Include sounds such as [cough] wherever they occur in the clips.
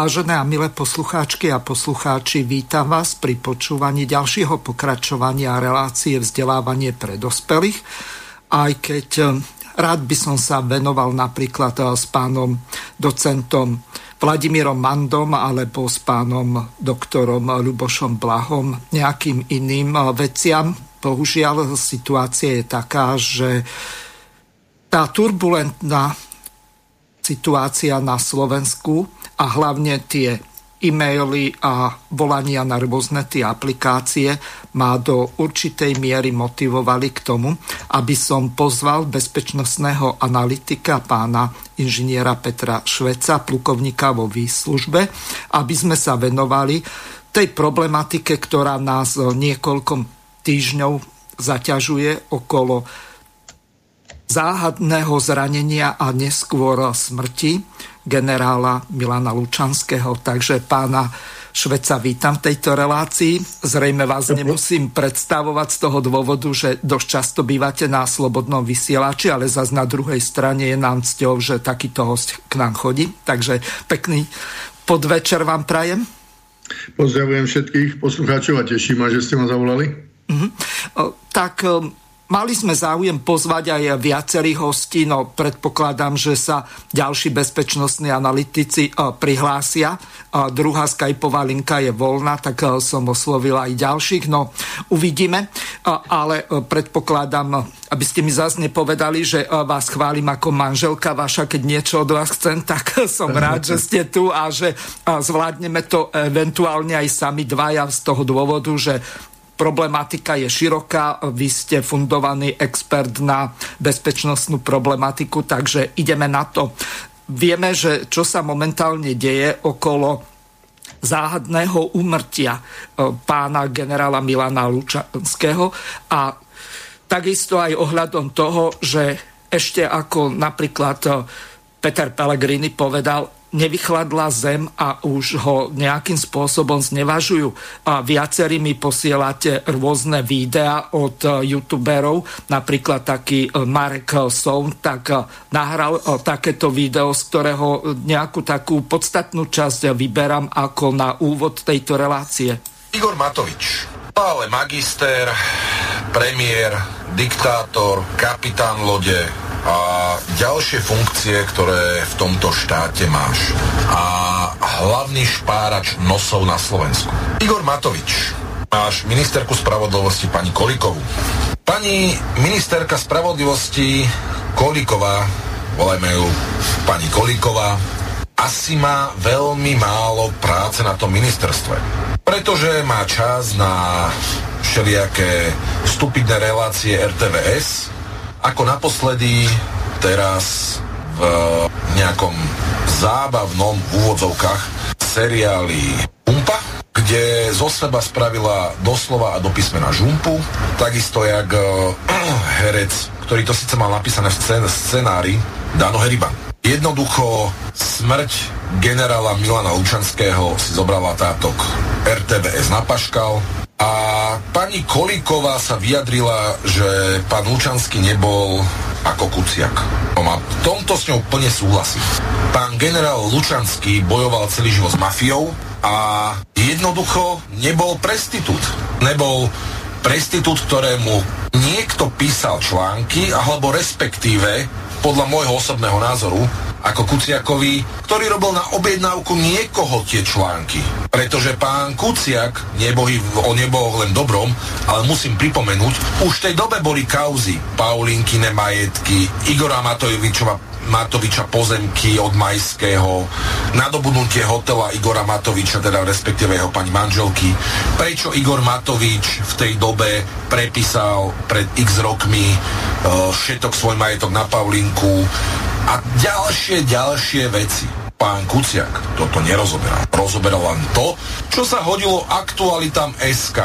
Vážené a milé poslucháčky a poslucháči, vítam vás pri počúvaní ďalšieho pokračovania relácie vzdelávanie pre dospelých. Aj keď eh, rád by som sa venoval napríklad eh, s pánom docentom Vladimírom Mandom alebo s pánom doktorom Lubošom Blahom nejakým iným eh, veciam. Bohužiaľ, situácia je taká, že tá turbulentná situácia na Slovensku a hlavne tie e-maily a volania na rôzne tie aplikácie ma do určitej miery motivovali k tomu, aby som pozval bezpečnostného analytika pána inžiniera Petra Šveca, plukovníka vo výslužbe, aby sme sa venovali tej problematike, ktorá nás niekoľko týždňov zaťažuje okolo záhadného zranenia a neskôr smrti generála Milana Lučanského. Takže pána Šveca vítam v tejto relácii. Zrejme vás nemusím predstavovať z toho dôvodu, že dosť často bývate na slobodnom vysielači, ale zase na druhej strane je nám cťou, že takýto host k nám chodí. Takže pekný podvečer vám prajem. Pozdravujem všetkých poslucháčov a teším ma, že ste ma zavolali. Uh-huh. Tak Mali sme záujem pozvať aj viacerých hostí, no predpokladám, že sa ďalší bezpečnostní analytici e, prihlásia. A druhá skypová linka je voľná, tak e, som oslovil aj ďalších. No uvidíme, ale e, predpokladám, aby ste mi zase nepovedali, že vás chválim ako manželka vaša, keď niečo od vás chcem, [laughs] tak som rád, že ste tu a že zvládneme to eventuálne aj sami dvaja z toho dôvodu, že problematika je široká, vy ste fundovaný expert na bezpečnostnú problematiku, takže ideme na to. Vieme, že čo sa momentálne deje okolo záhadného úmrtia e, pána generála Milana Lučanského a takisto aj ohľadom toho, že ešte ako napríklad e, Peter Pellegrini povedal, nevychladla zem a už ho nejakým spôsobom znevažujú. A viacerí mi posielate rôzne videá od e, youtuberov, napríklad taký e, Marek Sound, tak e, nahral takéto video, z ktorého nejakú takú podstatnú časť vyberám ako na úvod tejto relácie. Igor Matovič, ale magister, premiér, diktátor, kapitán lode, ďalšie funkcie, ktoré v tomto štáte máš. A hlavný špárač nosov na Slovensku. Igor Matovič, máš ministerku spravodlivosti pani Kolikovu. Pani ministerka spravodlivosti Koliková, volajme ju pani Koliková, asi má veľmi málo práce na tom ministerstve. Pretože má čas na všelijaké stupidné relácie RTVS, ako naposledy teraz v nejakom zábavnom úvodzovkách seriáli Pumpa, kde zo seba spravila doslova a do písmena žumpu, takisto jak uh, herec, ktorý to síce mal napísané v scén- scenári, Dano Heriban. Jednoducho smrť generála Milana Lučanského si zobrala tátok RTBS na paškal, a pani Kolíková sa vyjadrila, že pán Lučanský nebol ako Kuciak. A v tomto s ňou plne súhlasím. Pán generál Lučanský bojoval celý život s mafiou a jednoducho nebol prestitút. Nebol prestitút, ktorému niekto písal články, alebo respektíve, podľa môjho osobného názoru, ako Kuciakovi, ktorý robil na objednávku niekoho tie články. Pretože pán Kuciak, nebohy, on nebol len dobrom, ale musím pripomenúť, už v tej dobe boli kauzy Paulinkine majetky, Igora Matovičova Matoviča pozemky od Majského, nadobudnutie hotela Igora Matoviča, teda respektíve jeho pani manželky, prečo Igor Matovič v tej dobe prepísal pred x rokmi uh, všetok svoj majetok na Paulinku, A ďalšie, ďalšie veci. Pán Kuciak toto nerozoberal. Rozoberal len to, čo sa hodilo aktualitám SK.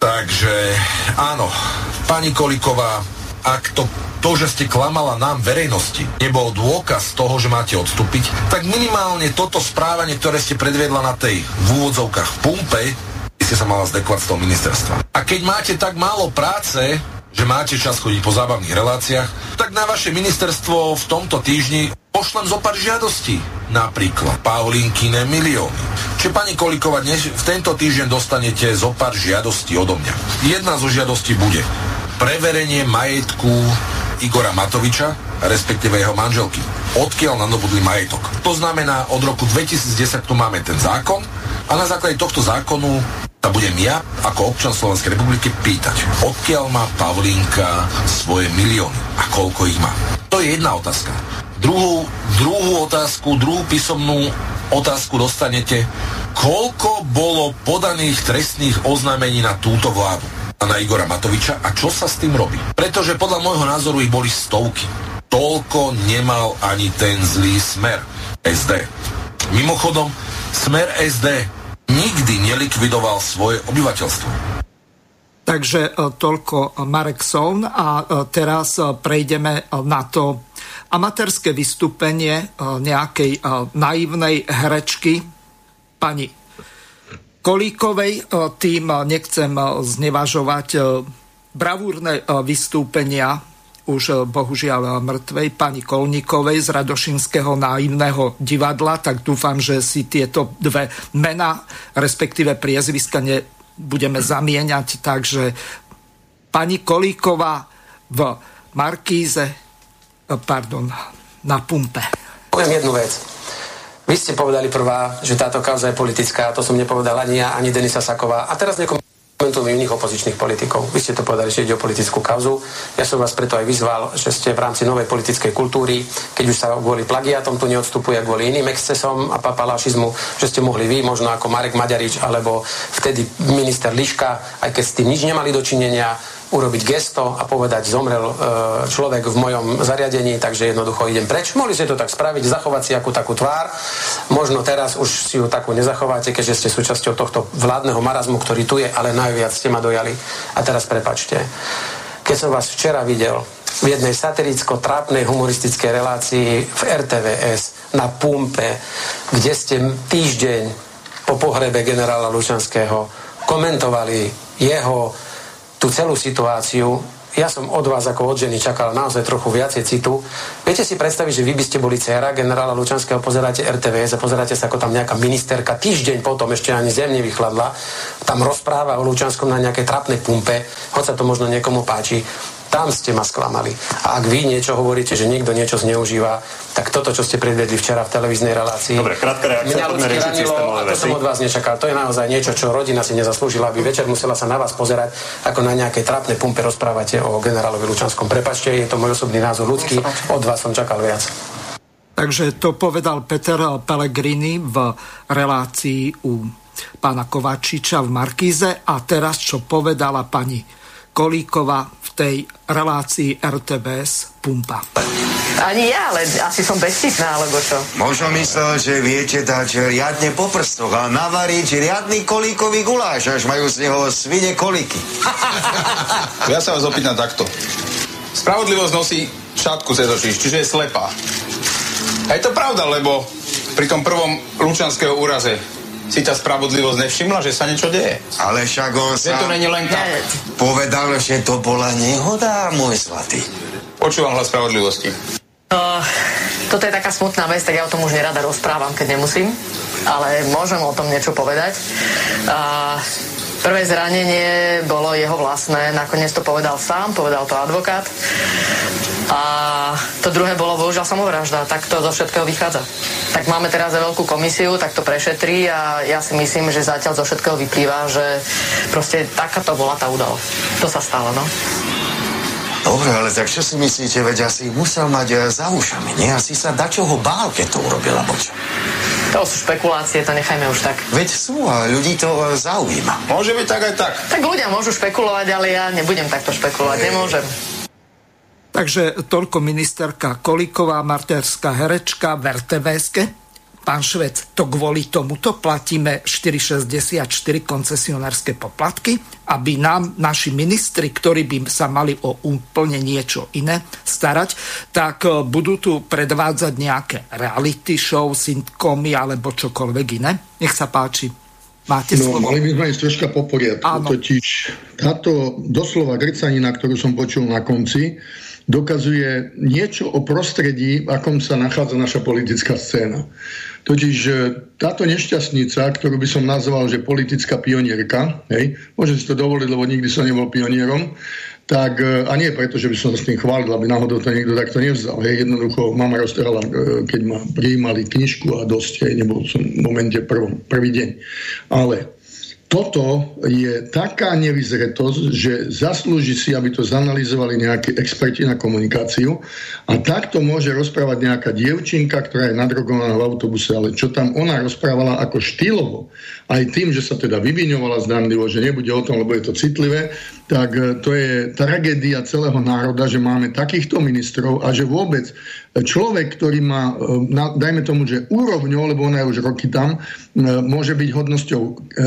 Takže áno, pani Koliková, ak to, to, že ste klamala nám verejnosti, nebol dôkaz toho, že máte odstúpiť, tak minimálne toto správanie, ktoré ste predviedla na tej v úvodzovkách pumpe, ste sa mala zdekovať z toho ministerstva. A keď máte tak málo práce, že máte čas chodiť po zábavných reláciách, tak na vaše ministerstvo v tomto týždni pošlem zo pár žiadostí. Napríklad Paulinkine milióny. Čiže pani Kolikova, dnes, v tento týždeň dostanete zo pár žiadostí odo mňa. Jedna zo žiadostí bude preverenie majetku Igora Matoviča, respektíve jeho manželky. Odkiaľ nadobudli majetok. To znamená, od roku 2010 tu máme ten zákon a na základe tohto zákonu sa budem ja ako občan Slovenskej republiky pýtať, odkiaľ má Pavlínka svoje milióny a koľko ich má. To je jedna otázka. Druhú, druhú otázku, druhú písomnú otázku dostanete, koľko bolo podaných trestných oznámení na túto vládu na Igora Matoviča a čo sa s tým robí. Pretože podľa môjho názoru ich boli stovky. Toľko nemal ani ten zlý smer SD. Mimochodom, smer SD nikdy nelikvidoval svoje obyvateľstvo. Takže e, toľko Marek Soun a e, teraz e, prejdeme na to amatérske vystúpenie nejakej naivnej herečky pani Kolíkovej. Tým nechcem znevažovať bravúrne vystúpenia už bohužiaľ mŕtvej pani Kolníkovej z Radošinského naivného divadla, tak dúfam, že si tieto dve mena, respektíve priezviska budeme zamieňať. Takže pani Kolíková v Markíze, pardon, na pumpe. Poviem jednu vec. Vy ste povedali prvá, že táto kauza je politická, to som nepovedal ani ja, ani Denisa Saková. A teraz niekomu komentujem iných opozičných politikov. Vy ste to povedali, že ide o politickú kauzu. Ja som vás preto aj vyzval, že ste v rámci novej politickej kultúry, keď už sa kvôli plagiatom tu neodstupuje, kvôli iným excesom a papalášizmu, že ste mohli vy, možno ako Marek Maďarič, alebo vtedy minister Liška, aj keď s tým nič nemali dočinenia, urobiť gesto a povedať, zomrel e, človek v mojom zariadení, takže jednoducho idem preč. Mohli ste to tak spraviť, zachovať si akú takú tvár. Možno teraz už si ju takú nezachováte, keďže ste súčasťou tohto vládneho marazmu, ktorý tu je, ale najviac ste ma dojali. A teraz prepačte. Keď som vás včera videl v jednej satiricko-trápnej humoristickej relácii v RTVS na Pumpe, kde ste týždeň po pohrebe generála Lučanského komentovali jeho tú celú situáciu, ja som od vás ako od ženy čakal naozaj trochu viacej citu. Viete si predstaviť, že vy by ste boli dcera generála Lučanského, pozeráte RTVS a pozeráte sa, ako tam nejaká ministerka týždeň potom ešte ani zem nevychladla, tam rozpráva o Lučanskom na nejakej trapnej pumpe, hoď sa to možno niekomu páči. Tam ste ma sklamali. A ak vy niečo hovoríte, že niekto niečo zneužíva, tak toto, čo ste predvedli včera v televíznej relácii, Dobre, krátka reakcia, mňa ľudsky ranilo a to som od vás nečakal. To je naozaj niečo, čo rodina si nezaslúžila, aby večer musela sa na vás pozerať, ako na nejakej trápnej pumpe rozprávate o generálovi Lučanskom. Prepačte, je to môj osobný názor ľudský, od vás som čakal viac. Takže to povedal Peter Pellegrini v relácii u pána Kovačiča v Markíze a teraz, čo povedala pani Kolíková tej relácii RTBS Pumpa. Ani ja, ale asi som bezcitná, alebo čo? Možno myslel, že viete dať riadne po prstoch a navariť riadny kolíkový guláš, až majú z neho svine kolíky. ja sa vás opýtam takto. Spravodlivosť nosí šatku Cezošiš, čiže je slepá. A je to pravda, lebo pri tom prvom lučanského úraze si tá spravodlivosť nevšimla, že sa niečo deje. Ale však on sa... to není len tak. Povedal, že to bola nehoda, môj zlatý. Počúvam hlas spravodlivosti. Uh, toto je taká smutná vec, tak ja o tom už nerada rozprávam, keď nemusím, ale môžem o tom niečo povedať. Uh, Prvé zranenie bolo jeho vlastné, nakoniec to povedal sám, povedal to advokát. A to druhé bolo bohužiaľ samovražda, tak to zo všetkého vychádza. Tak máme teraz veľkú komisiu, tak to prešetrí a ja si myslím, že zatiaľ zo všetkého vyplýva, že proste takáto bola tá udalosť. To sa stalo, no. Dobre, ale tak čo si myslíte, veď asi musel mať eh, za ušami, nie? Asi sa dačoho bál, keď to urobila, bočo. To sú špekulácie, to nechajme už tak. Veď sú a ľudí to eh, zaujíma. Môže byť tak aj tak. Tak ľudia môžu špekulovať, ale ja nebudem takto špekulovať, nemôžem. Takže toľko ministerka Koliková, marterská herečka v RTVSke. Pán Švec, to kvôli tomuto platíme 4,64 koncesionárske poplatky, aby nám naši ministri, ktorí by sa mali o úplne niečo iné starať, tak e, budú tu predvádzať nejaké reality show, sitcomy alebo čokoľvek iné. Nech sa páči. Máte no, slovo. mali by sme ísť troška po poriadku. Áno. Totiž táto doslova grcanina, ktorú som počul na konci, dokazuje niečo o prostredí, v akom sa nachádza naša politická scéna. Totiž táto nešťastnica, ktorú by som nazval, že politická pionierka, hej, môžem si to dovoliť, lebo nikdy som nebol pionierom, tak, e, a nie preto, že by som sa s tým chválil, aby náhodou to niekto takto nevzal. Hej, jednoducho mama roztrhala, e, keď ma prijímali knižku a dosť, hej, nebol som v momente prvom, prvý deň. Ale toto je taká nevyzretosť, že zaslúži si, aby to zanalizovali nejakí experti na komunikáciu a takto môže rozprávať nejaká dievčinka, ktorá je nadrogovaná v autobuse, ale čo tam ona rozprávala ako štýlovo, aj tým, že sa teda vyviňovala zdanlivo, že nebude o tom, lebo je to citlivé, tak e, to je tragédia celého národa, že máme takýchto ministrov a že vôbec človek, ktorý má, e, dajme tomu, že úrovňou, lebo ona je už roky tam, môže byť hodnosťou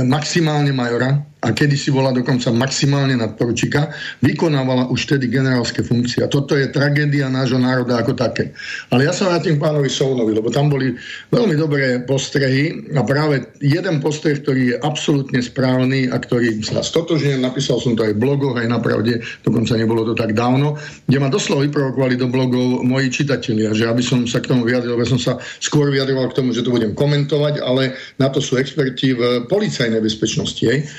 maximálne majora, a kedy si bola dokonca maximálne nadporučíka, vykonávala už tedy generálske funkcie. A toto je tragédia nášho národa ako také. Ale ja sa vrátim pánovi Sounovi, lebo tam boli veľmi dobré postrehy a práve jeden postreh, ktorý je absolútne správny a ktorý sa stotožne napísal som to aj v blogoch, aj na pravde, dokonca nebolo to tak dávno, kde ma doslova vyprovokovali do blogov moji čitatelia, že aby som sa k tomu vyjadril, aby som sa skôr vyjadroval k tomu, že to budem komentovať, ale na to sú experti v policajnej bezpečnosti. Hej.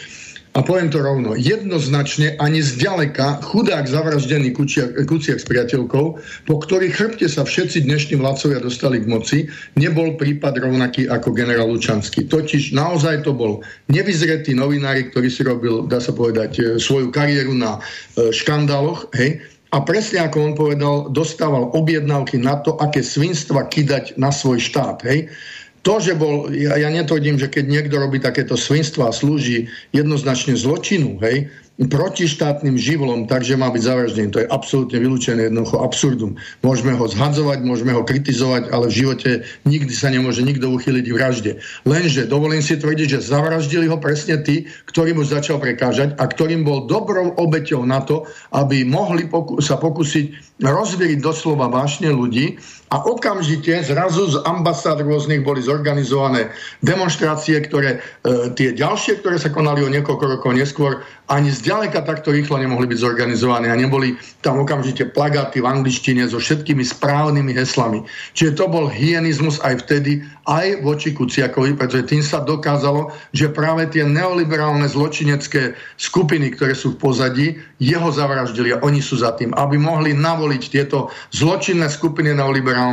A poviem to rovno, jednoznačne ani zďaleka chudák zavraždený Kuciak, Kuciak s priateľkou, po ktorých chrbte sa všetci dnešní vládcovia dostali k moci, nebol prípad rovnaký ako generál Lučanský. Totiž naozaj to bol nevyzretý novinári, ktorý si robil, dá sa povedať, e, svoju kariéru na e, škandáloch, hej, a presne ako on povedal, dostával objednávky na to, aké svinstva kydať na svoj štát. Hej to, že bol, ja, ja netvrdím, že keď niekto robí takéto svinstvo a slúži jednoznačne zločinu, hej, protištátnym živlom, takže má byť zavraždený. To je absolútne vylúčené, jednoducho absurdum. Môžeme ho zhadzovať, môžeme ho kritizovať, ale v živote nikdy sa nemôže nikto uchyliť vražde. Lenže dovolím si tvrdiť, že zavraždili ho presne tí, ktorým už začal prekážať a ktorým bol dobrou obeťou na to, aby mohli poku- sa pokúsiť rozvieriť doslova vášne ľudí a okamžite zrazu z ambasád rôznych boli zorganizované demonstrácie, ktoré e, tie ďalšie, ktoré sa konali o niekoľko rokov neskôr, ani zďaleka takto rýchlo nemohli byť zorganizované a neboli tam okamžite plagáty v angličtine so všetkými správnymi heslami. Čiže to bol hyenizmus aj vtedy, aj voči Kuciakovi, pretože tým sa dokázalo, že práve tie neoliberálne zločinecké skupiny, ktoré sú v pozadí, jeho zavraždili a oni sú za tým, aby mohli navoliť tieto zločinné skupiny neoliberálne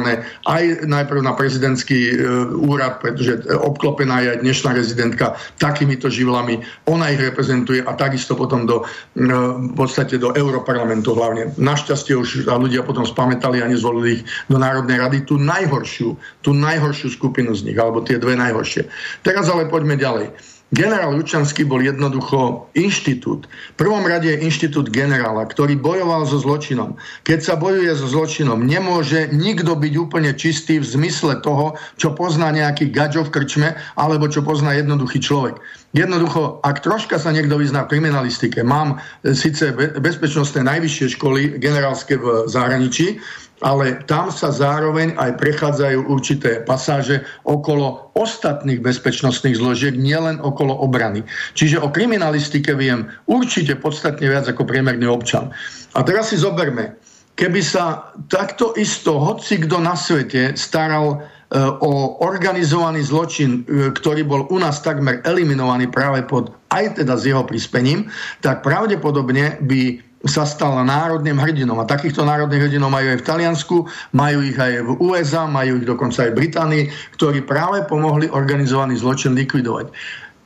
aj najprv na prezidentský e, úrad, pretože obklopená je aj dnešná rezidentka takýmito živlami, ona ich reprezentuje a takisto potom do, e, v podstate do Európarlamentu hlavne. Našťastie už ľudia potom spamätali a nezvolili ich do Národnej rady tú najhoršiu, tú najhoršiu skupinu z nich, alebo tie dve najhoršie. Teraz ale poďme ďalej. Generál Lučanský bol jednoducho inštitút. V prvom rade je inštitút generála, ktorý bojoval so zločinom. Keď sa bojuje so zločinom, nemôže nikto byť úplne čistý v zmysle toho, čo pozná nejaký gaďo v krčme, alebo čo pozná jednoduchý človek. Jednoducho, ak troška sa niekto vyzná v kriminalistike, mám e, síce bezpečnostné najvyššie školy generálske v zahraničí, ale tam sa zároveň aj prechádzajú určité pasáže okolo ostatných bezpečnostných zložiek, nielen okolo obrany. Čiže o kriminalistike viem určite podstatne viac ako priemerný občan. A teraz si zoberme, keby sa takto isto hoci kto na svete staral e, o organizovaný zločin, e, ktorý bol u nás takmer eliminovaný práve pod aj teda s jeho prispením, tak pravdepodobne by sa stal národným hrdinom. A takýchto národných hrdinov majú aj v Taliansku, majú ich aj v USA, majú ich dokonca aj v Británii, ktorí práve pomohli organizovaný zločin likvidovať.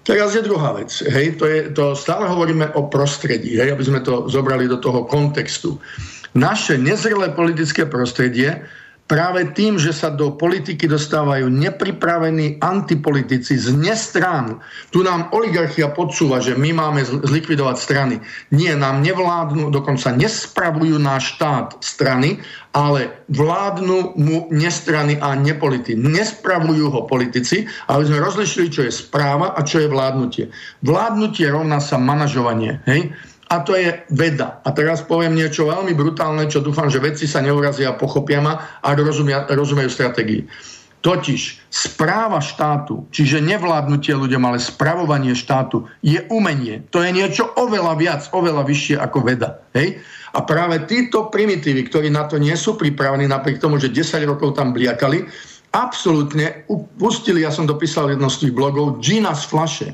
Teraz je druhá vec. Hej, to, je, to stále hovoríme o prostredí, hej, aby sme to zobrali do toho kontextu. Naše nezrelé politické prostredie práve tým, že sa do politiky dostávajú nepripravení antipolitici z nestrán. Tu nám oligarchia podsúva, že my máme zlikvidovať strany. Nie, nám nevládnu, dokonca nespravujú náš štát strany, ale vládnu mu nestrany a nepolitici. Nespravujú ho politici, aby sme rozlišili, čo je správa a čo je vládnutie. Vládnutie rovná sa manažovanie. Hej? A to je veda. A teraz poviem niečo veľmi brutálne, čo dúfam, že vedci sa neurazia pochopia ma a rozumia, rozumejú stratégii. Totiž správa štátu, čiže nevládnutie ľuďom, ale spravovanie štátu je umenie. To je niečo oveľa viac, oveľa vyššie ako veda. Hej? A práve títo primitívy, ktorí na to nie sú pripravení, napriek tomu, že 10 rokov tam bliakali, absolútne pustili, ja som dopísal jedno z tých blogov, džina z flaše.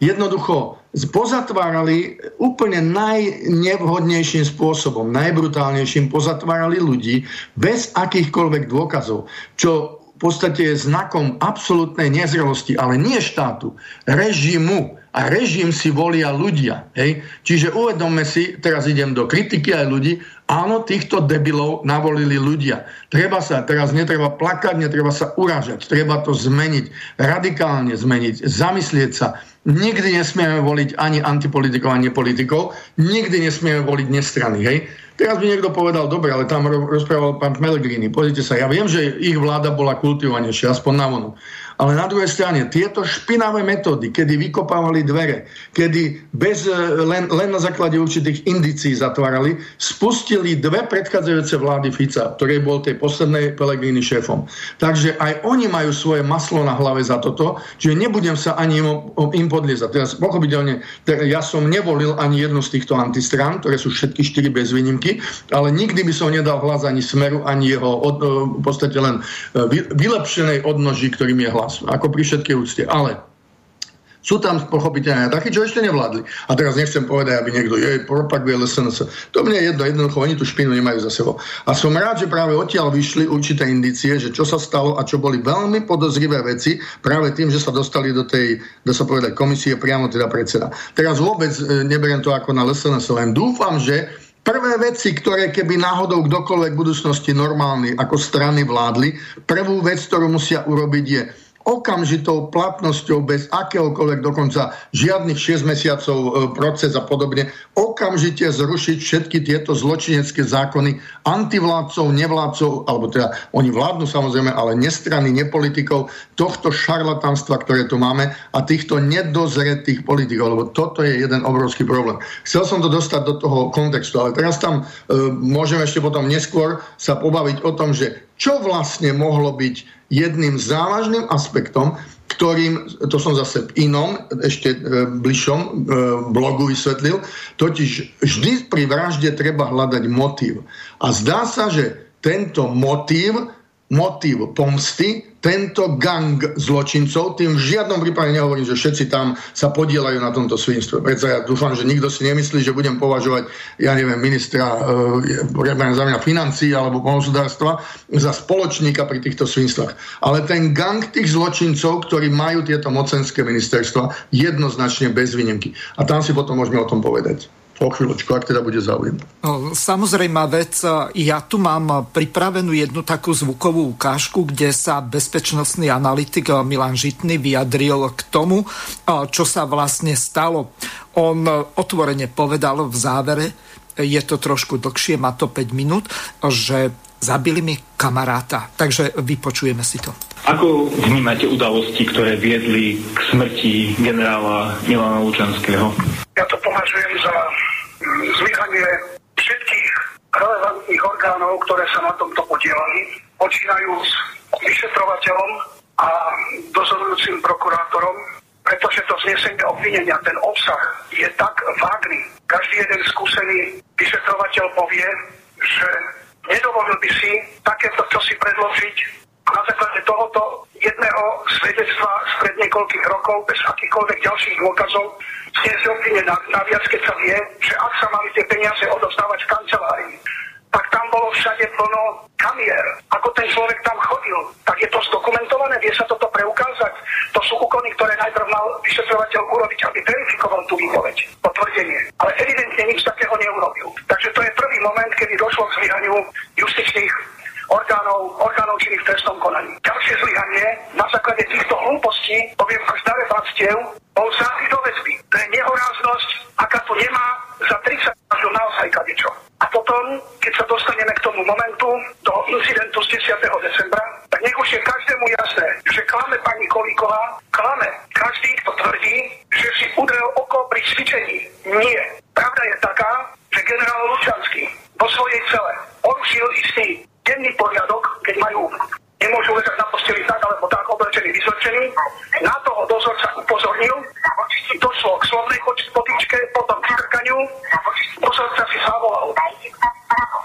Jednoducho pozatvárali úplne najnevhodnejším spôsobom, najbrutálnejším, pozatvárali ľudí bez akýchkoľvek dôkazov, čo v podstate je znakom absolútnej nezrelosti, ale nie štátu, režimu. A režim si volia ľudia. Hej? Čiže uvedomme si, teraz idem do kritiky aj ľudí, áno, týchto debilov navolili ľudia. Treba sa, teraz netreba plakať, netreba sa uražať, treba to zmeniť, radikálne zmeniť, zamyslieť sa, Nikdy nesmieme voliť ani antipolitikov, ani politikov. Nikdy nesmieme voliť nestrany. Hej? Teraz by niekto povedal, dobre, ale tam rozprával pán Pellegrini. Pozrite sa, ja viem, že ich vláda bola kultivovanejšia, aspoň na vonu. Ale na druhej strane, tieto špinavé metódy, kedy vykopávali dvere, kedy bez, e, len, len na základe určitých indicií zatvárali, spustili dve predchádzajúce vlády Fica, ktorý bol tej poslednej Pelegrini šéfom. Takže aj oni majú svoje maslo na hlave za toto, čiže nebudem sa ani im, im podliezať. Teraz pochopiteľne, ja som nevolil ani jednu z týchto antistrán, ktoré sú všetky štyri bez výnimky, ale nikdy by som nedal hlas ani Smeru, ani jeho od, e, v podstate len e, vylepšenej odnoží, ktorým je hlas hlas, ako pri všetkej úcte. Ale sú tam pochopiteľne takí, čo ešte nevládli. A teraz nechcem povedať, aby niekto je propaguje SNS. To mne je jedno, jednoducho, oni tú špinu nemajú za sebou. A som rád, že práve odtiaľ vyšli určité indície, že čo sa stalo a čo boli veľmi podozrivé veci práve tým, že sa dostali do tej, da sa povedať, komisie priamo teda predseda. Teraz vôbec e, neberiem to ako na SNS, len dúfam, že Prvé veci, ktoré keby náhodou kdokoľvek v budúcnosti normálny ako strany vládli, prvú vec, ktorú musia urobiť je okamžitou platnosťou bez akéhokoľvek dokonca žiadnych 6 mesiacov e, proces a podobne, okamžite zrušiť všetky tieto zločinecké zákony antivládcov, nevládcov, alebo teda oni vládnu samozrejme, ale nestrany, nepolitikov, tohto šarlatanstva, ktoré tu máme a týchto nedozretých politikov, lebo toto je jeden obrovský problém. Chcel som to dostať do toho kontextu, ale teraz tam e, môžeme ešte potom neskôr sa pobaviť o tom, že čo vlastne mohlo byť jedným závažným aspektom, ktorým, to som zase v inom, ešte e, bližšom e, blogu vysvetlil, totiž vždy pri vražde treba hľadať motív. A zdá sa, že tento motív motív pomsty, tento gang zločincov, tým v žiadnom prípade nehovorím, že všetci tam sa podielajú na tomto svinstve. Preto ja dúfam, že nikto si nemyslí, že budem považovať, ja neviem, ministra e, za mňa financí alebo hospodárstva za spoločníka pri týchto svinstvách. Ale ten gang tých zločincov, ktorí majú tieto mocenské ministerstva, jednoznačne bez výnimky. A tam si potom môžeme o tom povedať o chvíľočku, ak teda bude záujem. Samozrejme vec, ja tu mám pripravenú jednu takú zvukovú ukážku, kde sa bezpečnostný analytik Milan Žitný vyjadril k tomu, čo sa vlastne stalo. On otvorene povedal v závere, je to trošku dlhšie, má to 5 minút, že zabili mi kamaráta. Takže vypočujeme si to. Ako vnímate udalosti, ktoré viedli k smrti generála Milana Lučanského? Ja to považujem za zlyhanie všetkých relevantných orgánov, ktoré sa na tomto podielali, počínajú s vyšetrovateľom a dozorujúcim prokurátorom, pretože to znesenie obvinenia, ten obsah je tak vágný. Každý jeden skúsený vyšetrovateľ povie, že nedovolil by si takéto si predložiť na základe tohoto jedného svedectva spred niekoľkých rokov bez akýchkoľvek ďalších dôkazov zniesť obvinenie naviac, keď sa vie, že ak sa mali tie peniaze odostávať v kancelárii, tak tam bolo všade plno kamier. Ako ten človek tam chodil, tak je to zdokumentované, vie sa toto preukázať. To sú úkony, ktoré najprv mal vyšetrovateľ urobiť, aby verifikoval tú výpoveď, potvrdenie. Ale evidentne nič takého neurobil. Takže to je prvý moment, kedy došlo k zlyhaniu justičných orgánov, orgánov činy v trestnom konaní. Ďalšie zlyhanie na základe týchto hlúpostí, poviem až dare bratstiev, bol záhy do väzby. To je nehoráznosť, aká tu nemá za 30 rokov naozaj kadečo. A potom, keď sa dostaneme k tomu momentu, do incidentu z 10. decembra, tak nech už je každému jasné, že klame pani Kolíková, klame každý, kto tvrdí, že si udrel oko pri cvičení. Nie. Pravda je taká, že generál Lučanský vo svojej cele porušil istý denný poriadok, keď majú nemôžu ležať na posteli tak alebo tak oblečení, vyzlečení. Na toho dozorca upozornil, došlo k slovnej potýčke, potom k strkaniu, dozorca si zavolal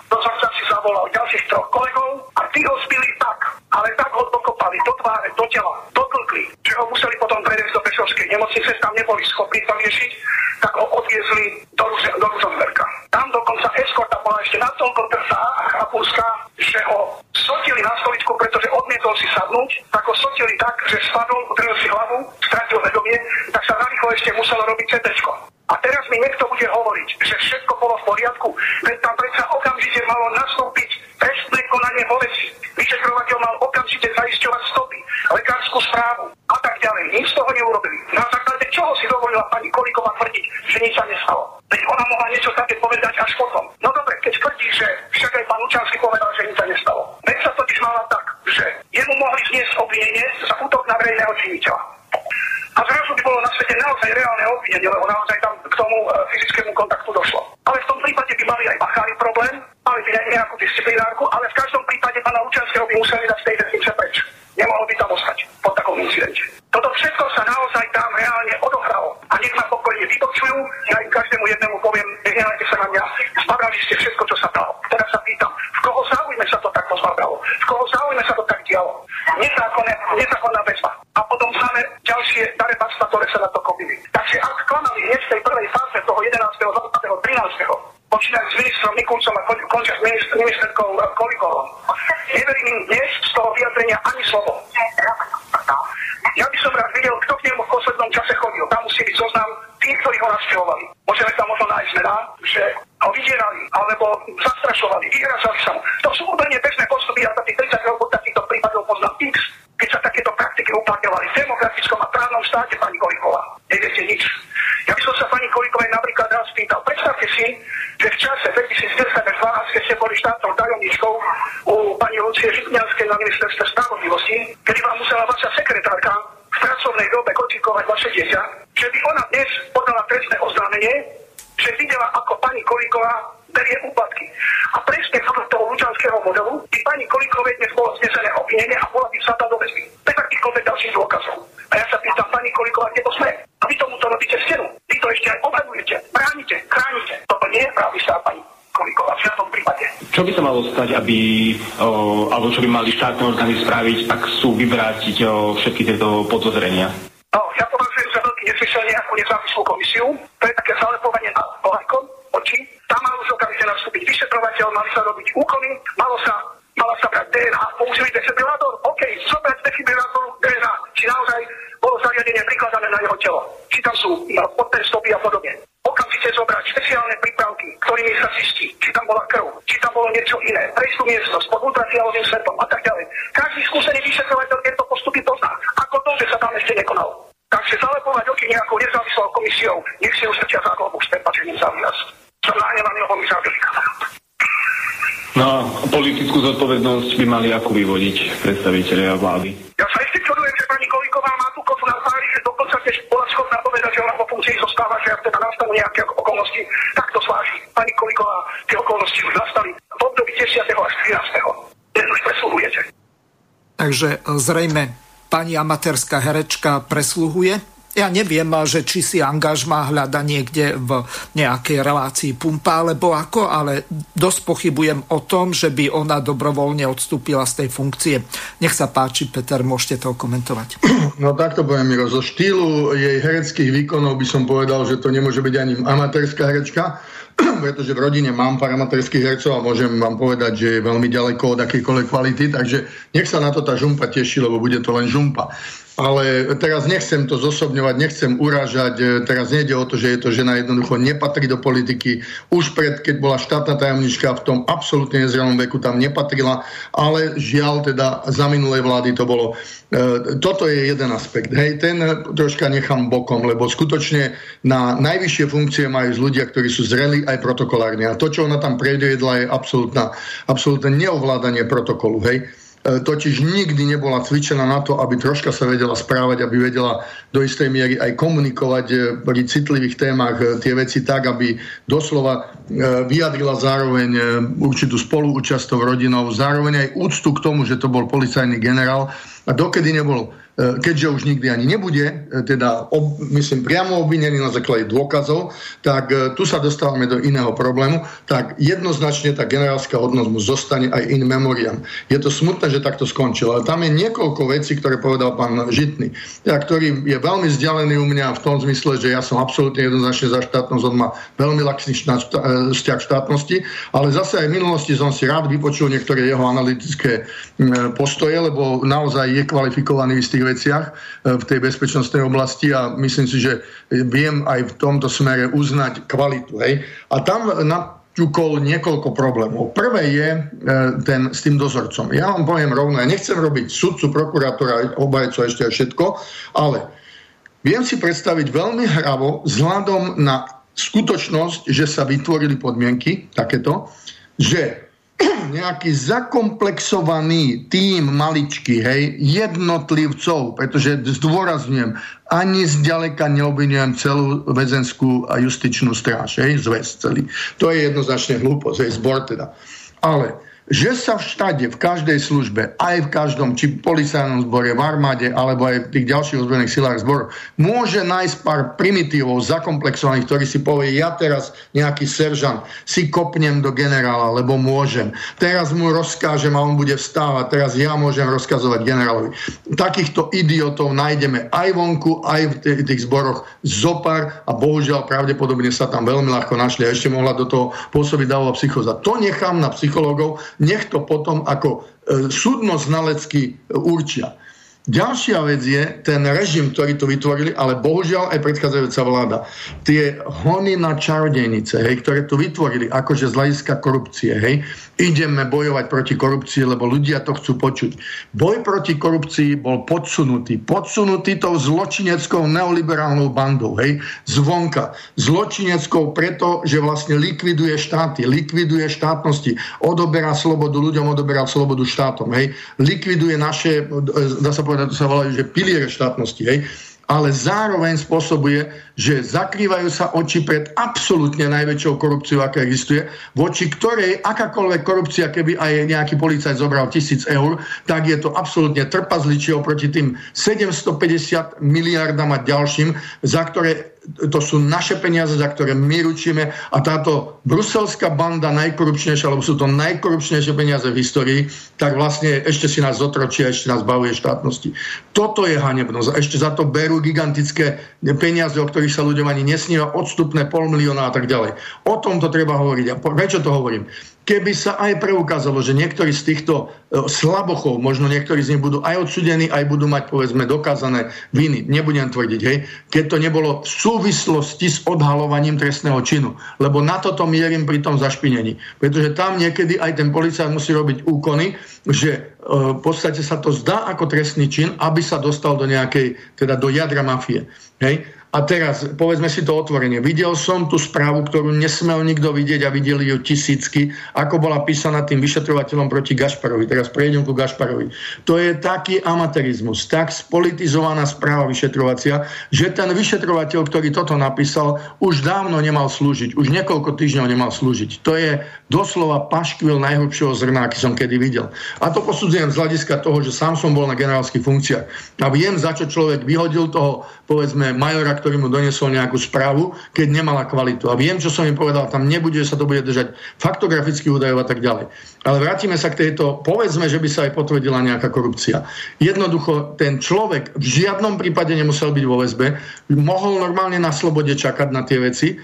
dozorca si zavolal ďalších troch kolegov a tí ho zbili tak, ale tak ho dokopali do tváre, do tela, dotlkli, že ho museli potom previesť do Pešovskej nemocnice, tam neboli schopní to riešiť, tak ho odviezli do, Ruze, do Ružomberka. Tam dokonca eskorta bola ešte natoľko drzá a chrapúska, že ho sotili na stoličku, pretože odmietol si sadnúť, tak ho sotili tak, že spadol, udrel si hlavu, stratil vedomie, tak sa narýchlo ešte muselo robiť CT. A teraz mi niekto bude hovoriť, že všetko bolo v poriadku, veď tam predsa okamžite malo nastúpiť trestné konanie veci. Vyšetrovateľ mal okamžite zaisťovať stopy, lekárskú správu a tak ďalej. Nič z toho neurobili. Na základe čoho si dovolila pani Koliková tvrdiť, že nič sa nestalo? Veď ona mohla niečo také povedať až potom. No dobre, keď tvrdí, že však aj pán Lučanský povedal, že nič sa nestalo. Veď sa totiž mala tak, že jemu mohli zniesť obvinenie za útok na verejného činiteľa. A zrazu by bolo na svete naozaj reálne obvinenie, lebo naozaj tam k tomu e, fyzickému kontaktu došlo. Ale v tom prípade by mali aj bachári problém, mali by nejakú disciplinárku, ale v každom prípade pána Lučanského by museli dať z tej vesnice preč. Nemohol by tam ostať po takom incidente. Toto všetko sa naozaj tam reálne odohralo. A nech ma pokojne vypočujú, ja im každému jednému poviem, nehnevajte sa na mňa, zbabrali ste všetko, čo sa dalo. Teraz sa pýtam, v koho záujme sa to takto zbabralo? V koho záujme sa to tak dialo? Nezákonné, nezákonná väzba. A potom máme ďalšie darebáctva, ktoré sa na to kopili. Takže ak klamali hneď v tej prvej fáze toho 11., 20., 13., počínať s ministrom Mikulcom a končia s minister, ministerkou eh, Kolikovom. Neverím im dnes z toho vyjadrenia ani slovo. Ja by som rád videl, kto k nemu v poslednom čase chodil. Tam musí byť zoznam tých, ktorí ho navštevovali. Môžeme tam možno nájsť mená, že ho vydierali, alebo zastrašovali, vyhrazali sa mu. To sú úplne bežné postupy, ja za tých 30 rokov takýchto prípadov poznám x, keď sa takéto praktiky uplatňovali v demokratickom a právnom štáte, pani Koliková. Neviete nič. Ja by som sa pani Kolikovej napríklad raz spýtal, predstavte si, že v čase 2010 až 2012, keď ste boli štátnou tajomničkou u pani Lucie Žitňanskej na ministerstve spravodlivosti, kedy vám musela vaša sekretárka v pracovnej dobe kočikovať vaše dieťa, že by ona dnes podala trestné oznámenie, že videla, ako pani Kolíková berie úpadky. A presne podľa toho lučanského modelu by pani Kolíkovej dnes bolo znesené obvinenie a bola by sa do väzby. Bez akýchkoľvek ďalších dôkazov. A ja sa pýtam, pani Kolíková, kde to sme? A vy tomuto robíte stenu. Vy to ešte aj obhajujete, bránite, chránite. Toto nie je právny štát, pani Kolíková, v žiadnom prípade. Čo by sa o, alebo čo by mali štátne orgány spraviť, ak sú vyvrátiť všetky tieto podozrenia? No, ja považujem za veľký nesmysel nejakú nezávislú komisiu. To je také zalepovanie na pohľadkom oči. Tam mal už okamžite nastúpiť vyšetrovateľ, mali sa robiť úkony, malo sa, mala sa brať DNA. Použili defibrilátor? OK, zobrať defibrilátor DNA. Či naozaj bolo zariadenie prikladané na jeho telo. Či tam sú no, podné stopy a podobne. Okamžite zobrať špeciálne prípravky, ktorými sa zistí, či tam bola krv, či tam bolo niečo iné. Prejsť tú miestnosť pod ultrafialovým svetlom a tak ďalej. Každý skúsený vyšetrovateľ tieto postupy pozná. Ako to, že sa tam ešte nekonalo. Takže zalepovať oči nejakou nezávislou komisiou, nech si ustrčia za globu s prepačením za výraz. Som nahnevaný, lebo mi zabili. No a politickú zodpovednosť ako vyvodiť predstaviteľia vlády. Ja sa ešte čudujem, že pani Kolíková má tú kofu na tvári, že dokonca tiež bola schopná povedať, že ona po funkcii zostáva, že ak teda nastanú nejaké okolnosti, tak to zváži. Pani Kolíková, tie okolnosti už nastali v období 10. až 13. Dnes už presluhujete. Takže e, zrejme pani amatérska herečka presluhuje ja neviem, že či si angažma hľada niekde v nejakej relácii pumpa, alebo ako, ale dosť pochybujem o tom, že by ona dobrovoľne odstúpila z tej funkcie. Nech sa páči, Peter, môžete to komentovať. No takto poviem, Miro. Zo štýlu jej hereckých výkonov by som povedal, že to nemôže byť ani amatérska herečka, [clears throat] pretože v rodine mám parametrických hercov a môžem vám povedať, že je veľmi ďaleko od akejkoľvek kvality, takže nech sa na to tá žumpa teší, lebo bude to len žumpa. Ale teraz nechcem to zosobňovať, nechcem urážať, e, teraz nejde o to, že je to žena jednoducho nepatrí do politiky. Už pred, keď bola štátna tajomnička v tom absolútne nezrelom veku tam nepatrila, ale žiaľ teda za minulej vlády to bolo. E, toto je jeden aspekt. Hej, ten troška nechám bokom, lebo skutočne na najvyššie funkcie majú ľudia, ktorí sú zreli aj protokolárni. A to, čo ona tam predviedla, je absolútne neovládanie protokolu. Hej. E, totiž nikdy nebola cvičená na to, aby troška sa vedela správať, aby vedela do istej miery aj komunikovať e, pri citlivých témach e, tie veci tak, aby doslova vyjadrila zároveň určitú spoluúčasť rodinou, zároveň aj úctu k tomu, že to bol policajný generál. A dokedy nebol keďže už nikdy ani nebude, e, teda ob, myslím priamo obvinený na základe dôkazov, tak e, tu sa dostávame do iného problému, tak jednoznačne tá generálska hodnosť mu zostane aj in memoriam. Je to smutné, že takto skončilo, ale tam je niekoľko vecí, ktoré povedal pán Žitný, teda, ktorý je veľmi vzdialený u mňa v tom zmysle, že ja som absolútne jednoznačne za štátnosť, on má veľmi laxný vzťah štátnosti, ale zase aj v minulosti som si rád vypočul niektoré jeho analytické postoje, lebo naozaj je kvalifikovaný v tých veciach e, v tej bezpečnostnej oblasti a myslím si, že viem aj v tomto smere uznať kvalitu. Hej. A tam na ťukol niekoľko problémov. Prvé je e, ten s tým dozorcom. Ja vám poviem rovno, ja nechcem robiť sudcu, prokurátora, obajcu a ešte aj všetko, ale viem si predstaviť veľmi hravo vzhľadom na skutočnosť, že sa vytvorili podmienky takéto, že [clears throat] nejaký zakomplexovaný tým maličky, hej, jednotlivcov, pretože zdôrazňujem, ani zďaleka neobvinujem celú väzenskú a justičnú stráž, hej, zväz celý. To je jednoznačne hlúposť, hej, zbor teda. Ale že sa všade, v každej službe, aj v každom, či policajnom zbore, v armáde, alebo aj v tých ďalších ozbrojených silách zborov, môže nájsť pár primitívov zakomplexovaných, ktorí si povie, ja teraz nejaký seržant si kopnem do generála, lebo môžem. Teraz mu rozkážem a on bude vstávať, teraz ja môžem rozkazovať generálovi. Takýchto idiotov nájdeme aj vonku, aj v tých zboroch zopár a bohužiaľ pravdepodobne sa tam veľmi ľahko našli a ešte mohla do toho pôsobiť dávová psychoza. To nechám na psychológov, nech to potom ako e, súdno-znalecky e, určia. Ďalšia vec je ten režim, ktorý tu vytvorili, ale bohužiaľ aj predchádzajúca vláda. Tie hony na čarodejnice, hej, ktoré tu vytvorili, akože z hľadiska korupcie, hej, ideme bojovať proti korupcii, lebo ľudia to chcú počuť. Boj proti korupcii bol podsunutý. Podsunutý tou zločineckou neoliberálnou bandou, hej, zvonka. Zločineckou preto, že vlastne likviduje štáty, likviduje štátnosti, odoberá slobodu ľuďom, odoberá slobodu štátom, hej, likviduje naše, dá sa povedať, to sa volajú, že piliere štátnosti, hej, ale zároveň spôsobuje, že zakrývajú sa oči pred absolútne najväčšou korupciou, aká existuje, voči ktorej akákoľvek korupcia, keby aj nejaký policajt zobral tisíc eur, tak je to absolútne trpazličie oproti tým 750 miliardám a ďalším, za ktoré to sú naše peniaze, za ktoré my ručíme a táto bruselská banda najkorupčnejšia, alebo sú to najkorupčnejšie peniaze v histórii, tak vlastne ešte si nás zotročia, ešte nás bavuje štátnosti. Toto je hanebnosť. Ešte za to berú gigantické peniaze, o ktorých sa ľuďom ani nesníva, odstupné pol milióna a tak ďalej. O tom to treba hovoriť. A prečo to hovorím? Keby sa aj preukázalo, že niektorí z týchto e, slabochov, možno niektorí z nich budú aj odsudení, aj budú mať, povedzme, dokázané viny, nebudem tvrdiť, hej, keď to nebolo v súvislosti s odhalovaním trestného činu. Lebo na toto mierim pri tom zašpinení. Pretože tam niekedy aj ten policajt musí robiť úkony, že e, v podstate sa to zdá ako trestný čin, aby sa dostal do nejakej, teda do jadra mafie. Hej? A teraz, povedzme si to otvorenie. Videl som tú správu, ktorú nesmel nikto vidieť a videli ju tisícky, ako bola písaná tým vyšetrovateľom proti Gašparovi. Teraz prejdem ku Gašparovi. To je taký amatérizmus, tak spolitizovaná správa vyšetrovacia, že ten vyšetrovateľ, ktorý toto napísal, už dávno nemal slúžiť. Už niekoľko týždňov nemal slúžiť. To je doslova paškvil najhrubšieho zrna, aký som kedy videl. A to posudzujem z hľadiska toho, že sám som bol na generálskych funkciách. A viem, za čo človek vyhodil toho, povedzme, majora, ktorý mu donesol nejakú správu, keď nemala kvalitu. A viem, čo som im povedal, tam nebude, sa to bude držať faktografických údajov a tak ďalej. Ale vrátime sa k tejto, povedzme, že by sa aj potvrdila nejaká korupcia. Jednoducho, ten človek v žiadnom prípade nemusel byť vo väzbe, mohol normálne na slobode čakať na tie veci,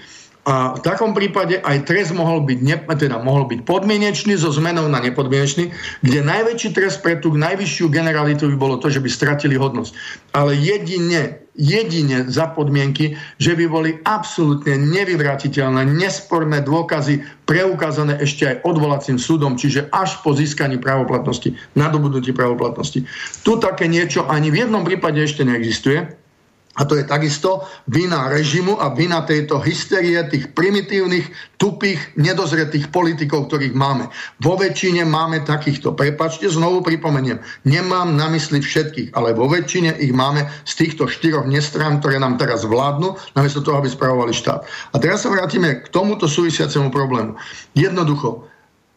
A v takom prípade aj trest mohol byť, ne, teda mohol byť podmienečný so zmenou na nepodmienečný, kde najväčší trest pre tú najvyššiu generalitu by bolo to, že by stratili hodnosť. Ale jedine, jedine za podmienky, že by boli absolútne nevyvratiteľné, nesporné dôkazy preukázané ešte aj odvolacím súdom, čiže až po získaní právoplatnosti, nadobudnutí právoplatnosti. Tu také niečo ani v jednom prípade ešte neexistuje. A to je takisto vina režimu a vina tejto hysterie tých primitívnych, tupých, nedozretých politikov, ktorých máme. Vo väčšine máme takýchto. Prepačte, znovu pripomeniem. Nemám na mysli všetkých, ale vo väčšine ich máme z týchto štyroch nestrán, ktoré nám teraz vládnu, namiesto toho, aby spravovali štát. A teraz sa vrátime k tomuto súvisiacemu problému. Jednoducho,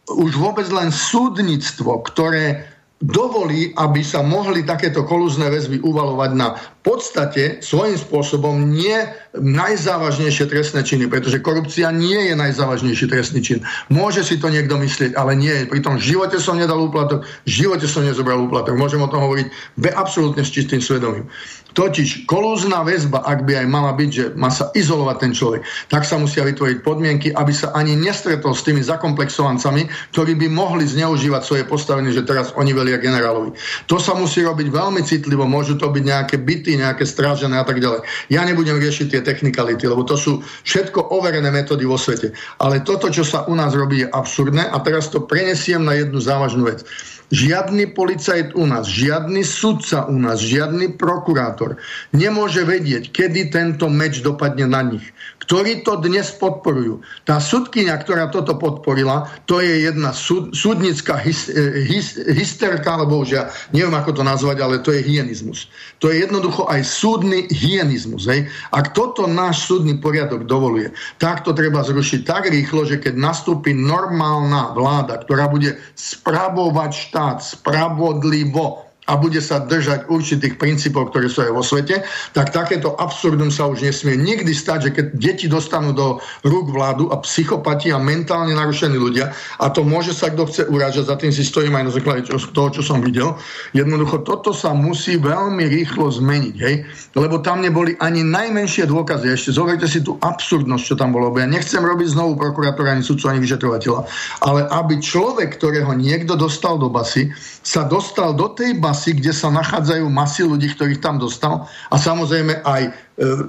už vôbec len súdnictvo, ktoré dovolí, aby sa mohli takéto kolúzne väzby uvalovať na podstate svojím spôsobom nie najzávažnejšie trestné činy, pretože korupcia nie je najzávažnejší trestný čin. Môže si to niekto myslieť, ale nie je. Pri tom živote som nedal úplatok, v živote som nezobral úplatok. Môžem o tom hovoriť be absolútne s čistým svedomím. Totiž kolúzna väzba, ak by aj mala byť, že má sa izolovať ten človek, tak sa musia vytvoriť podmienky, aby sa ani nestretol s tými zakomplexovancami, ktorí by mohli zneužívať svoje postavenie, že teraz oni velia generálovi. To sa musí robiť veľmi citlivo, môžu to byť nejaké byty, nejaké strážené a tak ďalej. Ja nebudem riešiť tie technikality, lebo to sú všetko overené metódy vo svete. Ale toto, čo sa u nás robí, je absurdné a teraz to prenesiem na jednu závažnú vec. Žiadny policajt u nás, žiadny sudca u nás, žiadny prokurátor nemôže vedieť, kedy tento meč dopadne na nich ktorí to dnes podporujú. Tá sudkynia, ktorá toto podporila, to je jedna súd, súdnická hys, eh, hys, hysterka, alebo už ja neviem, ako to nazvať, ale to je hyenizmus. To je jednoducho aj súdny hyenizmus. Hej? Ak toto náš súdny poriadok dovoluje, tak to treba zrušiť tak rýchlo, že keď nastúpi normálna vláda, ktorá bude spravovať štát spravodlivo, a bude sa držať určitých princípov, ktoré sú aj vo svete, tak takéto absurdum sa už nesmie nikdy stať, že keď deti dostanú do rúk vládu a psychopati a mentálne narušení ľudia, a to môže sa kto chce urážať, za tým si stojím aj na základe toho, čo som videl, jednoducho toto sa musí veľmi rýchlo zmeniť, hej? lebo tam neboli ani najmenšie dôkazy. Ešte zoberte si tú absurdnosť, čo tam bolo. Ja nechcem robiť znovu prokurátora, ani sudcu, ani vyšetrovateľa, ale aby človek, ktorého niekto dostal do basy, sa dostal do tej basy, masy, kde sa nachádzajú masy ľudí, ktorých tam dostal. A samozrejme aj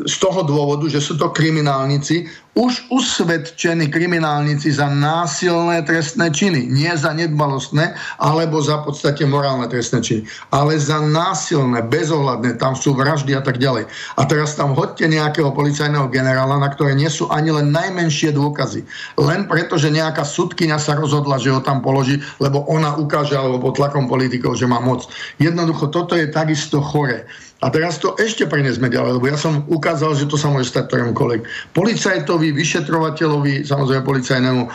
z toho dôvodu, že sú to kriminálnici, už usvedčení kriminálnici za násilné trestné činy. Nie za nedbalostné, alebo za podstate morálne trestné činy. Ale za násilné, bezohľadné, tam sú vraždy a tak ďalej. A teraz tam hodte nejakého policajného generála, na ktoré nie sú ani len najmenšie dôkazy. Len preto, že nejaká sudkynia sa rozhodla, že ho tam položí, lebo ona ukáže, alebo pod tlakom politikov, že má moc. Jednoducho, toto je takisto chore. A teraz to ešte prenesme ďalej, lebo ja som ukázal, že to sa môže stať ktorémukoľvek. Policajtovi, vyšetrovateľovi, samozrejme policajnému, e,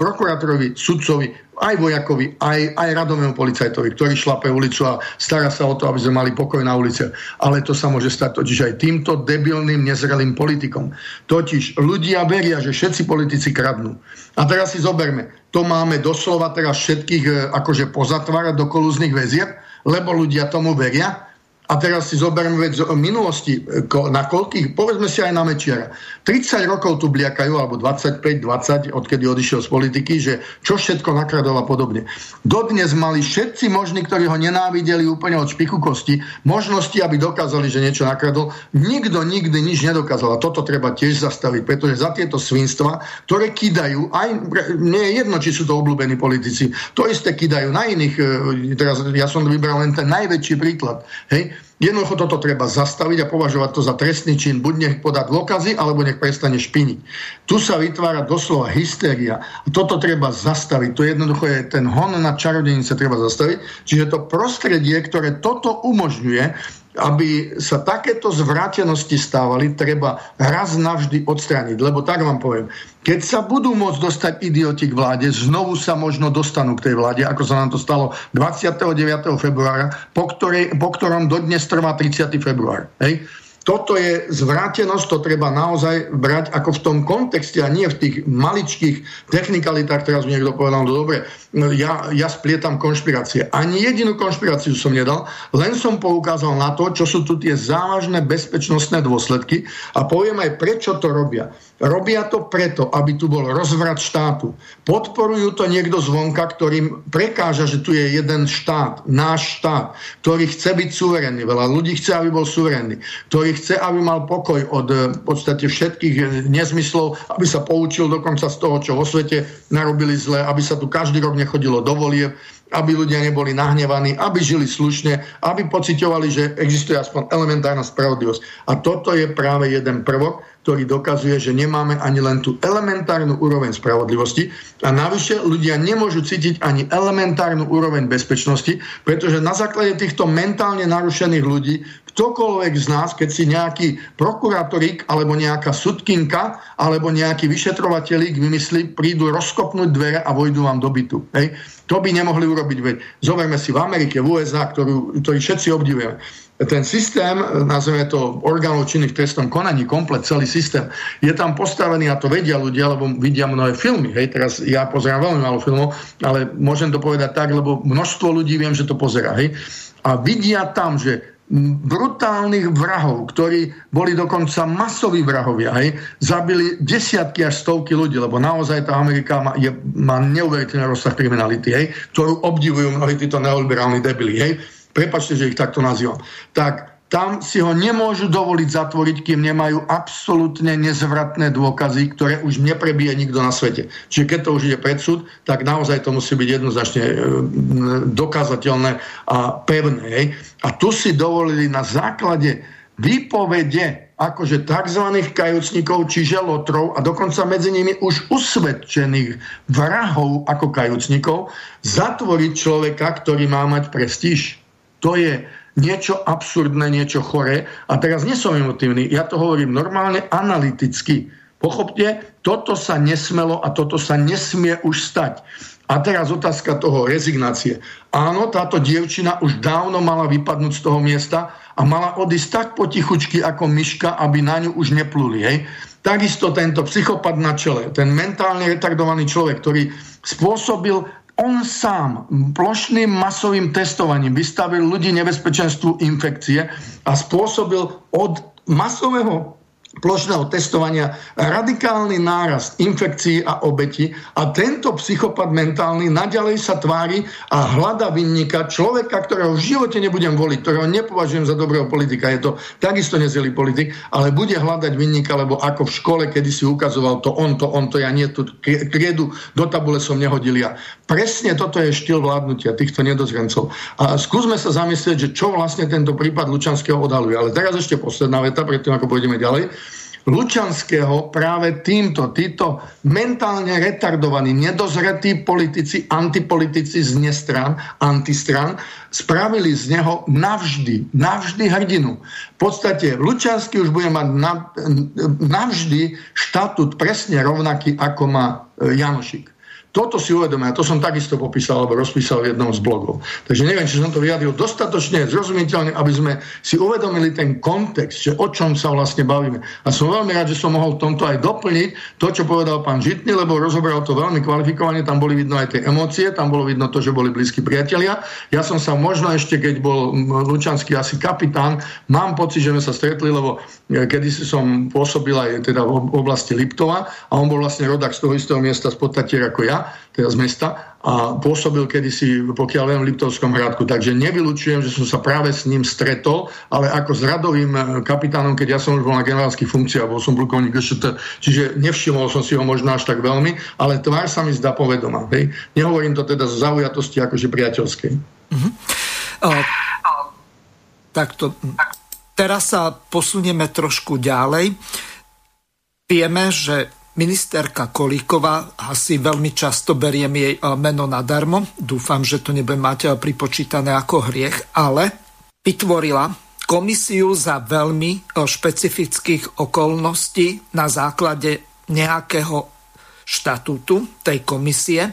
prokurátorovi, sudcovi, aj vojakovi, aj, aj radomému policajtovi, ktorý šlape ulicu a stará sa o to, aby sme mali pokoj na ulici. Ale to sa môže stať totiž aj týmto debilným, nezrelým politikom. Totiž ľudia veria, že všetci politici kradnú. A teraz si zoberme, to máme doslova teraz všetkých e, akože pozatvárať do kolúznych väzieb, lebo ľudia tomu veria, a teraz si zoberme vec o minulosti, na koľkých, povedzme si aj na Mečiara. 30 rokov tu bliakajú, alebo 25-20, odkedy odišiel z politiky, že čo všetko nakradol a podobne. Dodnes mali všetci možní, ktorí ho nenávideli úplne od špichu kosti, možnosti, aby dokázali, že niečo nakradol. Nikto nikdy nič nedokázal. A toto treba tiež zastaviť, pretože za tieto svinstva, ktoré kidajú, aj nie je jedno, či sú to obľúbení politici, to isté kidajú na iných, e, teraz ja som vybral len ten najväčší príklad. Hej? Jednoducho toto treba zastaviť a považovať to za trestný čin. Buď nech podať dôkazy, alebo nech prestane špiniť. Tu sa vytvára doslova hystéria. A toto treba zastaviť. To jednoducho je ten hon na čarodenice treba zastaviť. Čiže to prostredie, ktoré toto umožňuje, aby sa takéto zvrátenosti stávali, treba raz navždy odstrániť. Lebo tak vám poviem, keď sa budú môcť dostať idioti k vláde, znovu sa možno dostanú k tej vláde, ako sa nám to stalo 29. februára, po, ktorej, po ktorom dodnes trvá 30. február. Hej? Toto je zvrátenosť, to treba naozaj brať ako v tom kontexte a nie v tých maličkých technikalitách, teraz mi niekto povedal, no dobre, ja, ja splietam konšpirácie. Ani jedinú konšpiráciu som nedal, len som poukázal na to, čo sú tu tie závažné bezpečnostné dôsledky a poviem aj, prečo to robia. Robia to preto, aby tu bol rozvrat štátu. Podporujú to niekto zvonka, ktorým prekáža, že tu je jeden štát, náš štát, ktorý chce byť suverénny. Veľa ľudí chce, aby bol suverénny. Ktorý chce, aby mal pokoj od eh, v podstate všetkých eh, nezmyslov, aby sa poučil dokonca z toho, čo vo svete narobili zle, aby sa tu každý rok nechodilo do volieb, aby ľudia neboli nahnevaní, aby žili slušne, aby pocitovali, že existuje aspoň elementárna spravodlivosť. A toto je práve jeden prvok, ktorý dokazuje, že nemáme ani len tú elementárnu úroveň spravodlivosti a navyše ľudia nemôžu cítiť ani elementárnu úroveň bezpečnosti, pretože na základe týchto mentálne narušených ľudí ktokoľvek z nás, keď si nejaký prokurátorík alebo nejaká sudkinka alebo nejaký vyšetrovateľík vymyslí, prídu rozkopnúť dvere a vojdu vám do bytu. Hej? To by nemohli urobiť. Veď zoberme si v Amerike, v USA, ktorú, ktorý všetci obdivujeme ten systém, nazveme to orgánov činných v trestnom konaní, komplet celý systém, je tam postavený a to vedia ľudia, lebo vidia mnohé filmy. Hej, teraz ja pozerám veľmi málo filmov, ale môžem to povedať tak, lebo množstvo ľudí viem, že to pozera. Hej, a vidia tam, že brutálnych vrahov, ktorí boli dokonca masoví vrahovia, hej, zabili desiatky až stovky ľudí, lebo naozaj tá Amerika má, je, má neuveriteľný rozsah kriminality, hej, ktorú obdivujú mnohí títo neoliberálni debili. Hej? Prepačte, že ich takto nazývam, tak tam si ho nemôžu dovoliť zatvoriť, kým nemajú absolútne nezvratné dôkazy, ktoré už neprebije nikto na svete. Čiže keď to už ide pred súd, tak naozaj to musí byť jednoznačne e, dokázateľné a pevné. A tu si dovolili na základe výpovede akože tzv. kajúcnikov, čiže lotrov a dokonca medzi nimi už usvedčených vrahov ako kajúcnikov, zatvoriť človeka, ktorý má mať prestíž. To je niečo absurdné, niečo choré. A teraz nie som emotívny, ja to hovorím normálne analyticky. Pochopte, toto sa nesmelo a toto sa nesmie už stať. A teraz otázka toho rezignácie. Áno, táto dievčina už dávno mala vypadnúť z toho miesta a mala odísť tak potichučky ako myška, aby na ňu už nepluli. Hej? Takisto tento psychopat na čele, ten mentálne retardovaný človek, ktorý spôsobil on sám plošným masovým testovaním vystavil ľudí nebezpečenstvu infekcie a spôsobil od masového plošného testovania radikálny nárast infekcií a obeti a tento psychopat mentálny naďalej sa tvári a hľada vinníka, človeka, ktorého v živote nebudem voliť, ktorého nepovažujem za dobrého politika, je to takisto nezrelý politik, ale bude hľadať vinníka, lebo ako v škole, kedy si ukazoval to on, to on, to ja nie, tu kriedu do tabule som nehodil ja. Presne toto je štýl vládnutia týchto nedozrencov. A skúsme sa zamyslieť, že čo vlastne tento prípad Lučanského odhaluje. Ale teraz ešte posledná veta, predtým ako pôjdeme ďalej. Lučanského práve týmto, títo mentálne retardovaní, nedozretí politici, antipolitici z nestran, antistran, spravili z neho navždy, navždy hrdinu. V podstate Lučanský už bude mať navždy štatút presne rovnaký, ako má e, Janošik. Toto si uvedomia, to som takisto popísal alebo rozpísal v jednom z blogov. Takže neviem, či som to vyjadril dostatočne zrozumiteľne, aby sme si uvedomili ten kontext, že o čom sa vlastne bavíme. A som veľmi rád, že som mohol v tomto aj doplniť to, čo povedal pán Žitný, lebo rozoberal to veľmi kvalifikovane, tam boli vidno aj tie emócie, tam bolo vidno to, že boli blízki priatelia. Ja som sa možno ešte, keď bol Lučanský asi kapitán, mám pocit, že sme sa stretli, lebo e, kedy som pôsobil aj teda v oblasti Liptova a on bol vlastne rodak z toho istého miesta z ako ja teda z mesta, a pôsobil kedysi, pokiaľ viem, v Liptovskom hradku. Takže nevylučujem, že som sa práve s ním stretol, ale ako s radovým eh, kapitánom, keď ja som už bol na generálskych funkciách, bol som plukovník ešte, čiže nevšimol som si ho možno až tak veľmi, ale tvár sa mi zdá povedomá. Hej? Nehovorím to teda zo zaujatosti akože priateľskej. Uh-huh. Uh, takto. Teraz sa posunieme trošku ďalej. Vieme, že ministerka Kolíková, asi veľmi často beriem jej eh, meno nadarmo, dúfam, že to nebude mať eh, pripočítané ako hriech, ale vytvorila komisiu za veľmi eh, špecifických okolností na základe nejakého štatútu tej komisie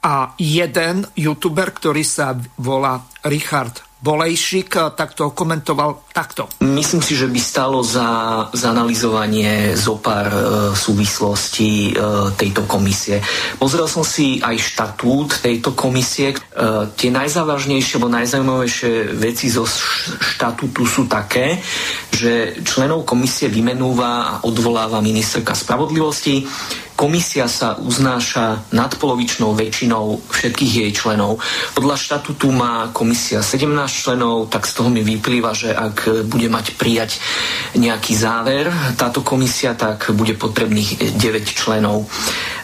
a jeden youtuber, ktorý sa volá Richard Bolejšik tak to komentoval takto. Myslím si, že by stalo za zanalizovanie zo pár e, súvislostí e, tejto komisie. Pozrel som si aj štatút tejto komisie. E, tie najzávažnejšie alebo najzaujímavejšie veci zo štatútu sú také, že členov komisie vymenúva a odvoláva ministerka spravodlivosti Komisia sa uznáša nadpolovičnou väčšinou všetkých jej členov. Podľa štatutu má komisia 17 členov, tak z toho mi vyplýva, že ak bude mať prijať nejaký záver táto komisia, tak bude potrebných 9 členov.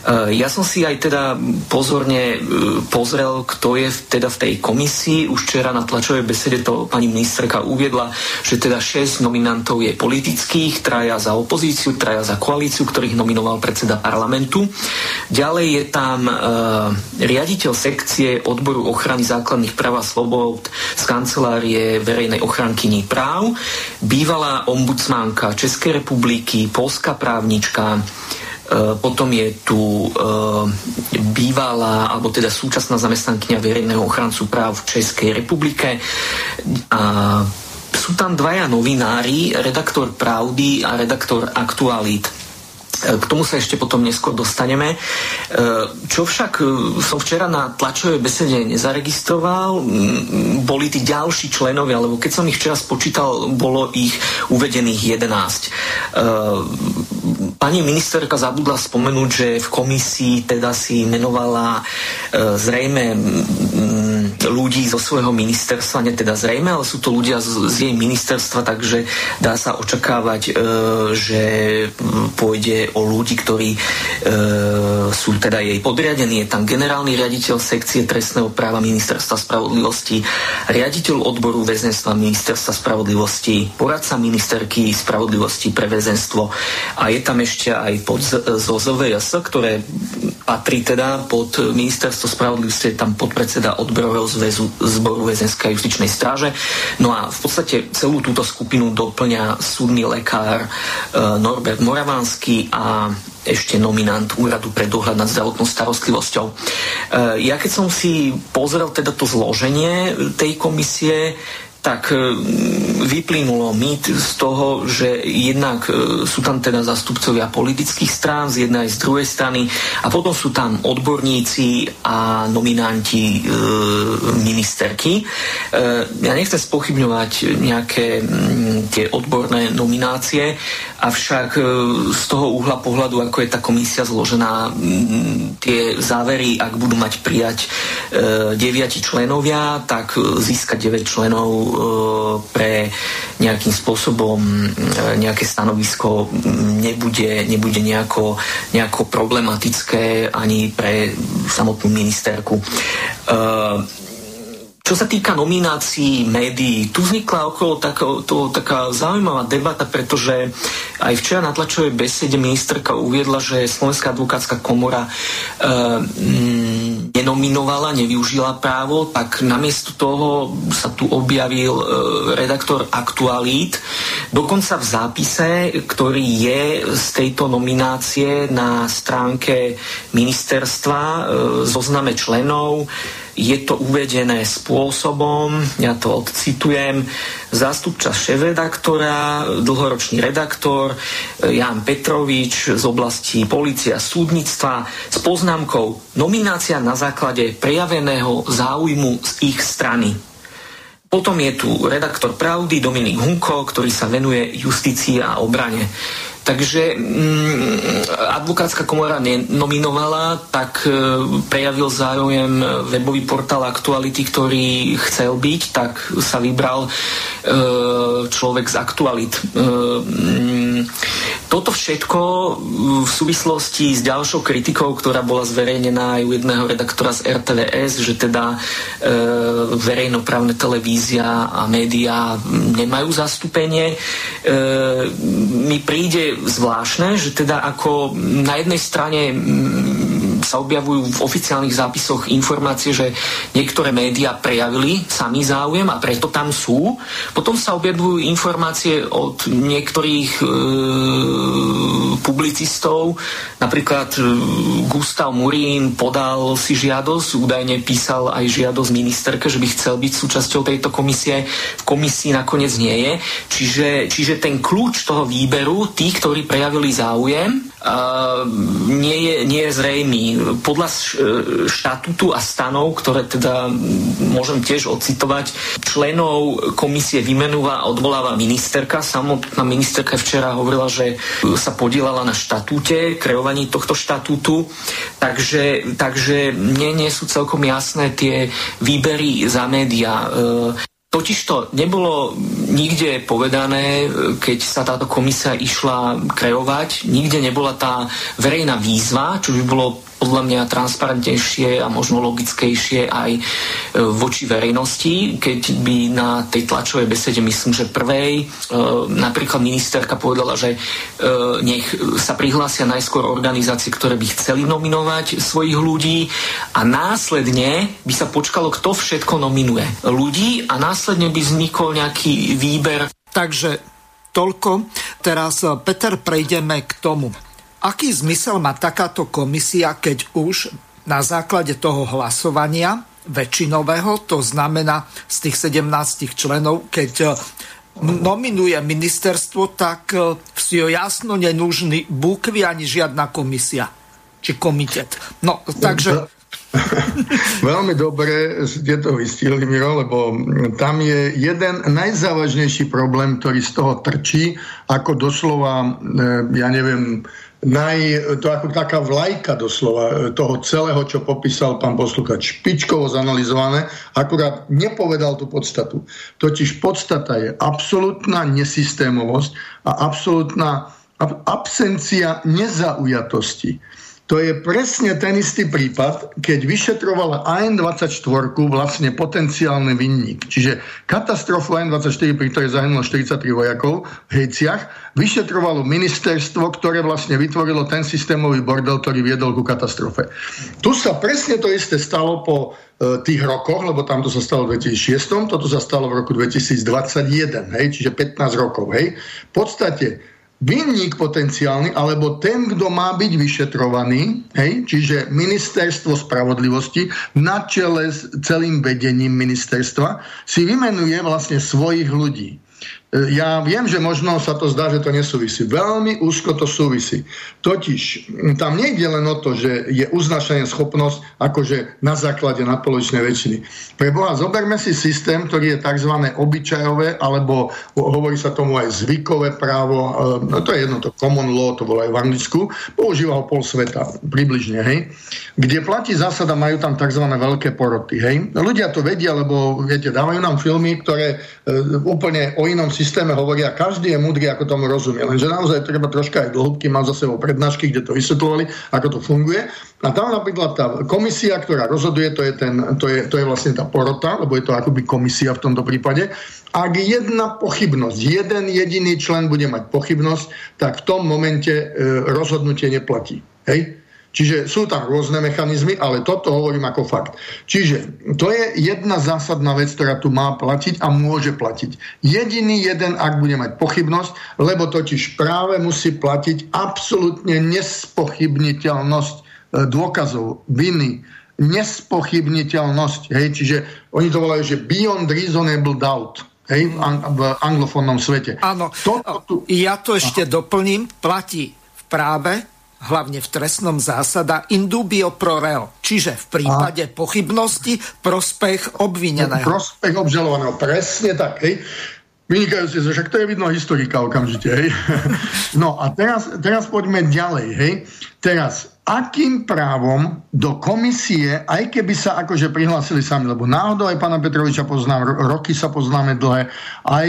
E, ja som si aj teda pozorne e, pozrel, kto je teda v tej komisii. Už včera na tlačovej besede to pani ministerka uviedla, že teda 6 nominantov je politických, traja za opozíciu, traja za koalíciu, ktorých nominoval predseda parlamentu. Ďalej je tam e, riaditeľ sekcie odboru ochrany základných práv a slobod z kancelárie verejnej ochrankyní práv, bývalá ombudsmanka Českej republiky, polská právnička, potom je tu e, bývalá, alebo teda súčasná zamestnankyňa verejného ochrancu práv v Českej republike. A sú tam dvaja novinári, redaktor Pravdy a redaktor Aktualit. K tomu sa ešte potom neskôr dostaneme. Čo však som včera na tlačovej besede nezaregistroval, boli tí ďalší členovia, lebo keď som ich včera spočítal, bolo ich uvedených 11 Pani ministerka zabudla spomenúť, že v komisii teda si menovala e, zrejme m, ľudí zo svojho ministerstva, nie teda zrejme, ale sú to ľudia z, z jej ministerstva, takže dá sa očakávať, e, že pôjde o ľudí, ktorí e, sú teda jej podriadení. Je tam generálny riaditeľ sekcie trestného práva ministerstva spravodlivosti, riaditeľ odboru väzenstva ministerstva spravodlivosti, poradca ministerky spravodlivosti pre väzenstvo a je tam ešte aj pod ZOZVS, ktoré patrí teda pod ministerstvo spravodlivosti, je tam podpredseda odborového zväzu zboru väzenskej justičnej stráže. No a v podstate celú túto skupinu doplňa súdny lekár e, Norbert Moravánsky a ešte nominant Úradu pre dohľad nad zdravotnou starostlivosťou. E, ja keď som si pozrel teda to zloženie tej komisie, tak e, vyplynulo mi z toho, že jednak e, sú tam teda zastupcovia politických strán z jednej aj z druhej strany a potom sú tam odborníci a nominanti e, ministerky. E, ja nechcem spochybňovať nejaké m, tie odborné nominácie, avšak e, z toho uhla pohľadu, ako je tá komisia zložená, m, tie závery, ak budú mať prijať e, deviati členovia, tak získať 9 členov pre nejakým spôsobom e, nejaké stanovisko nebude, nebude nejako, nejako problematické ani pre samotnú ministerku. Čo sa týka nominácií médií, tu vznikla okolo tako, to, taká zaujímavá debata, pretože aj včera na tlačovej besede ministerka uviedla, že Slovenská advokátska komora e, mm, nenominovala, nevyužila právo, tak namiesto toho sa tu objavil e, redaktor Aktualít, dokonca v zápise, ktorý je z tejto nominácie na stránke ministerstva, e, zozname členov, je to uvedené spôsobom, ja to odcitujem, zástupča šéf-redaktora, dlhoročný redaktor Jan Petrovič z oblasti policia súdnictva s poznámkou nominácia na základe prejaveného záujmu z ich strany. Potom je tu redaktor Pravdy Dominik Hunko, ktorý sa venuje justícii a obrane. Takže mm, advokátska komora nenominovala, tak e, prejavil záujem webový portál Aktuality, ktorý chcel byť, tak sa vybral e, človek z Aktualit. E, mm, toto všetko v súvislosti s ďalšou kritikou, ktorá bola zverejnená aj u jedného redaktora z RTVS, že teda e, verejnoprávne televízia a médiá nemajú zastúpenie, e, mi príde zvláštne, že teda ako na jednej strane sa objavujú v oficiálnych zápisoch informácie, že niektoré médiá prejavili sami záujem a preto tam sú. Potom sa objavujú informácie od niektorých e, publicistov. Napríklad e, Gustav Murín podal si žiadosť, údajne písal aj žiadosť ministerke, že by chcel byť súčasťou tejto komisie. V komisii nakoniec nie je. Čiže, čiže ten kľúč toho výberu, tí, ktorí prejavili záujem, nie je, nie je zrejmý. Podľa štatútu a stanov, ktoré teda môžem tiež ocitovať, členov komisie vymenúva a odvoláva ministerka. Samotná ministerka včera hovorila, že sa podielala na štatúte, kreovaní tohto štatútu, takže, takže mne nie sú celkom jasné tie výbery za média. Totiž nebolo nikde povedané, keď sa táto komisia išla kreovať, nikde nebola tá verejná výzva, čo by bolo podľa mňa transparentnejšie a možno logickejšie aj e, voči verejnosti, keď by na tej tlačovej besede, myslím, že prvej, e, napríklad ministerka povedala, že e, nech sa prihlásia najskôr organizácie, ktoré by chceli nominovať svojich ľudí a následne by sa počkalo, kto všetko nominuje ľudí a následne by vznikol nejaký výber. Takže toľko. Teraz, Peter, prejdeme k tomu Aký zmysel má takáto komisia, keď už na základe toho hlasovania väčšinového, to znamená z tých 17 členov, keď e, nominuje ministerstvo, tak e, si jo jasno nenúžny búkvy ani žiadna komisia či komitet. No, takže... [laughs] Veľmi dobre ste to vystihli, Miro, lebo tam je jeden najzávažnejší problém, ktorý z toho trčí, ako doslova, e, ja neviem, naj, to ako taká vlajka doslova e, toho celého, čo popísal pán posluchač. Špičkovo zanalizované, akurát nepovedal tú podstatu. Totiž podstata je absolútna nesystémovosť a absolútna absencia nezaujatosti. To je presne ten istý prípad, keď vyšetrovala AN24 vlastne potenciálny vinník. Čiže katastrofu AN24, pri ktorej zahynulo 43 vojakov v Hejciach, vyšetrovalo ministerstvo, ktoré vlastne vytvorilo ten systémový bordel, ktorý viedol ku katastrofe. Tu sa presne to isté stalo po e, tých rokoch, lebo tamto sa stalo v 2006, toto sa stalo v roku 2021, hej, čiže 15 rokov. Hej. V podstate vinník potenciálny, alebo ten, kto má byť vyšetrovaný, hej, čiže ministerstvo spravodlivosti na čele s celým vedením ministerstva si vymenuje vlastne svojich ľudí. Ja viem, že možno sa to zdá, že to nesúvisí. Veľmi úzko to súvisí. Totiž tam nejde len o to, že je uznašanie schopnosť akože na základe nadpoločnej väčšiny. Pre Boha, zoberme si systém, ktorý je tzv. obyčajové, alebo hovorí sa tomu aj zvykové právo, e, no to je jedno, to common law, to bolo aj v Anglicku, používa ho pol sveta, približne, hej, kde platí zásada, majú tam tzv. veľké poroty, hej. Ľudia to vedia, lebo viete, dávajú nám filmy, ktoré e, úplne o inom systéme systéme hovoria, každý je múdry, ako tomu rozumie. Lenže naozaj treba troška aj dlhúbky, mám za sebou prednášky, kde to vysvetľovali, ako to funguje. A tam napríklad tá komisia, ktorá rozhoduje, to je, ten, to je, to je vlastne tá porota, lebo je to akoby komisia v tomto prípade. Ak jedna pochybnosť, jeden jediný člen bude mať pochybnosť, tak v tom momente e, rozhodnutie neplatí. Hej? Čiže sú tam rôzne mechanizmy, ale toto hovorím ako fakt. Čiže to je jedna zásadná vec, ktorá tu má platiť a môže platiť. Jediný jeden, ak bude mať pochybnosť, lebo totiž práve musí platiť absolútne nespochybniteľnosť e, dôkazov, viny, nespochybniteľnosť. Hej? Čiže oni to volajú, že beyond reasonable doubt. Hej, v, ang- v anglofónnom svete. Áno, tu... ja to ešte Aha. doplním, platí v práve hlavne v trestnom zásada indubio pro reo. Čiže v prípade a... pochybnosti prospech obvineného. Prospech obžalovaného, presne tak. Hej. Vynikajúce, však to je vidno historika okamžite. Hej. [laughs] No a teraz, teraz poďme ďalej. Hej. Teraz akým právom do komisie, aj keby sa akože prihlásili sami, lebo náhodou aj pána Petroviča poznám, roky sa poznáme dlhé, aj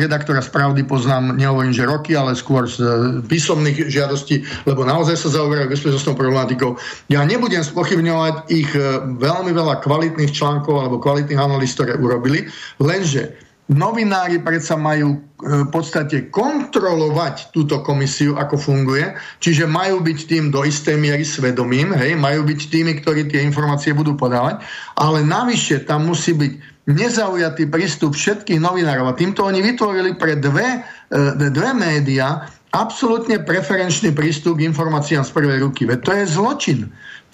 redaktora správdy poznám, nehovorím, že roky, ale skôr z e, písomných žiadostí, lebo naozaj sa zaoberajú bezpečnostnou problematikou. Ja nebudem spochybňovať ich e, veľmi veľa kvalitných článkov alebo kvalitných analýz, ktoré urobili, lenže novinári predsa majú e, v podstate kontrolovať túto komisiu, ako funguje, čiže majú byť tým do istej miery svedomím, hej, majú byť tými, ktorí tie informácie budú podávať, ale navyše tam musí byť nezaujatý prístup všetkých novinárov a týmto oni vytvorili pre dve, e, dve médiá absolútne preferenčný prístup k informáciám z prvej ruky. Veď to je zločin.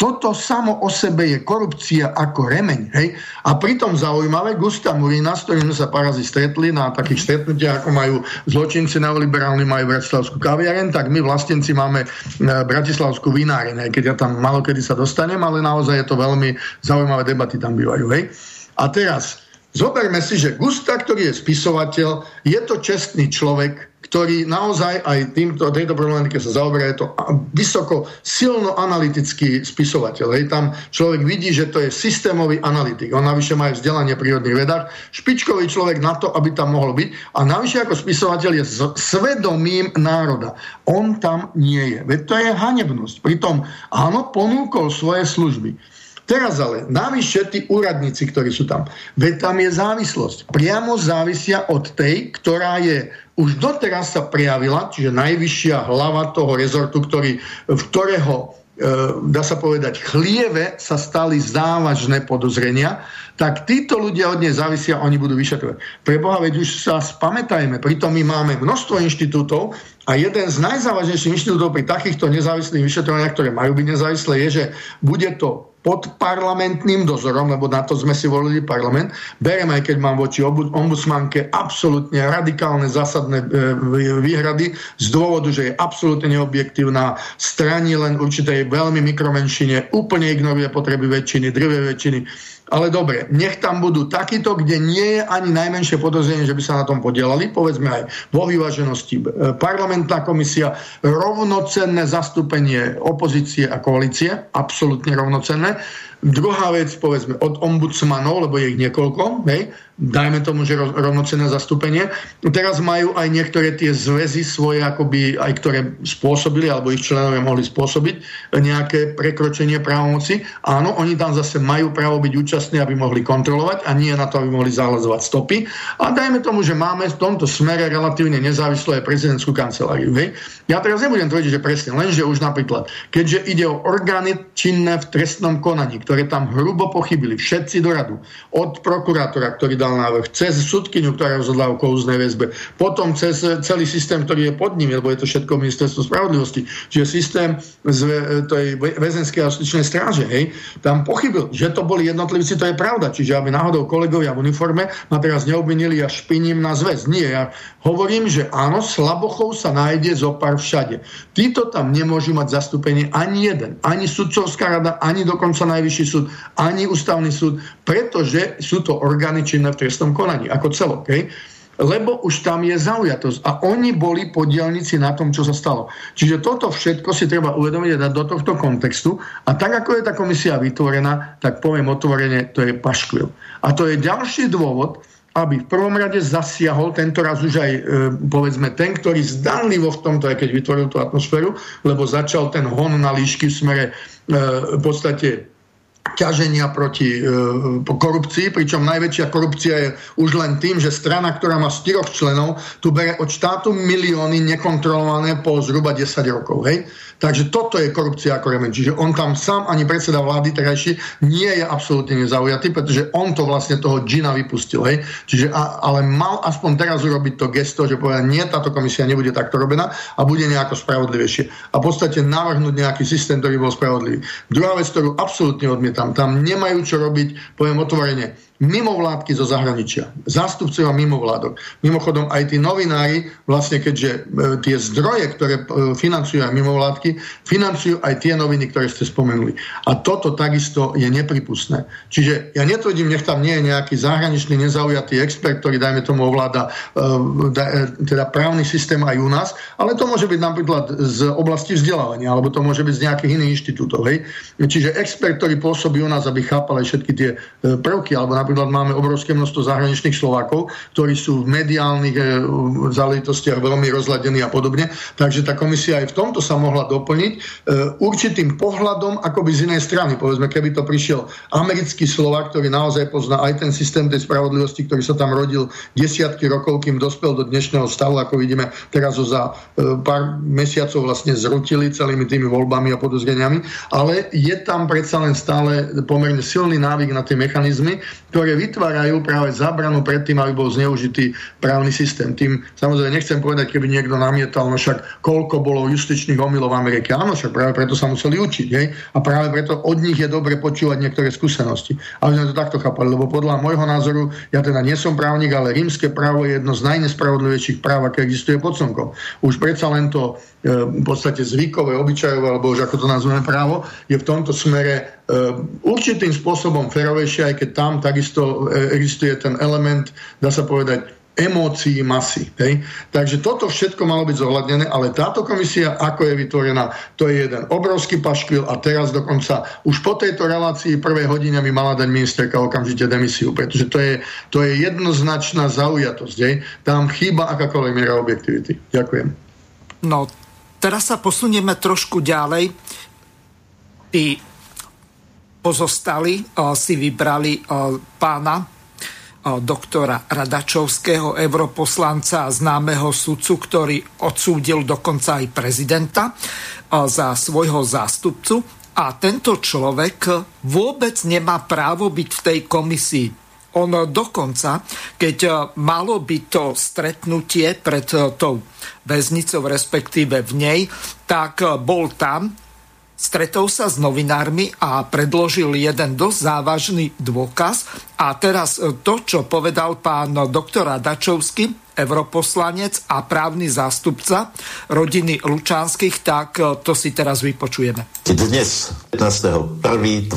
Toto samo o sebe je korupcia ako remeň. Hej? A pritom zaujímavé, Gustav Murina, s ktorým sa parazi stretli na takých stretnutiach, ako majú zločinci neoliberálni, majú Bratislavskú kaviaren, tak my vlastenci máme e, Bratislavskú vináreň, aj keď ja tam malo kedy sa dostanem, ale naozaj je to veľmi zaujímavé debaty tam bývajú. Hej? A teraz, zoberme si, že Gusta, ktorý je spisovateľ, je to čestný človek, ktorý naozaj aj týmto, tejto problematike sa zaoberá. Je to vysoko, silno analytický spisovateľ. Hej, tam človek vidí, že to je systémový analytik. On navyše má aj vzdelanie prírodných vedách. Špičkový človek na to, aby tam mohol byť. A navyše ako spisovateľ je svedomím národa. On tam nie je. Veď to je hanebnosť. Pritom áno, ponúkol svoje služby. Teraz ale, navyše tí úradníci, ktorí sú tam, veď tam je závislosť. Priamo závisia od tej, ktorá je už doteraz sa prijavila, čiže najvyššia hlava toho rezortu, ktorý, v ktorého e, dá sa povedať, chlieve sa stali závažné podozrenia, tak títo ľudia od nej závisia, oni budú vyšetrovať. Preboha, veď už sa spamätajme, pritom my máme množstvo inštitútov a jeden z najzávažnejších inštitútov pri takýchto nezávislých vyšetrovaniach, ktoré majú byť nezávislé, je, že bude to pod parlamentným dozorom, lebo na to sme si volili parlament. Berem aj keď mám voči ombudsmanke absolútne radikálne zásadné e, výhrady z dôvodu, že je absolútne neobjektívna, straní len určitej veľmi mikromenšine, úplne ignoruje potreby väčšiny, drvej väčšiny ale dobre, nech tam budú takíto, kde nie je ani najmenšie podozrenie, že by sa na tom podielali, povedzme aj vo vyváženosti. E, parlamentná komisia, rovnocenné zastúpenie opozície a koalície, absolútne rovnocenné. Druhá vec, povedzme, od ombudsmanov, lebo je ich niekoľko, hej, dajme tomu, že rovnocenné zastúpenie. Teraz majú aj niektoré tie zväzy svoje, akoby aj ktoré spôsobili, alebo ich členovia mohli spôsobiť nejaké prekročenie právomoci. Áno, oni tam zase majú právo byť účastní, aby mohli kontrolovať a nie na to, aby mohli zahľadzovať stopy. A dajme tomu, že máme v tomto smere relatívne nezávislú aj prezidentskú kanceláriu. Hej. Ja teraz nebudem tvrdiť, že presne, lenže už napríklad, keďže ide o orgány činné v trestnom konaní, ktoré tam hrubo pochybili, všetci do radu, od prokurátora, ktorý dal návrh, cez súdkyňu, ktorá rozhodla o kolúznej väzbe, potom cez celý systém, ktorý je pod ním, lebo je to všetko ministerstvo spravodlivosti, čiže systém z tej väzenskej a stráže, hej, tam pochybil, že to boli jednotlivci, to je pravda, čiže aby náhodou kolegovia v uniforme ma teraz neobvinili a špiním na zväz. Nie, ja hovorím, že áno, slabochov sa nájde zo pár všade. Títo tam nemôžu mať zastúpenie ani jeden, ani sudcovská rada, ani dokonca najvyšší súd, ani ústavný súd, pretože sú to orgány činné v trestnom konaní ako celok. Hej? lebo už tam je zaujatosť. A oni boli podielnici na tom, čo sa stalo. Čiže toto všetko si treba uvedomiť a dať do tohto kontextu. A tak, ako je tá komisia vytvorená, tak poviem otvorene, to je paškvil. A to je ďalší dôvod, aby v prvom rade zasiahol tento raz už aj, e, povedzme, ten, ktorý zdanlivo v tomto, aj keď vytvoril tú atmosféru, lebo začal ten hon na líšky v smere e, v podstate ťaženia proti e, korupcii, pričom najväčšia korupcia je už len tým, že strana, ktorá má štyroch členov, tu bere od štátu milióny nekontrolované po zhruba 10 rokov. Hej? Takže toto je korupcia ako remen. Čiže on tam sám, ani predseda vlády terajší, nie je absolútne nezaujatý, pretože on to vlastne toho džina vypustil. Hej? Čiže, a, ale mal aspoň teraz urobiť to gesto, že povedať, nie, táto komisia nebude takto robená a bude nejako spravodlivejšie. A v podstate navrhnúť nejaký systém, ktorý bol spravodlivý. Druhá vec, ktorú absolútne odmietam, tam nemajú čo robiť, poviem otvorene, mimovládky zo zahraničia, zástupcovia mimovládok. Mimochodom aj tí novinári, vlastne keďže e, tie zdroje, ktoré e, financujú aj mimovládky, financujú aj tie noviny, ktoré ste spomenuli. A toto takisto je nepripustné. Čiže ja netvrdím, nech tam nie je nejaký zahraničný nezaujatý expert, ktorý, dajme tomu, ovláda e, teda právny systém aj u nás, ale to môže byť napríklad z oblasti vzdelávania, alebo to môže byť z nejakých iných inštitútov. Hej? Čiže expert, ktorý pôsobí u nás, aby chápal aj všetky tie prvky, alebo napríklad máme obrovské množstvo zahraničných Slovákov, ktorí sú v mediálnych e, záležitostiach veľmi rozladení a podobne. Takže tá komisia aj v tomto sa mohla doplniť e, určitým pohľadom akoby z inej strany. Povedzme, keby to prišiel americký Slovák, ktorý naozaj pozná aj ten systém tej spravodlivosti, ktorý sa tam rodil desiatky rokov, kým dospel do dnešného stavu, ako vidíme teraz ho za e, pár mesiacov vlastne zrutili celými tými voľbami a podozreniami, ale je tam predsa len stále pomerne silný návyk na tie mechanizmy, ktoré ktoré vytvárajú práve zábranu pred tým, aby bol zneužitý právny systém. Tým samozrejme nechcem povedať, keby niekto namietal, no však koľko bolo justičných omylov v Amerike. Áno, však práve preto sa museli učiť. Hej? A práve preto od nich je dobre počúvať niektoré skúsenosti. Ale sme to takto chápali, lebo podľa môjho názoru, ja teda nie som právnik, ale rímske právo je jedno z najnespravodlivejších práv, aké existuje pod slnkom. Už predsa len to v podstate zvykové, obyčajové, alebo už ako to nazveme právo, je v tomto smere e, určitým spôsobom ferovejšie, aj keď tam takisto e, existuje ten element, dá sa povedať, emócií masy. Hej? Takže toto všetko malo byť zohľadnené, ale táto komisia, ako je vytvorená, to je jeden obrovský paškvil a teraz dokonca už po tejto relácii prvej hodine by mala dať ministerka okamžite demisiu, pretože to je, to je jednoznačná zaujatosť. Hej? Tam chýba akákoľvek miera objektivity. Ďakujem. No, teraz sa posunieme trošku ďalej. Tí pozostali uh, si vybrali uh, pána doktora Radačovského, europoslanca a známeho sudcu, ktorý odsúdil dokonca aj prezidenta za svojho zástupcu. A tento človek vôbec nemá právo byť v tej komisii. On dokonca, keď malo byť to stretnutie pred tou väznicou, respektíve v nej, tak bol tam stretol sa s novinármi a predložil jeden dosť závažný dôkaz. A teraz e, to, čo povedal pán doktor Dačovský, europoslanec a právny zástupca rodiny Lučánskych, tak e, to si teraz vypočujeme. Dnes, 15.1.2021,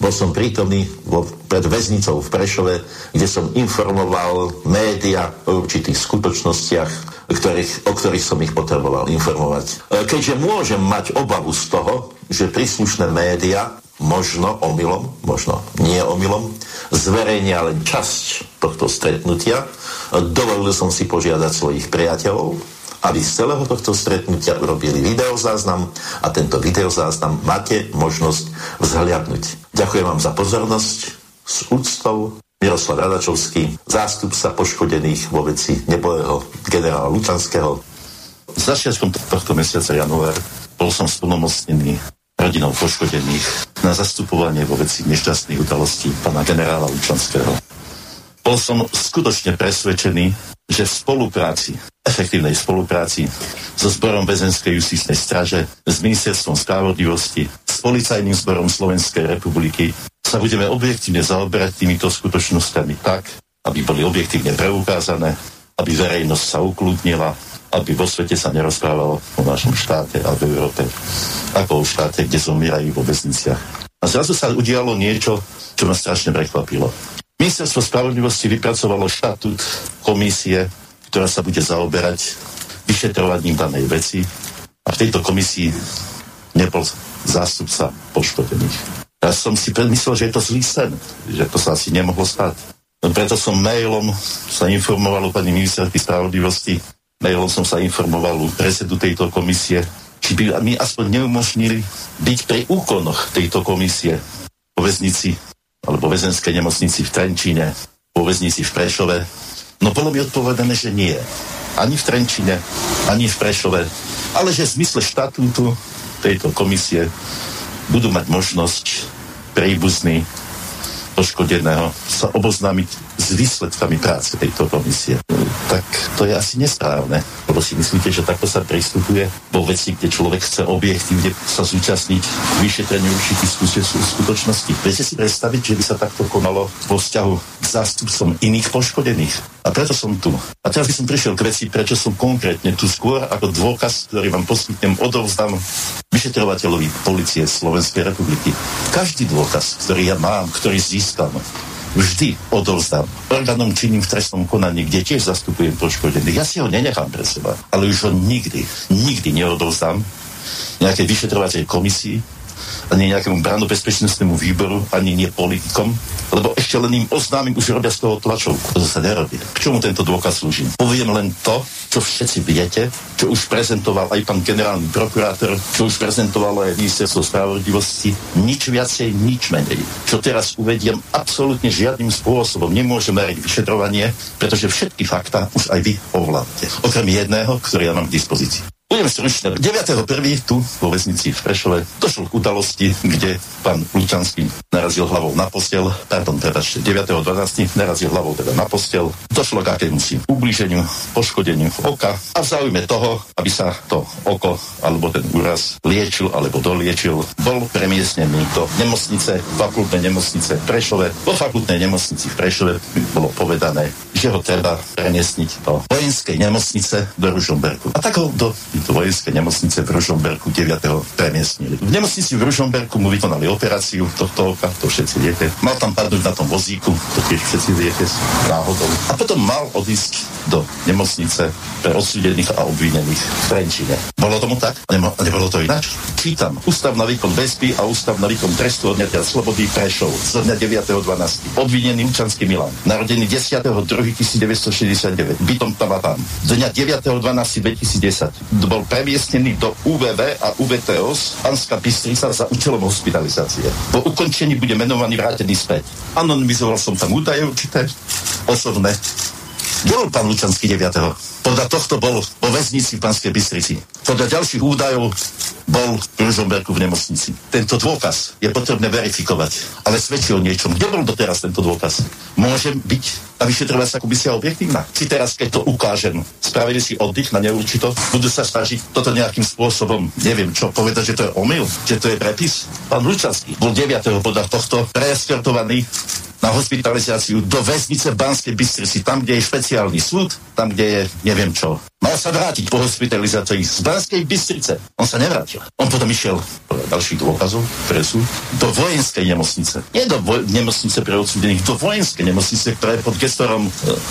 bol som prítomný vo, pred väznicou v Prešove, kde som informoval média o určitých skutočnostiach ktorých, o ktorých som ich potreboval informovať. E, keďže môžem mať obavu z toho, že príslušné média možno omylom, možno nie omylom, zverejnia len časť tohto stretnutia. Dovolil som si požiadať svojich priateľov, aby z celého tohto stretnutia urobili videozáznam a tento videozáznam máte možnosť vzhliadnúť. Ďakujem vám za pozornosť s úctou Miroslav Radačovský, zástupca poškodených vo veci nebojeho generála Lučanského. Začiatkom tohto mesiaca január bol som splnomocnený rodinou poškodených na zastupovanie vo veci nešťastných udalostí pana generála Lučanského. Bol som skutočne presvedčený, že v spolupráci, efektívnej spolupráci so Zborom väzenskej justičnej straže, s Ministerstvom spravodlivosti, s Policajným zborom Slovenskej republiky sa budeme objektívne zaoberať týmito skutočnosťami tak, aby boli objektívne preukázané, aby verejnosť sa ukludnila, aby vo svete sa nerozprávalo o našom štáte a v Európe, ako o štáte, kde zomierajú vo väzniciach. A zrazu sa udialo niečo, čo ma strašne prekvapilo. Ministerstvo spravodlivosti vypracovalo štatút komisie, ktorá sa bude zaoberať vyšetrovaním danej veci a v tejto komisii nebol zástupca poškodených. Ja som si myslel, že je to zlý sen, že to sa asi nemohlo stať. No preto som mailom sa informoval o pani ministerky spravodlivosti, mailom som sa informoval u predsedu tejto komisie, či by mi aspoň neumožnili byť pri úkonoch tejto komisie po väznici alebo väzenskej nemocnici v Trenčíne, po väznici v Prešove. No bolo mi odpovedané, že nie. Ani v Trenčine, ani v Prešove, ale že v zmysle štatútu tejto komisie budú mať možnosť príbuzný poškodeného sa oboznámiť s výsledkami práce tejto komisie. Tak to je asi nesprávne. Lebo si myslíte, že takto sa pristupuje vo veci, kde človek chce objektívne sa zúčastniť v vyšetrení určitých skutočností. Viete si predstaviť, že by sa takto konalo vo vzťahu k zástupcom iných poškodených? A preto som tu. A teraz by som prišiel k veci, prečo som konkrétne tu skôr ako dôkaz, ktorý vám poskytnem, odovzdám vyšetrovateľovi policie Slovenskej republiky. Každý dôkaz, ktorý ja mám, ktorý získam, vždy odovzdám orgánom činným v trestnom konaní, kde tiež zastupujem poškodených. Ja si ho nenechám pre seba, ale už ho nikdy, nikdy neodovzdám nejakej vyšetrovacej komisii, ani nejakému bránobezpečnostnému výboru, ani nie politikom, lebo ešte len im oznámim, už robia z toho tlačovku. To sa nerobí. K čomu tento dôkaz slúži? Poviem len to, čo všetci viete, čo už prezentoval aj pán generálny prokurátor, čo už prezentovalo aj ministerstvo spravodlivosti. Nič viacej, nič menej. Čo teraz uvediem, absolútne žiadnym spôsobom nemôže meriť vyšetrovanie, pretože všetky fakta už aj vy ovládate. Okrem jedného, ktorý ja mám k dispozícii. Budeme stručne. 9.1. tu vo vesnici v Prešove došlo k udalosti, kde pán Lučanský narazil hlavou na postel, pardon, teda 9.12. narazil hlavou teda na postel, došlo k akémusi ublíženiu, poškodeniu oka a v záujme toho, aby sa to oko alebo ten úraz liečil alebo doliečil, bol premiestnený do nemocnice, fakultnej nemocnice v Prešove. Vo fakultnej nemocnici v Prešove bolo povedané, že ho treba premiestniť do vojenskej nemocnice do Ružomberku. A tak ho do, do vojenskej nemocnice v Ružomberku 9. premiestnili. V nemocnici v Ružomberku mu vykonali operáciu tohto oka, to všetci viete. Mal tam padnúť na tom vozíku, to tiež všetci viete náhodou. A potom mal odísť do nemocnice pre odsúdených a obvinených v Trenčine. Bolo tomu tak? Nemo, nebolo to ináč? Čítam. Ústav na výkon väzby a Ústav na výkon trestu odňatia slobody Prešov z dňa 9.12. Obvinený Učanský Milan. Narodený 10.2.1969. Bytom tam. Dňa 9.12.2010. Bol premiestnený do UVV a UVTOS Panská Bystrica za účelom hospitalizácie. Po ukončení bude menovaný vrátený späť. Anonymizoval som tam údaje určité, osobné bol pán Lučanský 9. Podľa tohto bol vo väznici v Panskej Bystrici. Podľa ďalších údajov bol v Ružomberku v nemocnici. Tento dôkaz je potrebné verifikovať, ale svedčí o niečom. Kde bol doteraz tento dôkaz? Môže byť tá vyšetrovacia komisia objektívna? Si teraz, keď to ukážem, spravili si oddych na neurčito, budú sa snažiť toto nejakým spôsobom, neviem čo, povedať, že to je omyl, že to je prepis? Pán Lučanský bol 9. podľa tohto preeskortovaný na hospitalizáciu do väznice v Banskej Bystrici, tam, kde je špeciálny súd, tam, kde je neviem čo. Mal sa vrátiť po hospitalizácii z Banskej Bystrice. On sa nevrátil. On potom išiel podľa ďalších dôkazov, ktoré sú, do vojenskej nemocnice. Nie do voj- nemocnice pre odsúdených, do vojenskej nemocnice, ktorá je pod gestorom e,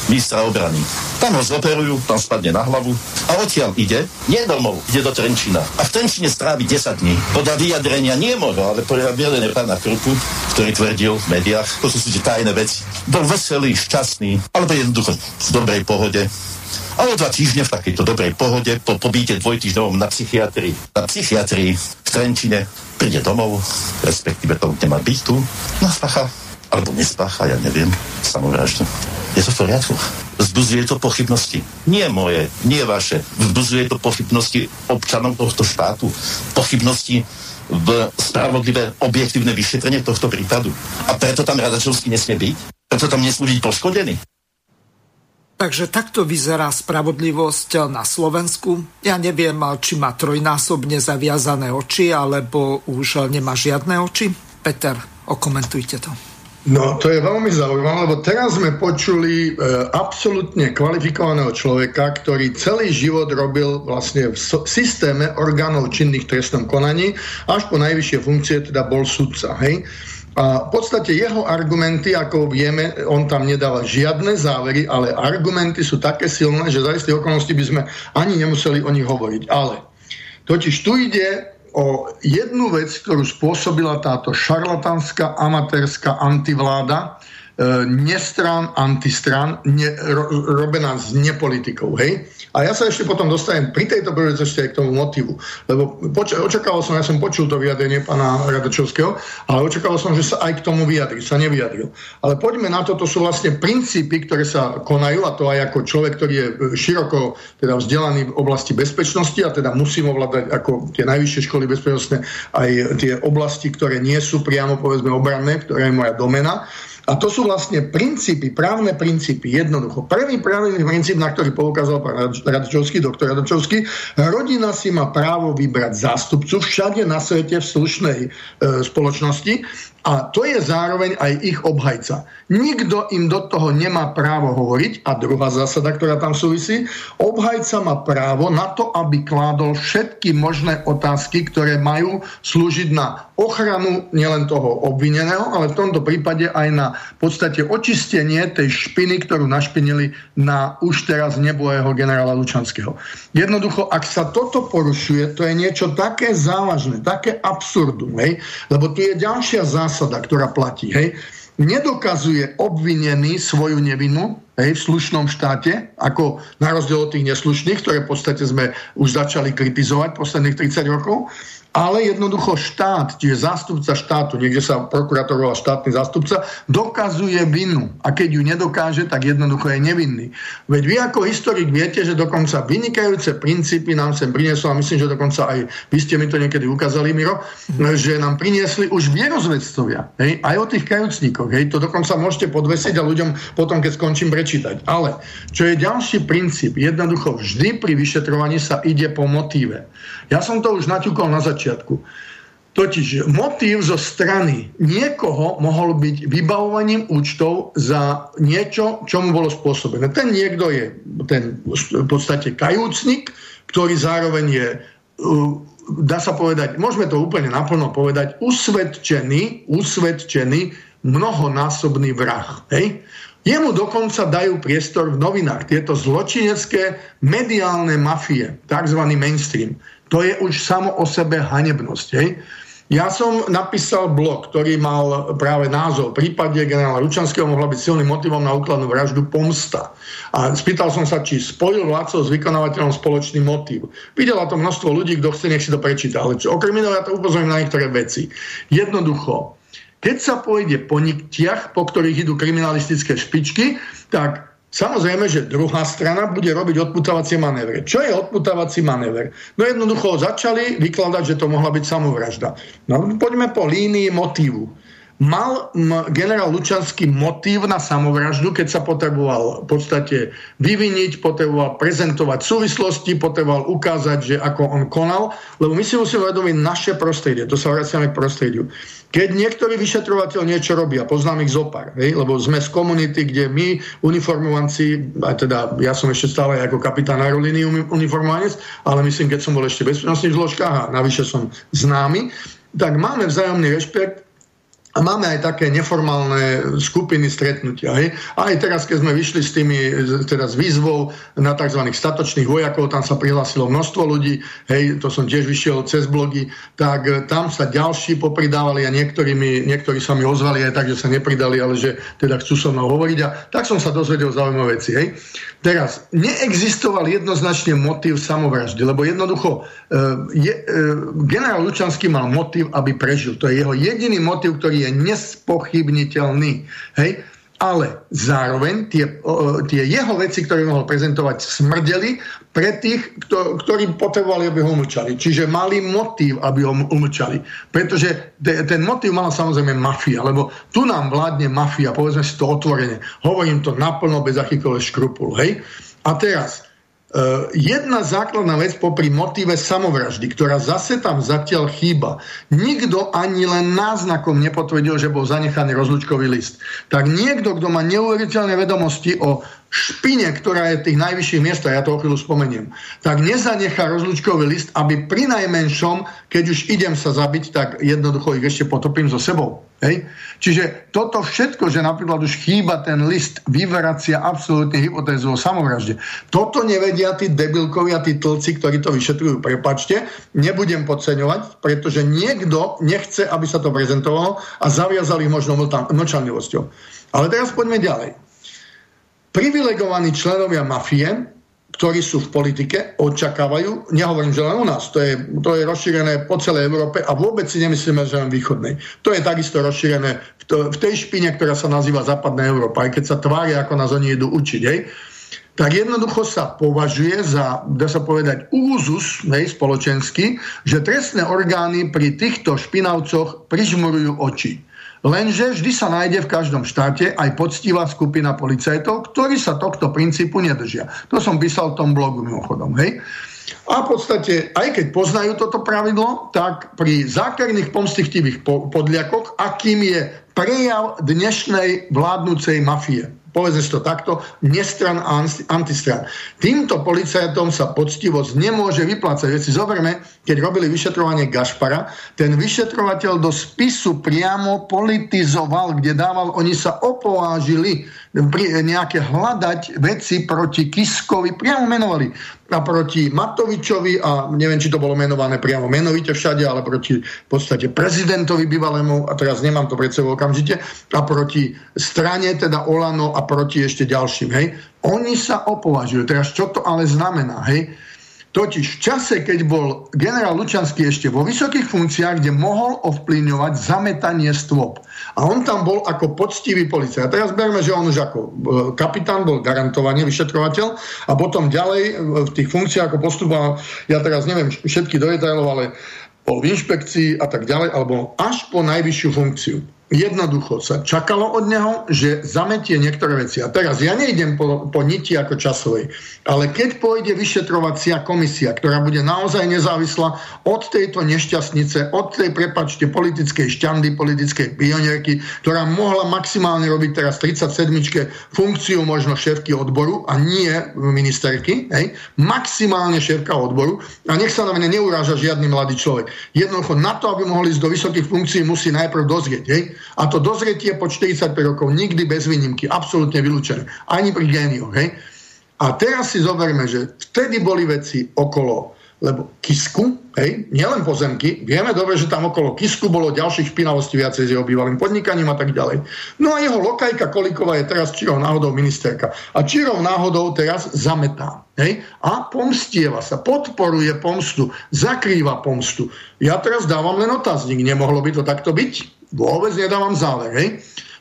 ministra obrany. Tam ho zoperujú, tam spadne na hlavu a odtiaľ ide, nie domov, ide do Trenčína. A v Trenčine strávi 10 dní. Podľa vyjadrenia nie môjho, ale podľa vyjadrenia pána Krupu, ktorý tvrdil v médiách, to sú si tajné veci. Bol veselý, šťastný, alebo jednoducho v dobrej pohode a o dva týždne v takejto dobrej pohode po pobíte dvojtýždňovom na psychiatrii, na psychiatrii v Trenčine príde domov, respektíve to nemá byť tu, no spácha, alebo nespácha, ja neviem, samovraždu. Je to v poriadku. Vzbuzuje to pochybnosti. Nie moje, nie vaše. Vzbuzuje to pochybnosti občanov tohto štátu. Pochybnosti v spravodlivé, objektívne vyšetrenie tohto prípadu. A preto tam Radačovský nesmie byť? Preto tam nesmú byť poškodený? Takže takto vyzerá spravodlivosť na Slovensku. Ja neviem, či má trojnásobne zaviazané oči, alebo už nemá žiadne oči. Peter, okomentujte to. No, to je veľmi zaujímavé, lebo teraz sme počuli e, absolútne kvalifikovaného človeka, ktorý celý život robil vlastne v so, systéme orgánov činných trestnom konaní, až po najvyššie funkcie teda bol sudca. Hej? A v podstate jeho argumenty, ako vieme, on tam nedal žiadne závery, ale argumenty sú také silné, že za istých okolností by sme ani nemuseli o nich hovoriť. Ale totiž tu ide o jednu vec, ktorú spôsobila táto šarlatánska, amatérska antivláda, nestran, antistran, ne, ro, robená s nepolitikou. Hej? A ja sa ešte potom dostanem pri tejto príležitosti aj k tomu motivu. Lebo poč- očakával som, ja som počul to vyjadrenie pána Radačovského, ale očakával som, že sa aj k tomu vyjadri, sa nevyjadril. Ale poďme na to, to sú vlastne princípy, ktoré sa konajú, a to aj ako človek, ktorý je široko teda vzdelaný v oblasti bezpečnosti a teda musím ovládať ako tie najvyššie školy bezpečnostné aj tie oblasti, ktoré nie sú priamo povedzme obranné, ktoré je moja domena. A to sú vlastne princípy, právne princípy, jednoducho. Prvý právny princíp, na ktorý poukázal pán Radačovský, doktor Radačovský, rodina si má právo vybrať zástupcu všade na svete v slušnej e, spoločnosti a to je zároveň aj ich obhajca. Nikto im do toho nemá právo hovoriť. A druhá zásada, ktorá tam súvisí, obhajca má právo na to, aby kládol všetky možné otázky, ktoré majú slúžiť na ochranu nielen toho obvineného, ale v tomto prípade aj na podstate očistenie tej špiny, ktorú našpinili na už teraz nebojeho generála Lučanského. Jednoducho, ak sa toto porušuje, to je niečo také závažné, také absurdum, hej? lebo tu je ďalšia zásada, ktorá platí. Hej. Nedokazuje obvinený svoju nevinu hej, v slušnom štáte, ako na rozdiel od tých neslušných, ktoré v podstate sme už začali kritizovať posledných 30 rokov, ale jednoducho štát, čiže zástupca štátu, niekde sa prokurátoroval štátny zástupca, dokazuje vinu. A keď ju nedokáže, tak jednoducho je nevinný. Veď vy ako historik viete, že dokonca vynikajúce princípy nám sem priniesol, a myslím, že dokonca aj vy ste mi to niekedy ukázali, Miro, mm. že nám priniesli už vierozvedcovia, hej, aj o tých kajúcníkoch. Hej, to dokonca môžete podvesiť a ľuďom potom, keď skončím, prečítať. Ale čo je ďalší princíp, jednoducho vždy pri vyšetrovaní sa ide po motíve. Ja som to už naťukol na začiatku. Totiž motív zo strany niekoho mohol byť vybavovaním účtov za niečo, čo mu bolo spôsobené. Ten niekto je ten v podstate kajúcnik, ktorý zároveň je, dá sa povedať, môžeme to úplne naplno povedať, usvedčený, usvedčený mnohonásobný vrah. Hej? Jemu dokonca dajú priestor v novinách. Tieto zločinecké mediálne mafie, tzv. mainstream to je už samo o sebe hanebnosť. Hej? Ja som napísal blog, ktorý mal práve názov Prípade generála Ručanského mohla byť silným motivom na úkladnú vraždu pomsta. A spýtal som sa, či spojil vládcov s vykonávateľom spoločný motiv. Videla to množstvo ľudí, kto chce, nech si to prečíta. Ale čo, okrem iného ja to upozorím na niektoré veci. Jednoducho, keď sa pôjde po niktiach, po ktorých idú kriminalistické špičky, tak Samozrejme, že druhá strana bude robiť odputávacie manévre. Čo je odputávací manéver? No jednoducho začali vykladať, že to mohla byť samovražda. No poďme po línii motívu. Mal generál Lučanský motív na samovraždu, keď sa potreboval v podstate vyviniť, potreboval prezentovať súvislosti, potreboval ukázať, že ako on konal, lebo my si musíme uvedomiť naše prostredie, to sa vraciame k prostrediu. Keď niektorý vyšetrovateľ niečo robí, a poznám ich zopár, hej, lebo sme z komunity, kde my, uniformovanci, a teda ja som ešte stále ako kapitán aerolíny uniformovanec, ale myslím, keď som bol ešte v bezpečnostných a navyše som známy, tak máme vzájomný rešpekt a máme aj také neformálne skupiny stretnutia. Hej? A aj teraz, keď sme vyšli s tými, teda s výzvou na tzv. statočných vojakov, tam sa prihlásilo množstvo ľudí, hej, to som tiež vyšiel cez blogy, tak e, tam sa ďalší popridávali a niektorí, mi, niektorí sa mi ozvali aj tak, že sa nepridali, ale že teda chcú so mnou hovoriť a tak som sa dozvedel zaujímavé veci. Hej? Teraz, neexistoval jednoznačne motív samovraždy, lebo jednoducho e, je, e, generál Lučanský mal motív, aby prežil. To je jeho jediný motív, ktorý je nespochybniteľný. Hej? Ale zároveň tie, tie jeho veci, ktoré mohol prezentovať, smrdeli pre tých, ktorí potrebovali, aby ho umlčali. Čiže mali motív, aby ho umlčali. Pretože ten motív mala samozrejme mafia, lebo tu nám vládne mafia, povedzme si to otvorene. Hovorím to naplno, bez akýkoľvek škrupul. Hej? A teraz, jedna základná vec popri motíve samovraždy, ktorá zase tam zatiaľ chýba. Nikto ani len náznakom nepotvrdil, že bol zanechaný rozlučkový list. Tak niekto, kto má neuveriteľné vedomosti o špine, ktorá je v tých najvyšších miestach, ja to o chvíľu spomeniem, tak nezanechá rozlučkový list, aby pri najmenšom, keď už idem sa zabiť, tak jednoducho ich ešte potopím so sebou. Hej? Čiže toto všetko, že napríklad už chýba ten list, vyvracia absolútne hypotézu o samovražde. Toto nevedia tí debilkovia, tí tlci, ktorí to vyšetrujú. Prepačte, nebudem podceňovať, pretože niekto nechce, aby sa to prezentovalo a zaviazali možno mlčanlivosťou. Ale teraz poďme ďalej privilegovaní členovia mafie, ktorí sú v politike, očakávajú, nehovorím, že len u nás, to je, to je rozšírené po celej Európe a vôbec si nemyslíme, že len východnej. To je takisto rozšírené v, to, v tej špine, ktorá sa nazýva Západná Európa, aj keď sa tvária, ako nás oni idú učiť. Hej? tak jednoducho sa považuje za, dá sa povedať, úzus hej, spoločenský, že trestné orgány pri týchto špinavcoch prižmurujú oči. Lenže vždy sa nájde v každom štáte aj poctivá skupina policajtov, ktorí sa tohto princípu nedržia. To som písal v tom blogu mimochodom. Hej? A v podstate, aj keď poznajú toto pravidlo, tak pri zákerných pomstichtivých podliakoch, akým je prejav dnešnej vládnúcej mafie, povedzme to takto, nestran a antistran. Týmto policajtom sa poctivosť nemôže vyplácať. Veď si zoberme, keď robili vyšetrovanie Gašpara, ten vyšetrovateľ do spisu priamo politizoval, kde dával, oni sa opovážili nejaké hľadať veci proti Kiskovi, priamo menovali a proti Matovičovi a neviem, či to bolo menované priamo menovite všade, ale proti v podstate prezidentovi bývalému, a teraz nemám to pred sebou okamžite, a proti strane, teda Olano a proti ešte ďalším. Hej. Oni sa opovažujú. Teraz čo to ale znamená? Hej? Totiž v čase, keď bol generál Lučanský ešte vo vysokých funkciách, kde mohol ovplyvňovať zametanie stôp. A on tam bol ako poctivý policajt. A teraz berme, že on už ako e, kapitán bol garantovaný vyšetrovateľ a potom ďalej e, v tých funkciách ako postupoval, ja teraz neviem všetky do detailov, ale bol v inšpekcii a tak ďalej, alebo až po najvyššiu funkciu. Jednoducho sa čakalo od neho, že zametie niektoré veci. A teraz ja nejdem po, po niti ako časovej, ale keď pôjde vyšetrovacia komisia, ktorá bude naozaj nezávislá od tejto nešťastnice, od tej, prepačte, politickej šťandy, politickej pionierky, ktorá mohla maximálne robiť teraz 37 funkciu možno šéfky odboru a nie ministerky, hej, maximálne šéfka odboru a nech sa na mňa neuráža žiadny mladý človek. Jednoducho na to, aby mohli ísť do vysokých funkcií, musí najprv dozrieť. Hej. A to dozretie po 45 rokov nikdy bez výnimky, absolútne vylúčené. Ani pri génioch. Hej? A teraz si zoberme, že vtedy boli veci okolo lebo Kisku, hej, nielen pozemky, vieme dobre, že tam okolo Kisku bolo ďalších špinavostí viacej s jeho bývalým podnikaním a tak ďalej. No a jeho lokajka Koliková je teraz čirou náhodou ministerka. A čirou náhodou teraz zametá. Hej, a pomstieva sa, podporuje pomstu, zakrýva pomstu. Ja teraz dávam len otáznik, nemohlo by to takto byť? Vôbec nedávam záver. Hej?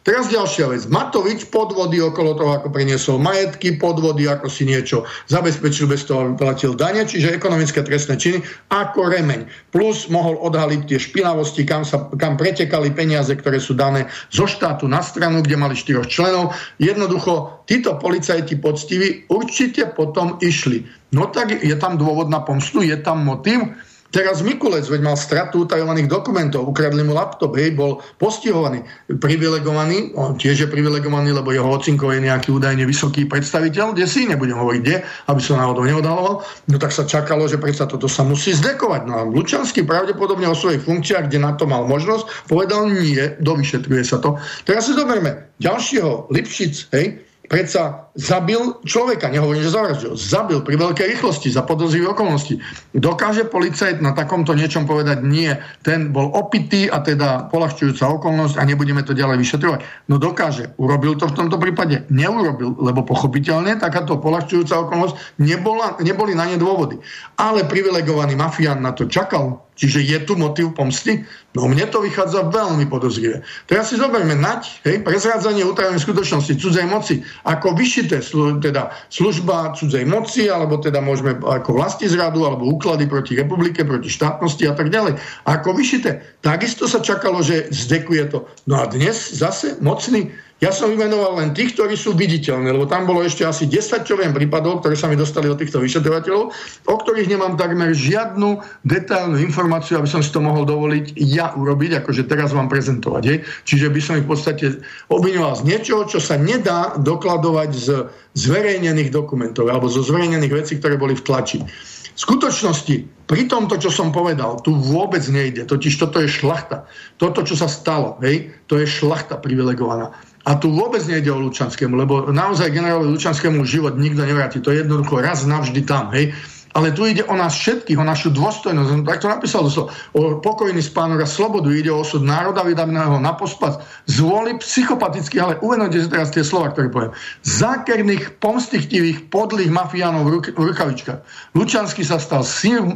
Teraz ďalšia vec. Matovič podvody okolo toho, ako priniesol majetky, podvody, ako si niečo zabezpečil bez toho, aby platil dane, čiže ekonomické trestné činy ako remeň. Plus mohol odhaliť tie špinavosti, kam, sa, kam pretekali peniaze, ktoré sú dané zo štátu na stranu, kde mali štyroch členov. Jednoducho, títo policajti poctiví určite potom išli. No tak je tam dôvod na pomstu, je tam motiv Teraz Mikulec, veď mal stratu utajovaných dokumentov, ukradli mu laptop, hej, bol postihovaný, privilegovaný, on tiež je privilegovaný, lebo jeho ocinko je nejaký údajne vysoký predstaviteľ, kde si, nebudem hovoriť kde, aby som náhodou neodhaloval, no tak sa čakalo, že predsa toto sa musí zdekovať. No a Lučanský pravdepodobne o svojich funkciách, kde na to mal možnosť, povedal nie, dovyšetruje sa to. Teraz si zoberme ďalšieho Lipšic, hej, predsa zabil človeka, nehovorím, že zavraždil, zabil pri veľkej rýchlosti za podozrivé okolnosti. Dokáže policajt na takomto niečom povedať nie, ten bol opitý a teda polahčujúca okolnosť a nebudeme to ďalej vyšetrovať. No dokáže. Urobil to v tomto prípade? Neurobil, lebo pochopiteľne takáto polahčujúca okolnosť nebola, neboli na ne dôvody. Ale privilegovaný mafián na to čakal, Čiže je tu motiv pomsty? No mne to vychádza veľmi podozrivé. Teraz si zoberme nať, hej, prezrádzanie utajenej skutočnosti cudzej moci ako vyšité teda služba cudzej moci, alebo teda môžeme ako vlasti zradu, alebo úklady proti republike, proti štátnosti a tak ďalej. Ako vyšité. Takisto sa čakalo, že zdekuje to. No a dnes zase mocný ja som vymenoval len tých, ktorí sú viditeľní, lebo tam bolo ešte asi 10 čo viem prípadov, ktoré sa mi dostali od týchto vyšetrovateľov, o ktorých nemám takmer žiadnu detailnú informáciu, aby som si to mohol dovoliť ja urobiť, akože teraz vám prezentovať. Je. Čiže by som ich v podstate obvinoval z niečoho, čo sa nedá dokladovať z zverejnených dokumentov alebo zo zverejnených vecí, ktoré boli v tlači. V skutočnosti, pri tomto, čo som povedal, tu vôbec nejde. Totiž toto je šlachta. Toto, čo sa stalo, hej, to je šlachta privilegovaná. A tu vôbec nejde o Lučanskému, lebo naozaj generálovi Lučanskému život nikto nevráti. To je jednoducho raz navždy tam. Hej? Ale tu ide o nás všetkých, o našu dôstojnosť. Tak to napísal doslova. O pokojný spánok a slobodu. Ide o osud národa vydaného na pospas. Zvoli psychopaticky, ale uvedomte si teraz tie slova, ktoré poviem. Zákerných, pomstichtivých, podlých mafiánov v rukavičkách. Lučanský sa stal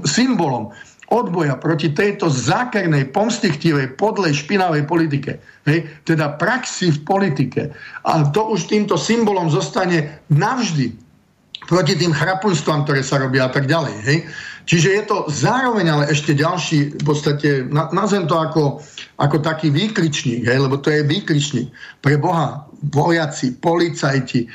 symbolom odboja proti tejto zákernej, pomstichtivej, podlej, špinavej politike. Hej? Teda praxi v politike. A to už týmto symbolom zostane navždy proti tým chrapunstvám, ktoré sa robia a tak ďalej. Hej? Čiže je to zároveň ale ešte ďalší, v podstate, nazvem to ako, ako taký výkričník, hej, lebo to je výkričník. Pre Boha, vojaci, policajti, e,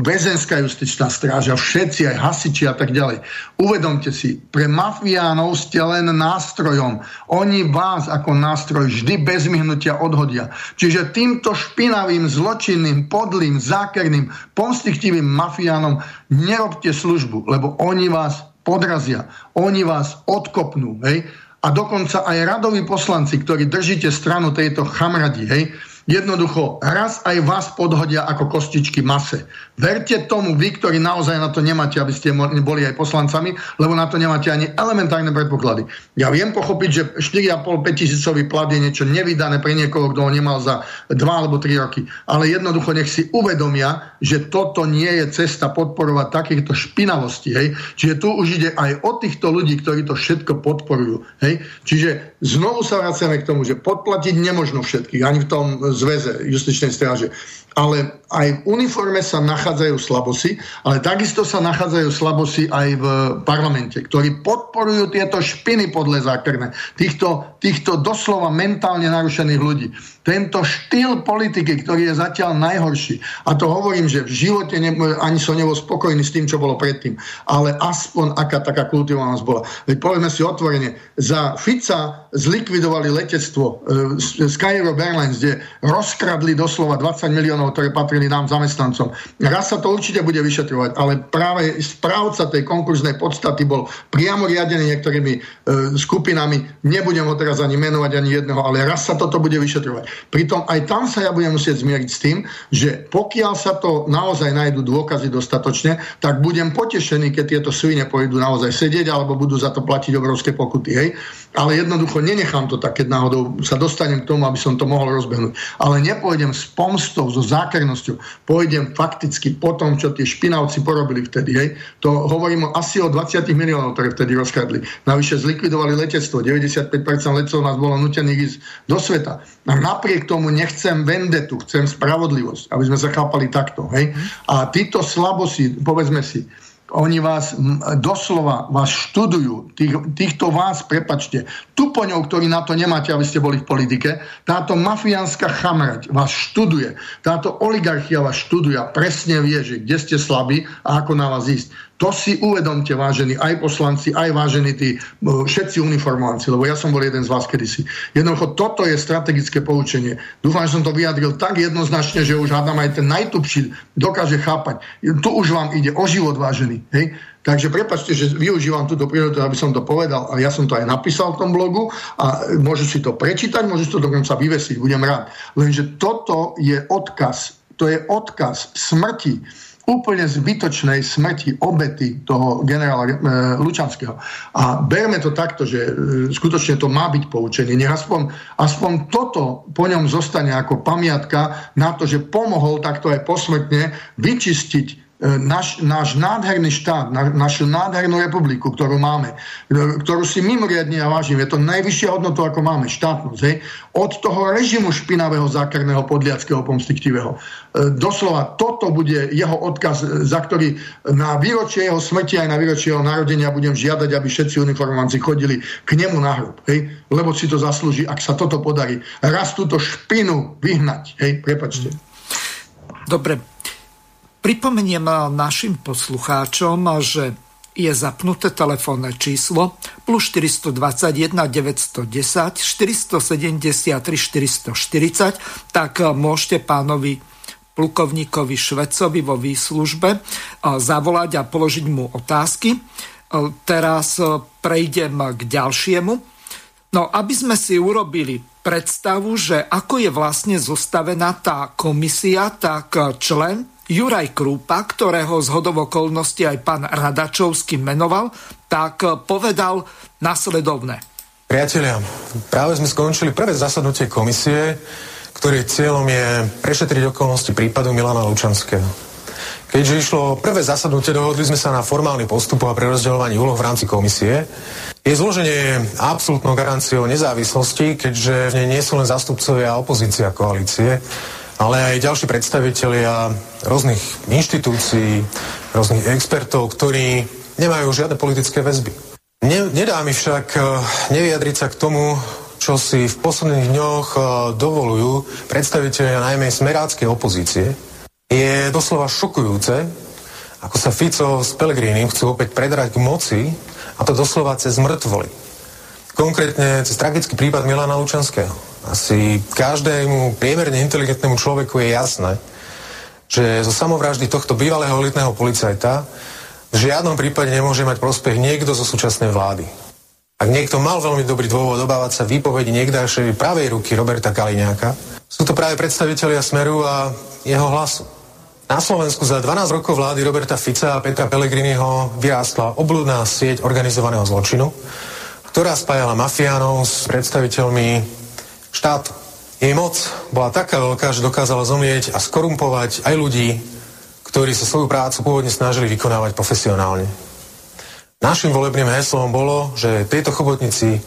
väzenská justičná stráža, všetci, aj hasiči a tak ďalej. Uvedomte si, pre mafiánov ste len nástrojom. Oni vás ako nástroj vždy bez myhnutia odhodia. Čiže týmto špinavým, zločinným, podlým, zákerným, pomstichtivým mafiánom nerobte službu, lebo oni vás podrazia. Oni vás odkopnú, hej? A dokonca aj radoví poslanci, ktorí držíte stranu tejto chamradi, hej? Jednoducho, raz aj vás podhodia ako kostičky mase. Verte tomu, vy, ktorí naozaj na to nemáte, aby ste boli aj poslancami, lebo na to nemáte ani elementárne predpoklady. Ja viem pochopiť, že 4,5-5 tisícový plat je niečo nevydané pre niekoho, kto ho nemal za 2 alebo 3 roky. Ale jednoducho nech si uvedomia, že toto nie je cesta podporovať takýchto špinavostí. Hej? Čiže tu už ide aj o týchto ľudí, ktorí to všetko podporujú. Hej? Čiže znovu sa vraciame k tomu, že podplatiť nemožno všetkých, ani v tom zväze justičnej stráže ale aj v uniforme sa nachádzajú slabosy, ale takisto sa nachádzajú slabosy aj v parlamente, ktorí podporujú tieto špiny podle zákerné, týchto, týchto doslova mentálne narušených ľudí. Tento štýl politiky, ktorý je zatiaľ najhorší, a to hovorím, že v živote ne, ani som nebol spokojný s tým, čo bolo predtým, ale aspoň aká taká kultivovanosť bola. Veď povedzme si otvorene, za Fica zlikvidovali letectvo e, Sky Airlines, kde rozkradli doslova 20 miliónov miliónov, ktoré patrili nám zamestnancom. Raz sa to určite bude vyšetrovať, ale práve správca tej konkurznej podstaty bol priamo riadený niektorými e, skupinami. Nebudem ho teraz ani menovať, ani jedného, ale raz sa toto bude vyšetrovať. Pritom aj tam sa ja budem musieť zmieriť s tým, že pokiaľ sa to naozaj nájdú dôkazy dostatočne, tak budem potešený, keď tieto svine pôjdu naozaj sedieť alebo budú za to platiť obrovské pokuty. Hej? Ale jednoducho nenechám to tak, keď náhodou sa dostanem k tomu, aby som to mohol rozbehnúť. Ale nepôjdem s pomstou, so zákernosťou. Pôjdem fakticky po tom, čo tie špinavci porobili vtedy. Hej. To hovorím asi o 20 miliónov, ktoré vtedy rozkradli. Navyše zlikvidovali letectvo. 95% letcov nás bolo nutených ísť do sveta. A napriek tomu nechcem vendetu, chcem spravodlivosť, aby sme sa chápali takto. Hej. A títo slabosti, povedzme si, oni vás doslova vás študujú, tých, týchto vás, prepačte, tupoňov, ktorí na to nemáte, aby ste boli v politike, táto mafiánska chamrať vás študuje, táto oligarchia vás študuje a presne vie, že kde ste slabí a ako na vás ísť. To si uvedomte, vážení aj poslanci, aj vážení tí všetci uniformovanci, lebo ja som bol jeden z vás kedysi. Jednoducho toto je strategické poučenie. Dúfam, že som to vyjadril tak jednoznačne, že už hádam aj ten najtupší dokáže chápať. Tu už vám ide o život, vážený. Hej? Takže prepačte, že využívam túto príležitosť, aby som to povedal a ja som to aj napísal v tom blogu a môžu si to prečítať, môžu to dokonca vyvesiť, budem rád. Lenže toto je odkaz, to je odkaz smrti úplne zbytočnej smrti obety toho generála e, Lučanského. A berme to takto, že e, skutočne to má byť poučenie. Nech aspoň, aspoň toto po ňom zostane ako pamiatka na to, že pomohol takto aj posmrtne vyčistiť E, naš, náš nádherný štát, na, našu nádhernú republiku, ktorú máme, e, ktorú si mimoriadne ja vážim, je to najvyššia hodnota, ako máme, štátnosť, hej, od toho režimu špinavého, zákerného, podliackého, pomstiktivého. E, doslova toto bude jeho odkaz, za ktorý na výročie jeho smrti aj na výročie jeho narodenia budem žiadať, aby všetci uniformovanci chodili k nemu na hrob, hej, lebo si to zaslúži, ak sa toto podarí. Raz túto špinu vyhnať, hej, prepačte. Dobre, Pripomeniem našim poslucháčom, že je zapnuté telefónne číslo plus 421 910 473 440, tak môžete pánovi plukovníkovi Švecovi vo výslužbe zavolať a položiť mu otázky. Teraz prejdem k ďalšiemu. No, aby sme si urobili predstavu, že ako je vlastne zostavená tá komisia, tak člen Juraj Krúpa, ktorého z hodovokolnosti aj pán Radačovský menoval, tak povedal nasledovné. Priatelia, práve sme skončili prvé zasadnutie komisie, ktorý cieľom je prešetriť okolnosti prípadu Milana Lučanského. Keďže išlo prvé zasadnutie, dohodli sme sa na formálny postup a prerozdeľovaní úloh v rámci komisie. Je zloženie absolútnou garanciou nezávislosti, keďže v nej nie sú len zastupcovia opozícia koalície, ale aj ďalší predstavitelia rôznych inštitúcií, rôznych expertov, ktorí nemajú žiadne politické väzby. Ne, nedá mi však uh, nevyjadriť sa k tomu, čo si v posledných dňoch uh, dovolujú predstavitelia najmä smeráckej opozície. Je doslova šokujúce, ako sa Fico s Pelegrínim chcú opäť predrať k moci, a to doslova cez mŕtvoly. Konkrétne cez tragický prípad Milana Lučanského. Asi každému priemerne inteligentnému človeku je jasné, že zo samovraždy tohto bývalého elitného policajta v žiadnom prípade nemôže mať prospech niekto zo súčasnej vlády. Ak niekto mal veľmi dobrý dôvod obávať sa výpovedi niekdajšej pravej ruky Roberta Kaliňáka, sú to práve predstavitelia Smeru a jeho hlasu. Na Slovensku za 12 rokov vlády Roberta Fica a Petra Pellegriniho vyrástla oblúdna sieť organizovaného zločinu, ktorá spájala mafiánov s predstaviteľmi štátu. Jej moc bola taká veľká, že dokázala zomlieť a skorumpovať aj ľudí, ktorí sa svoju prácu pôvodne snažili vykonávať profesionálne. Našim volebným heslom bolo, že tejto chobotnici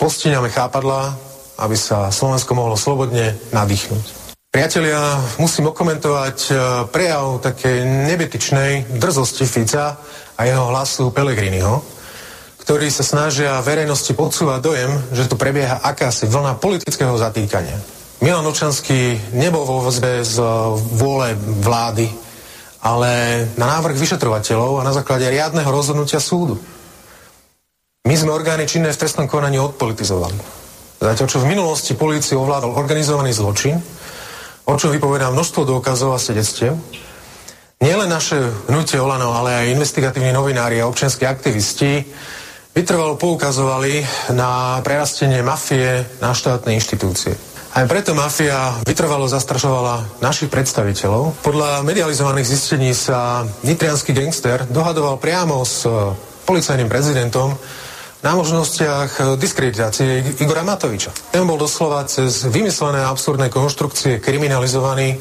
postíňame chápadla, aby sa Slovensko mohlo slobodne nadýchnuť. Priatelia, musím okomentovať e, prejav také nebytičnej drzosti Fica a jeho hlasu Pelegriniho, ktorí sa snažia verejnosti podsúvať dojem, že tu prebieha akási vlna politického zatýkania. Milan Očanský nebol vo vozbe z vôle vlády ale na návrh vyšetrovateľov a na základe riadneho rozhodnutia súdu. My sme orgány činné v trestnom konaní odpolitizovali. Zatiaľ, čo v minulosti polícii ovládal organizovaný zločin, o čom vypovedá množstvo dôkazov a svedectiev, nielen naše hnutie Olano, ale aj investigatívni novinári a občianskí aktivisti vytrvalo poukazovali na prerastenie mafie na štátne inštitúcie. Aj preto mafia vytrvalo zastrašovala našich predstaviteľov. Podľa medializovaných zistení sa nitrianský gangster dohadoval priamo s e, policajným prezidentom na možnostiach e, diskreditácie Igora Matoviča. Ten bol doslova cez vymyslené absurdné konštrukcie kriminalizovaný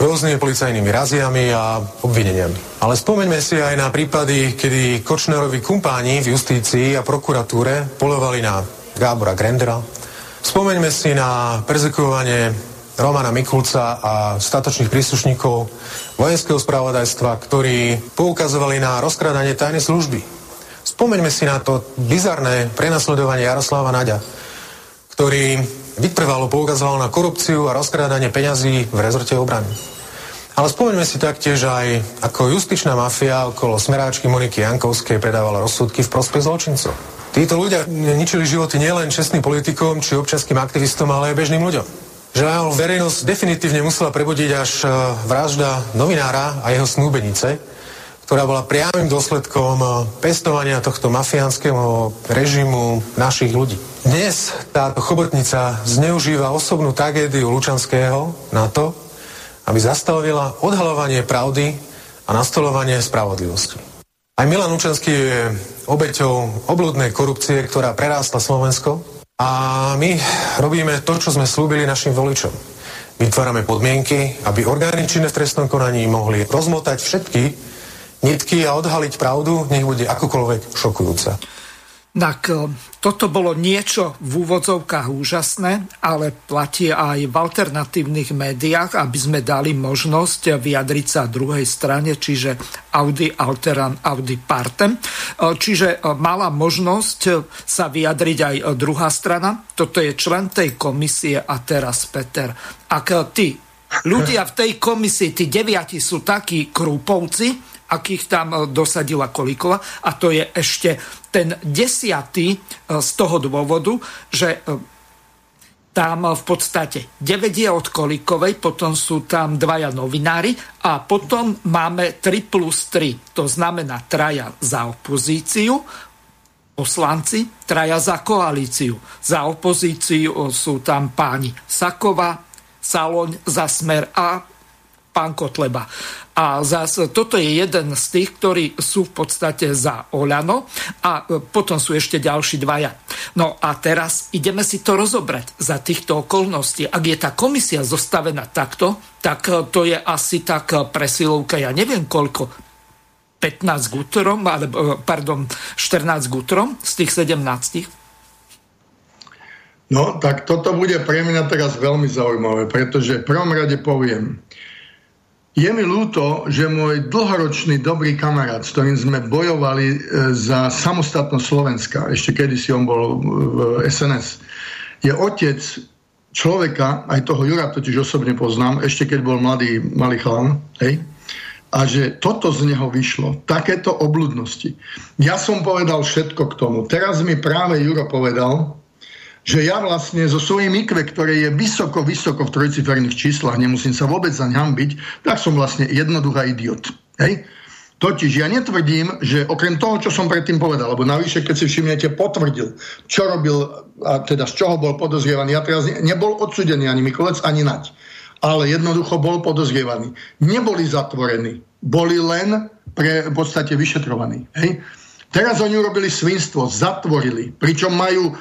rôznymi policajnými raziami a obvineniami. Ale spomeňme si aj na prípady, kedy Kočnerovi kumpáni v justícii a prokuratúre polovali na Gábora Grendera, Spomeňme si na perzekuovanie Romana Mikulca a statočných príslušníkov vojenského spravodajstva, ktorí poukazovali na rozkradanie tajnej služby. Spomeňme si na to bizarné prenasledovanie Jaroslava Naďa, ktorý vytrvalo poukazoval na korupciu a rozkrádanie peňazí v rezorte obrany. Ale spomeňme si taktiež aj, ako justičná mafia okolo smeráčky Moniky Jankovskej predávala rozsudky v prospech zločincov. Títo ľudia ničili životy nielen čestným politikom či občanským aktivistom, ale aj bežným ľuďom. Žiaľ, verejnosť definitívne musela prebudiť až e, vražda novinára a jeho snúbenice, ktorá bola priamým dôsledkom e, pestovania tohto mafiánskeho režimu našich ľudí. Dnes táto chobotnica zneužíva osobnú tragédiu Lučanského na to, aby zastavila odhalovanie pravdy a nastolovanie spravodlivosti. Aj Milan Učenský je obeťou obludnej korupcie, ktorá prerástla Slovensko a my robíme to, čo sme slúbili našim voličom. Vytvárame podmienky, aby orgány činné v trestnom konaní mohli rozmotať všetky nitky a odhaliť pravdu, nech bude akokoľvek šokujúca. Tak e, toto bolo niečo v úvodzovkách úžasné, ale platí aj v alternatívnych médiách, aby sme dali možnosť vyjadriť sa druhej strane, čiže Audi Alteran Audi Partem. E, čiže e, mala možnosť sa vyjadriť aj druhá strana. Toto je člen tej komisie a teraz Peter. Ak tí ľudia v tej komisii, tí deviati sú takí krúpovci, akých tam e, dosadila Kolíkova. A to je ešte ten desiatý e, z toho dôvodu, že e, tam v podstate 9 je od Kolíkovej, potom sú tam dvaja novinári a potom máme 3 plus 3. To znamená traja za opozíciu, poslanci, traja za koalíciu. Za opozíciu sú tam páni Sakova, Saloň za smer a pán Kotleba. A zase toto je jeden z tých, ktorí sú v podstate za Oľano a e, potom sú ešte ďalší dvaja. No a teraz ideme si to rozobrať za týchto okolností. Ak je tá komisia zostavená takto, tak e, to je asi tak e, presilovka, ja neviem koľko, 15 gutrom, alebo, pardon, 14 gutrom z tých 17. No, tak toto bude pre mňa teraz veľmi zaujímavé, pretože v prvom rade poviem, je mi ľúto, že môj dlhoročný dobrý kamarát, s ktorým sme bojovali e, za samostatnosť Slovenska, ešte kedy si on bol v SNS, je otec človeka, aj toho Jura totiž osobne poznám, ešte keď bol mladý, malý chlán, hej, a že toto z neho vyšlo, takéto obludnosti. Ja som povedal všetko k tomu. Teraz mi práve Juro povedal, že ja vlastne so svojím IQ, ktoré je vysoko, vysoko v trojciferných číslach, nemusím sa vôbec zaň hambiť, tak som vlastne jednoduchá idiot. Hej? Totiž ja netvrdím, že okrem toho, čo som predtým povedal, lebo navyše, keď si všimnete, potvrdil, čo robil, a teda z čoho bol podozrievaný. Ja teraz ne, nebol odsudený ani Mikulec, ani Nať. Ale jednoducho bol podozrievaný. Neboli zatvorení. Boli len pre, v podstate vyšetrovaní. Hej? Teraz oni urobili svinstvo, zatvorili, pričom majú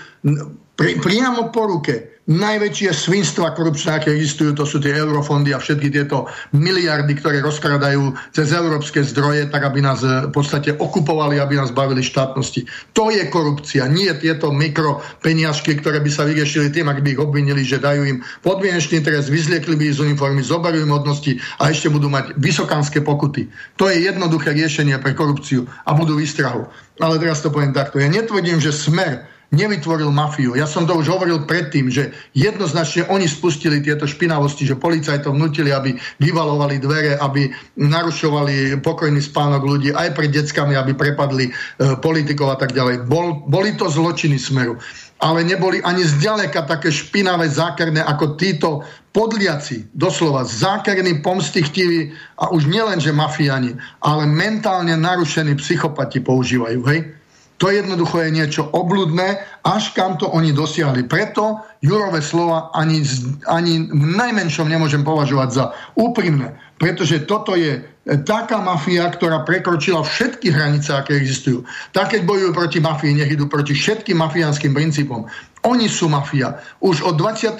pri, priamo po ruke najväčšie svinstva korupčné, aké existujú, to sú tie eurofondy a všetky tieto miliardy, ktoré rozkradajú cez európske zdroje, tak aby nás v podstate okupovali, aby nás bavili štátnosti. To je korupcia, nie tieto mikropeniažky, ktoré by sa vyriešili tým, ak by ich obvinili, že dajú im podmienečný trest, vyzliekli by z uniformy, zoberú im hodnosti a ešte budú mať vysokánske pokuty. To je jednoduché riešenie pre korupciu a budú výstrahu. Ale teraz to poviem takto. Ja netvrdím, že smer nevytvoril mafiu. Ja som to už hovoril predtým, že jednoznačne oni spustili tieto špinavosti, že policajtov nutili, aby vyvalovali dvere, aby narušovali pokojný spánok ľudí, aj pred deckami, aby prepadli e, politikov a tak ďalej. Bol, boli to zločiny smeru. Ale neboli ani zďaleka také špinavé, zákerné ako títo podliaci, doslova zákerní, pomstichtiví a už nielen, že mafiani, ale mentálne narušení psychopati používajú. Hej? To jednoducho je niečo obludné, až kam to oni dosiahli. Preto Jurové slova ani, ani v najmenšom nemôžem považovať za úprimné. Pretože toto je taká mafia, ktorá prekročila všetky hranice, aké existujú. Tak keď bojujú proti mafii, nech idú proti všetkým mafiánskym princípom. Oni sú mafia. Už od 29.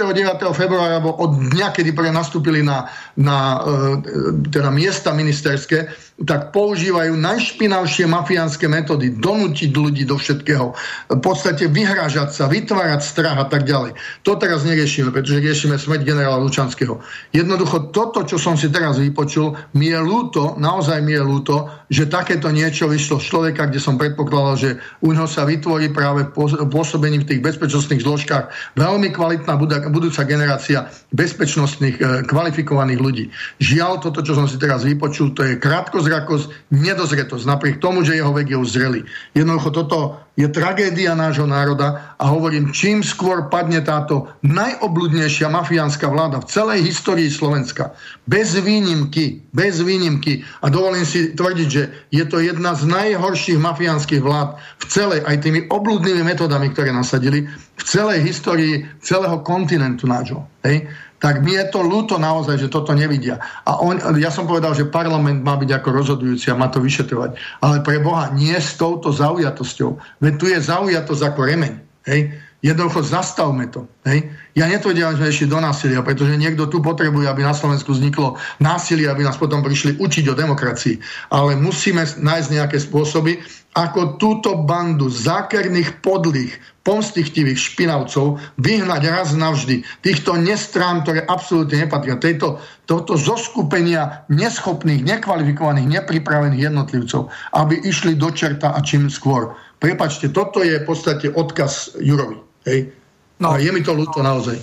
februára, alebo od dňa, kedy prvé nastúpili na, na e, teda miesta ministerské, tak používajú najšpinavšie mafiánske metódy. Donútiť ľudí do všetkého. V podstate vyhrážať sa, vytvárať strach a tak ďalej. To teraz neriešime, pretože riešime smrť generála Lučanského. Jednoducho toto, čo som si teraz vypočul, mi je ľúto, naozaj mi je ľúto, že takéto niečo vyšlo z človeka, kde som predpokladal, že u neho sa vytvorí práve pôsobením v tých bezpečnostných bezpečnostných zložkách veľmi kvalitná budúca generácia bezpečnostných e, kvalifikovaných ľudí. Žiaľ, toto, čo som si teraz vypočul, to je krátkozrakosť, nedozretosť, napriek tomu, že jeho vek je už zrelý. Jednoducho toto je tragédia nášho národa a hovorím, čím skôr padne táto najobľudnejšia mafiánska vláda v celej histórii Slovenska, bez výnimky, bez výnimky a dovolím si tvrdiť, že je to jedna z najhorších mafiánskych vlád v celej, aj tými obludnými metodami, ktoré nasadili, v celej histórii celého kontinentu nášho. Hej? Tak mi je to ľúto naozaj, že toto nevidia. A on, ja som povedal, že parlament má byť ako rozhodujúci a má to vyšetrovať. Ale pre Boha, nie s touto zaujatosťou. Veď tu je zaujatosť ako remeň. Hej? Jednoducho zastavme to. Hej? Ja netvrdím, že išli do násilia, pretože niekto tu potrebuje, aby na Slovensku vzniklo násilie, aby nás potom prišli učiť o demokracii. Ale musíme nájsť nejaké spôsoby, ako túto bandu zákerných, podlých, pomstichtivých špinavcov vyhnať raz navždy. Týchto nestrán, ktoré absolútne nepatria. Tejto, tohto zoskupenia neschopných, nekvalifikovaných, nepripravených jednotlivcov, aby išli do čerta a čím skôr. Prepačte, toto je v podstate odkaz Jurovi. Hej? No. A je mi to ľúto naozaj.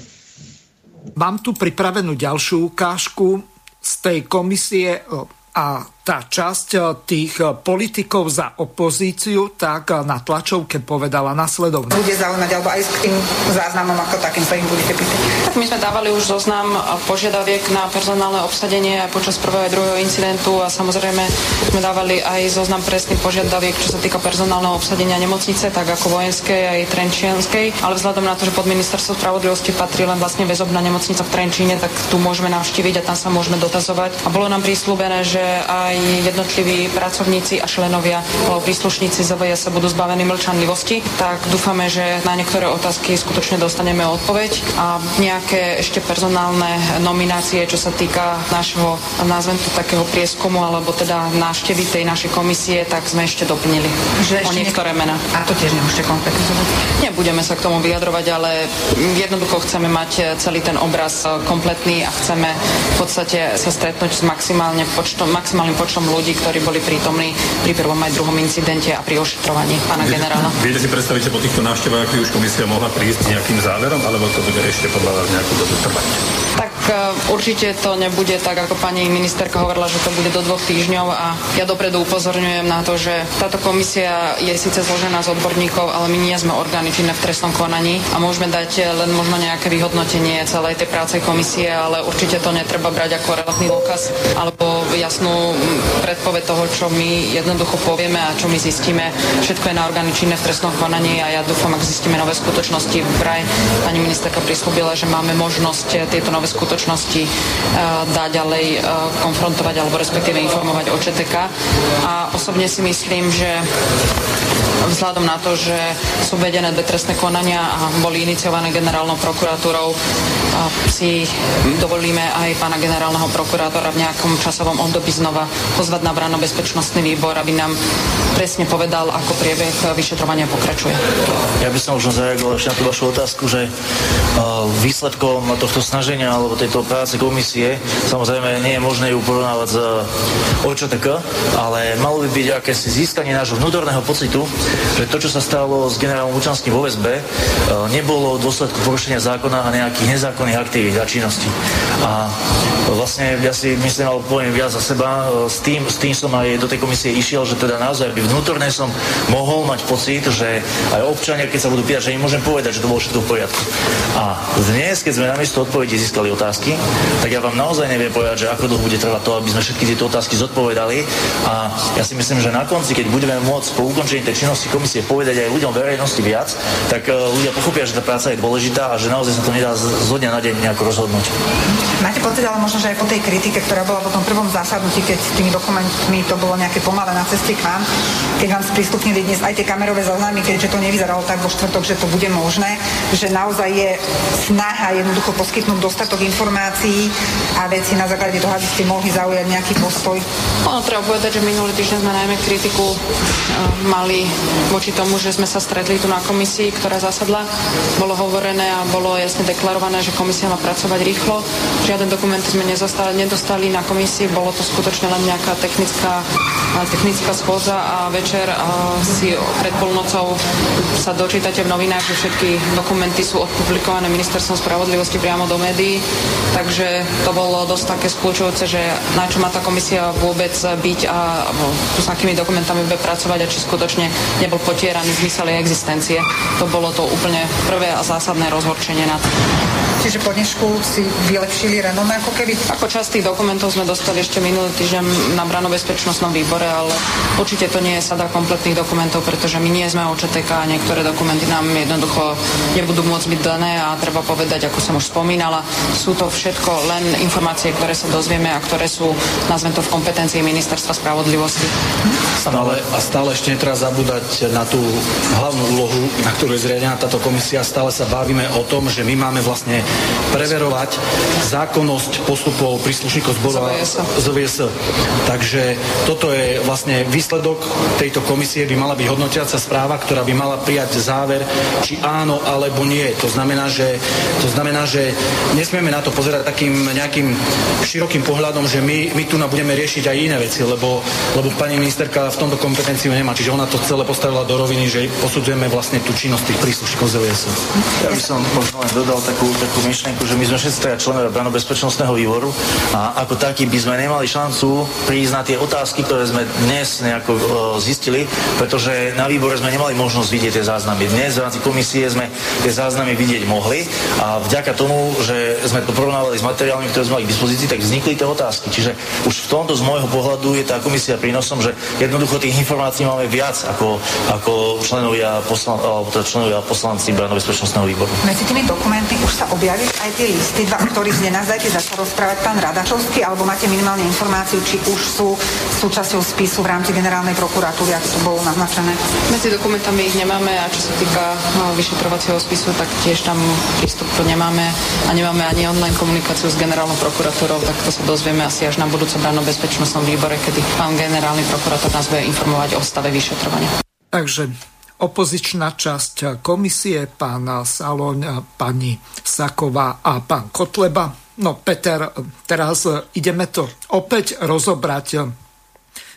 Mám tu pripravenú ďalšiu ukážku z tej komisie a tá časť eh, tých eh, politikov za opozíciu tak eh, na tlačovke povedala nasledovne. Bude zaujímať, alebo aj s tým záznamom ako takým sa im budete pýtať. Tak my sme dávali už zoznam požiadaviek na personálne obsadenie počas prvého a druhého incidentu a samozrejme sme dávali aj zoznam presných požiadaviek, čo sa týka personálneho obsadenia nemocnice, tak ako vojenskej aj trenčianskej, ale vzhľadom na to, že pod ministerstvo spravodlivosti patrí len vlastne väzobná nemocnica v Trenčíne, tak tu môžeme navštíviť a tam sa môžeme dotazovať. A bolo nám prísľubené, že aj aj jednotliví pracovníci a členovia alebo príslušníci ZVJ sa budú zbavení mlčanlivosti, tak dúfame, že na niektoré otázky skutočne dostaneme odpoveď a nejaké ešte personálne nominácie, čo sa týka nášho, názvem to takého prieskumu alebo teda návštevy tej našej komisie, tak sme ešte doplnili že o niektoré mená. A to tiež nemôžete konkretizovať? Nebudeme sa k tomu vyjadrovať, ale jednoducho chceme mať celý ten obraz kompletný a chceme v podstate sa stretnúť s maximálne počtom, maximálnym počtom počtom ľudí, ktorí boli prítomní pri prvom aj druhom incidente a pri ošetrovaní pána generála. Viete si predstaviť, že po týchto návštevách by už komisia mohla prísť nejakým záverom, alebo to bude ešte podľa vás nejakú dobu trvať? Tak uh, určite to nebude tak, ako pani ministerka hovorila, že to bude do dvoch týždňov a ja dopredu upozorňujem na to, že táto komisia je síce zložená z odborníkov, ale my nie sme orgány činné v trestnom konaní a môžeme dať len možno nejaké vyhodnotenie celej tej práce komisie, ale určite to netreba brať ako relatný dôkaz alebo jasnú predpoveď toho, čo my jednoducho povieme a čo my zistíme. Všetko je na orgány činné v trestnom konaní a ja dúfam, ak zistíme nové skutočnosti. Vraj pani ministerka prislúbila, že máme možnosť tieto nové skutočnosti uh, dať ďalej uh, konfrontovať alebo respektíve informovať o ČTK. A osobne si myslím, že vzhľadom na to, že sú vedené dve trestné konania a boli iniciované generálnou prokuratúrou, si dovolíme aj pána generálneho prokurátora v nejakom časovom období znova pozvať na Brano bezpečnostný výbor, aby nám presne povedal, ako priebeh vyšetrovania pokračuje. Ja by som možno zareagoval ešte na tú vašu otázku, že výsledkom tohto snaženia alebo tejto práce komisie samozrejme nie je možné ju porovnávať s OČTK, ale malo by byť akési získanie nášho vnútorného pocitu, že to, čo sa stalo s generálom Lučanským vo VSB, nebolo v dôsledku porušenia zákona a nejakých nezákonných aktivít a činností. A vlastne ja si myslím, alebo poviem viac za seba, s tým, s tým som aj do tej komisie išiel, že teda naozaj by vnútorne som mohol mať pocit, že aj občania, keď sa budú pýtať, že im môžem povedať, že to bolo všetko v poriadku. A dnes, keď sme namiesto odpovedí získali otázky, tak ja vám naozaj neviem povedať, že ako dlho bude trvať to, aby sme všetky tieto otázky zodpovedali. A ja si myslím, že na konci, keď budeme môcť po ukončení tej činnosti komisie povedať aj ľuďom verejnosti viac, tak e, ľudia pochopia, že tá práca je dôležitá a že naozaj sa to nedá zo dňa na deň nejako rozhodnúť. Máte pocit, ale možno, že aj po tej kritike, ktorá bola po tom prvom zásadnutí, keď s tými dokumentmi to bolo nejaké pomalé na ceste k vám, keď vám sprístupnili dnes aj tie kamerové záznamy, keďže to nevyzeralo tak vo štvrtok, že to bude možné, že naozaj je snaha jednoducho poskytnúť dostatok informácií a veci na základe toho, aby ste mohli zaujať nejaký postoj? Ono treba povedať, že minulý týždeň sme najmä kritiku uh, mali voči tomu, že sme sa stretli tu na komisii, ktorá zasadla. Bolo hovorené a bolo jasne deklarované, že komisia má pracovať rýchlo. Žiaden dokument sme nezostali, nedostali na komisii, bolo to skutočne len nejaká technická, technická schôdza a večer a si pred polnocou sa dočítate v novinách, že všetky dokumenty sú odpublikované ministerstvom spravodlivosti priamo do médií, takže to bolo dosť také skľúčujúce, že na čo má tá komisia vôbec byť a s akými dokumentami bude pracovať a či skutočne nebol potieraný zmysel jej existencie. To bolo to úplne prvé a zásadné rozhorčenie na to. Čiže po dnešku si vylepšili renome ako keby? Ako časť tých dokumentov sme dostali ešte minulý týždeň na brano bezpečnostnom výbore, ale určite to nie je sada kompletných dokumentov, pretože my nie sme OČTK a niektoré dokumenty nám jednoducho nebudú môcť byť dané a treba povedať, ako som už spomínala, sú to všetko len informácie, ktoré sa dozvieme a ktoré sú, nazvem to, v kompetencii Ministerstva spravodlivosti. Stále, a stále ešte netreba zabúdať na tú hlavnú úlohu, na ktorú je zriadená táto komisia. Stále sa bavíme o tom, že my máme vlastne preverovať zákonnosť postupov príslušníkov zboru ZVS. Takže toto je vlastne výsledok tejto komisie, by mala byť hodnotiaca správa, ktorá by mala prijať záver, či áno alebo nie. To znamená, že, to znamená, že nesmieme na to pozerať takým nejakým širokým pohľadom, že my, my tu budeme riešiť aj iné veci, lebo, lebo pani ministerka v tomto kompetenciu nemá. Čiže ona to celé postavila do roviny, že posudzujeme vlastne tú činnosť tých príslušníkov ZVS. Ja by som možno len dodal takú, takú myšlienku, že my sme všetci teda členovia bezpečnostného výboru a ako taký by sme nemali šancu prísť na tie otázky, ktoré sme dnes nejako uh, zistili, pretože na výbore sme nemali možnosť vidieť tie záznamy. Dnes v rámci komisie sme tie záznamy vidieť mohli a vďaka tomu, že sme to porovnávali s materiálmi, ktoré sme mali k dispozícii, tak vznikli tie otázky. Čiže už v tomto z môjho pohľadu je tá komisia prínosom, že jednoducho tých informácií máme viac ako, ako členovia, poslan, alebo teda členovia poslanci Brano výboru. Medzi tými dokumentmi už sa objavili aj tie listy, dva, o ktorých dnes začal rozprávať pán Radačovský, alebo máte minimálne informáciu, či už sú súčasťou spisu v rámci generálnej prokuratúry, ako to bolo naznačené? Medzi dokumentami ich nemáme a čo sa týka no, vyšetrovacieho spisu, tak tiež tam prístup nemáme a nemáme ani online komunikáciu s generálnou prokuratúrou, tak to sa dozvieme asi až na budúcom ráno bezpečnostnom výbore, kedy pán generálny prokurátor nás bude informovať o stave vyšetrovania. Takže opozičná časť komisie, pán Saloň, pani Saková a pán Kotleba. No Peter, teraz ideme to opäť rozobrať.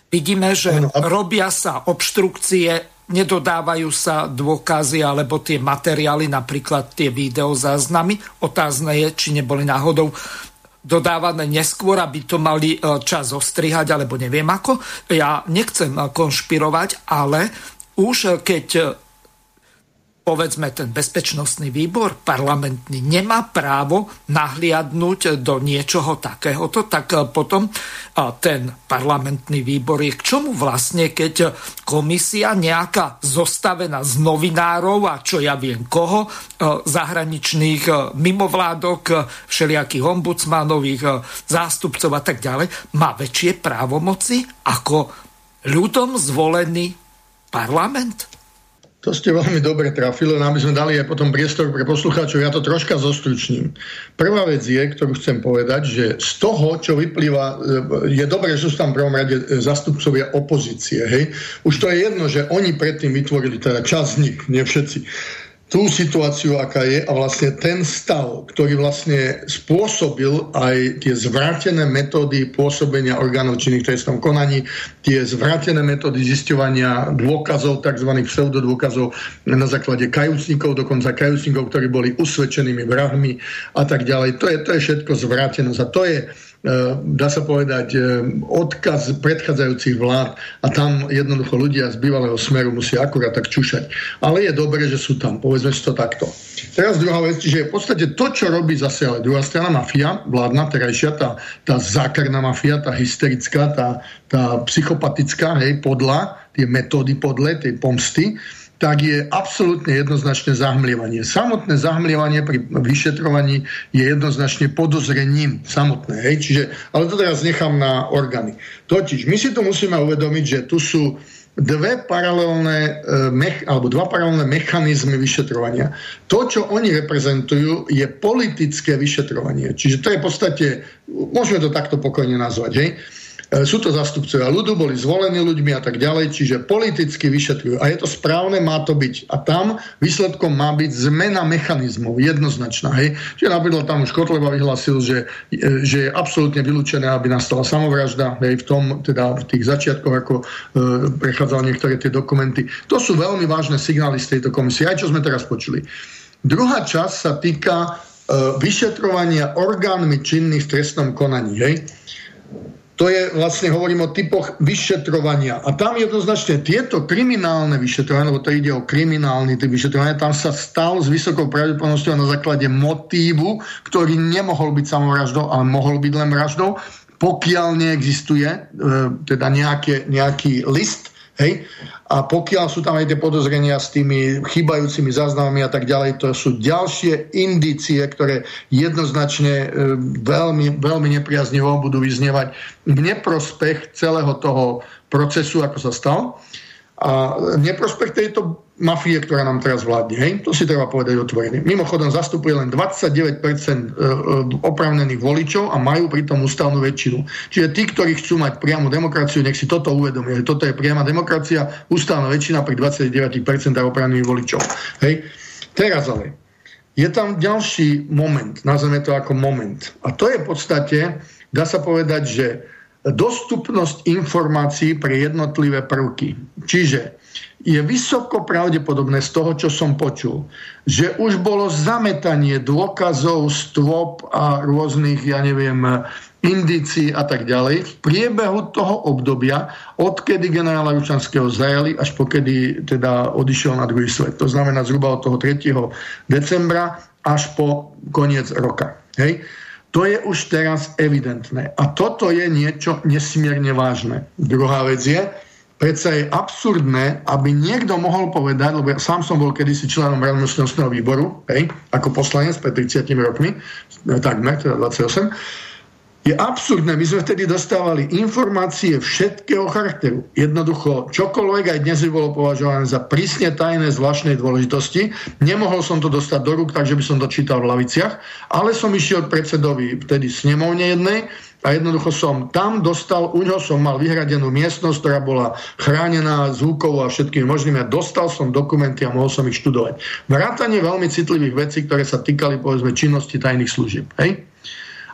Vidíme, že robia sa obštrukcie nedodávajú sa dôkazy alebo tie materiály, napríklad tie videozáznamy. Otázne je, či neboli náhodou dodávané neskôr, aby to mali e, čas ostrihať, alebo neviem ako. Ja nechcem konšpirovať, ale už keď povedzme ten bezpečnostný výbor parlamentný nemá právo nahliadnúť do niečoho takéhoto, tak eh, potom eh, ten parlamentný výbor je k čomu vlastne, keď komisia nejaká zostavená z novinárov a čo ja viem koho, eh, zahraničných mimovládok, všelijakých ombudsmanových zástupcov a tak ďalej, má väčšie právomoci ako ľudom zvolený parlament? To ste veľmi dobre trafili, len aby sme dali aj potom priestor pre poslucháčov. Ja to troška zostručním. Prvá vec je, ktorú chcem povedať, že z toho, čo vyplýva, e, je dobré, že sú tam prvom rade e, zastupcovia opozície. Hej? Už to je jedno, že oni predtým vytvorili, teda čas nie všetci tú situáciu, aká je a vlastne ten stav, ktorý vlastne spôsobil aj tie zvrátené metódy pôsobenia orgánov činných trestnom konaní, tie zvrátené metódy zisťovania dôkazov, tzv. pseudodôkazov na základe kajúcnikov, dokonca kajúcnikov, ktorí boli usvedčenými vrahmi a tak ďalej. To je, to je všetko zvrátenosť a to je dá sa povedať, e, odkaz predchádzajúcich vlád a tam jednoducho ľudia z bývalého smeru musia akurát tak čušať. Ale je dobré, že sú tam, povedzme si to takto. Teraz druhá vec, že v podstate to, čo robí zase ale druhá strana mafia, vládna terajšia, tá, tá zákerná mafia, tá hysterická, tá, tá psychopatická, hej, podľa, tie metódy podle, tej pomsty, tak je absolútne jednoznačne zahmlievanie. Samotné zahmlievanie pri vyšetrovaní je jednoznačne podozrením samotné. Hej? Čiže, ale to teraz nechám na orgány. Totiž my si tu musíme uvedomiť, že tu sú dve paralelné, e, alebo dva paralelné mechanizmy vyšetrovania. To, čo oni reprezentujú, je politické vyšetrovanie. Čiže to je v podstate, môžeme to takto pokojne nazvať, hej? E, sú to zastupcovia ľudu, boli zvolení ľuďmi a tak ďalej, čiže politicky vyšetrujú. A je to správne, má to byť. A tam výsledkom má byť zmena mechanizmov, jednoznačná. Hej. Čiže napríklad tam už Kotleba vyhlásil, že, e, že je absolútne vylúčené, aby nastala samovražda hej, v tom, teda v tých začiatkoch, ako e, prechádzali niektoré tie dokumenty. To sú veľmi vážne signály z tejto komisie, aj čo sme teraz počuli. Druhá časť sa týka e, vyšetrovania orgánmi činných v trestnom konaní. Hej to je vlastne, hovorím o typoch vyšetrovania. A tam jednoznačne tieto kriminálne vyšetrovania, lebo to ide o kriminálny typ vyšetrovania, tam sa stal s vysokou pravdepodobnosťou na základe motívu, ktorý nemohol byť samovraždou, ale mohol byť len vraždou, pokiaľ neexistuje e, teda nejaké, nejaký list Hej? A pokiaľ sú tam aj tie podozrenia s tými chýbajúcimi záznamami a tak ďalej, to sú ďalšie indície, ktoré jednoznačne e, veľmi, veľmi nepriaznivo budú vyznievať v neprospech celého toho procesu, ako sa stal. A neprospech tejto mafie, ktorá nám teraz vládne. Hej? To si treba povedať otvorene. Mimochodom zastupuje len 29% e, e, opravnených voličov a majú pritom ústavnú väčšinu. Čiže tí, ktorí chcú mať priamu demokraciu, nech si toto uvedomia. Toto je priama demokracia, ústavná väčšina pri 29% opravnených voličov. Hej? Teraz ale. Je tam ďalší moment, nazveme to ako moment. A to je v podstate, dá sa povedať, že dostupnosť informácií pre jednotlivé prvky. Čiže je vysoko pravdepodobné z toho, čo som počul, že už bolo zametanie dôkazov, stôp a rôznych, ja neviem, indícií a tak ďalej v priebehu toho obdobia, odkedy generála Ručanského zajali, až pokedy teda odišiel na druhý svet. To znamená zhruba od toho 3. decembra až po koniec roka. Hej? To je už teraz evidentné. A toto je niečo nesmierne vážne. Druhá vec je, predsa je absurdné, aby niekto mohol povedať, lebo ja sám som bol kedysi členom rovnostnostného výboru, hej, ako poslanec pred 30 rokmi, takmer, teda 28, je absurdné. My sme vtedy dostávali informácie všetkého charakteru. Jednoducho, čokoľvek aj dnes by bolo považované za prísne tajné zvláštnej dôležitosti. Nemohol som to dostať do rúk, takže by som to čítal v laviciach, ale som išiel predsedovi vtedy snemovne jednej a jednoducho som tam dostal, u ňoho som mal vyhradenú miestnosť, ktorá bola chránená zvukovo a všetkými možnými a dostal som dokumenty a mohol som ich študovať. Vrátanie veľmi citlivých vecí, ktoré sa týkali povedzme činnosti tajných služieb. Hej?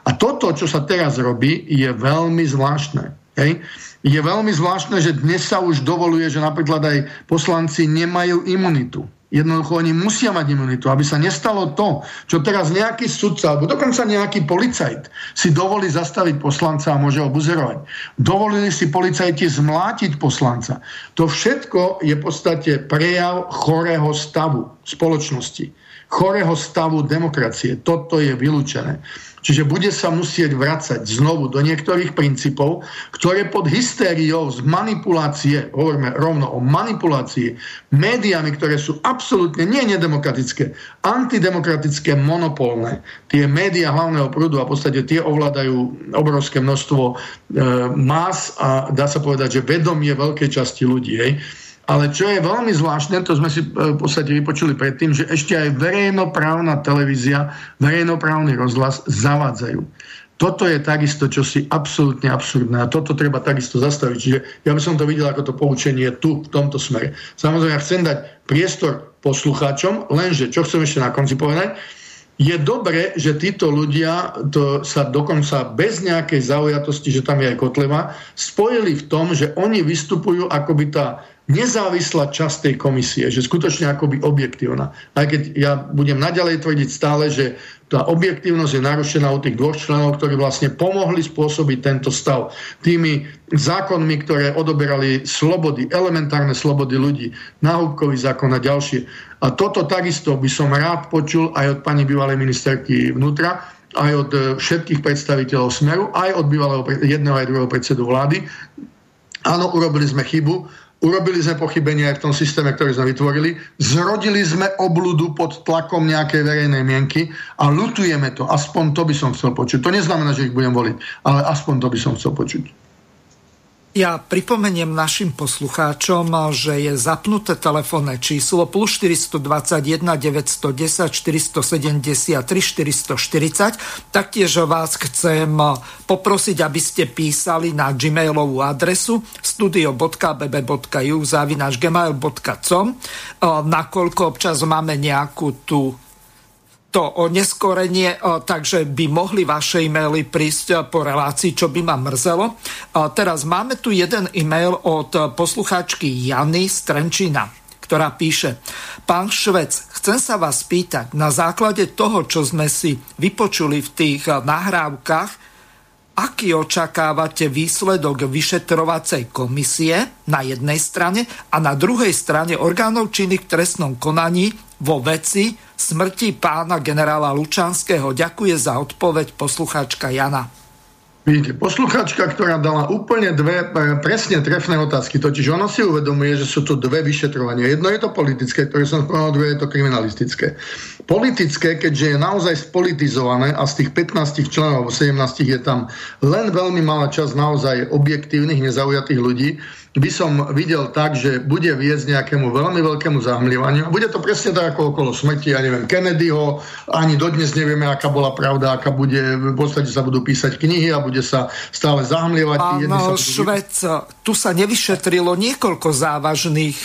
A toto, čo sa teraz robí, je veľmi zvláštne. Hej? Je veľmi zvláštne, že dnes sa už dovoluje, že napríklad aj poslanci nemajú imunitu. Jednoducho oni musia mať imunitu, aby sa nestalo to, čo teraz nejaký sudca, alebo dokonca nejaký policajt si dovolí zastaviť poslanca a môže ho buzerovať. Dovolili si policajti zmlátiť poslanca. To všetko je v podstate prejav chorého stavu spoločnosti, chorého stavu demokracie. Toto je vylúčené. Čiže bude sa musieť vracať znovu do niektorých princípov, ktoré pod hystériou z manipulácie, hovoríme rovno o manipulácii, médiami, ktoré sú absolútne nie nedemokratické, antidemokratické, monopolné. Tie médiá hlavného prúdu a v podstate tie ovládajú obrovské množstvo e, más a dá sa povedať, že vedomie veľkej časti ľudí. Hej ale čo je veľmi zvláštne, to sme si e, v podstate vypočuli predtým, že ešte aj verejnoprávna televízia, verejnoprávny rozhlas zavádzajú. Toto je takisto čosi absolútne absurdné a toto treba takisto zastaviť. Čiže ja by som to videl ako to poučenie tu, v tomto smere. Samozrejme, chcem dať priestor poslucháčom, lenže, čo chcem ešte na konci povedať, je dobre, že títo ľudia to sa dokonca bez nejakej zaujatosti, že tam je aj Kotleva, spojili v tom, že oni vystupujú ako by tá nezávislá časť tej komisie, že skutočne akoby objektívna. Aj keď ja budem naďalej tvrdiť stále, že tá objektívnosť je narušená u tých dvoch členov, ktorí vlastne pomohli spôsobiť tento stav. Tými zákonmi, ktoré odoberali slobody, elementárne slobody ľudí, náhubkový zákon a ďalšie. A toto takisto by som rád počul aj od pani bývalej ministerky vnútra, aj od všetkých predstaviteľov Smeru, aj od bývalého jedného aj druhého predsedu vlády. Áno, urobili sme chybu, Urobili sme pochybenia aj v tom systéme, ktorý sme vytvorili. Zrodili sme obludu pod tlakom nejakej verejnej mienky a lutujeme to. Aspoň to by som chcel počuť. To neznamená, že ich budem voliť, ale aspoň to by som chcel počuť. Ja pripomeniem našim poslucháčom, že je zapnuté telefónne číslo plus 421 910 473 440. Taktiež vás chcem poprosiť, aby ste písali na gmailovú adresu studio.bb.ju zavinač gmail.com nakoľko občas máme nejakú tú to neskorenie, takže by mohli vaše e-maily prísť po relácii, čo by ma mrzelo. Teraz máme tu jeden e-mail od poslucháčky Jany Strenčina, ktorá píše Pán Švec, chcem sa vás pýtať, na základe toho, čo sme si vypočuli v tých nahrávkach, aký očakávate výsledok vyšetrovacej komisie na jednej strane a na druhej strane orgánov činných v trestnom konaní vo veci smrti pána generála Lučanského. Ďakuje za odpoveď poslucháčka Jana. Vidíte, posluchačka, ktorá dala úplne dve e, presne trefné otázky, totiž ona si uvedomuje, že sú tu dve vyšetrovania. Jedno je to politické, ktoré som spomenul, druhé je to kriminalistické. Politické, keďže je naozaj spolitizované a z tých 15 členov, 17 je tam len veľmi malá časť naozaj objektívnych, nezaujatých ľudí, by som videl tak, že bude viesť nejakému veľmi veľkému zahmlievaniu. A bude to presne tak ako okolo smrti, ja neviem, Kennedyho, ani dodnes nevieme, aká bola pravda, aká bude, v podstate sa budú písať knihy a bude sa stále zahmlievať. Pán Švec, tu sa nevyšetrilo niekoľko závažných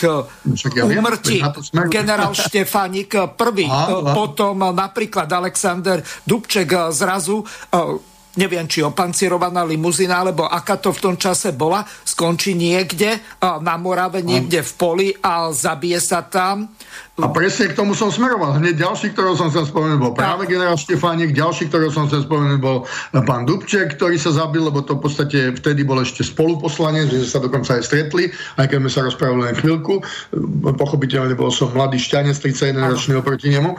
Však ja úmrtí. Viem, Generál Štefánik prvý, aha, aha. potom napríklad Alexander Dubček zrazu neviem, či opancirovaná limuzina, alebo aká to v tom čase bola, skončí niekde na Morave, niekde v poli a zabije sa tam a presne k tomu som smeroval. Hneď ďalší, ktorého som chcel spomenúť, bol práve generál Štefánik, ďalší, ktorého som chcel spomenúť, bol pán Dubček, ktorý sa zabil, lebo to v podstate vtedy bol ešte spoluposlanec, že sa dokonca aj stretli, aj keď sme sa rozprávali len chvíľku. Pochopiteľne bol som mladý šťanec, 31 ročný oproti nemu. E,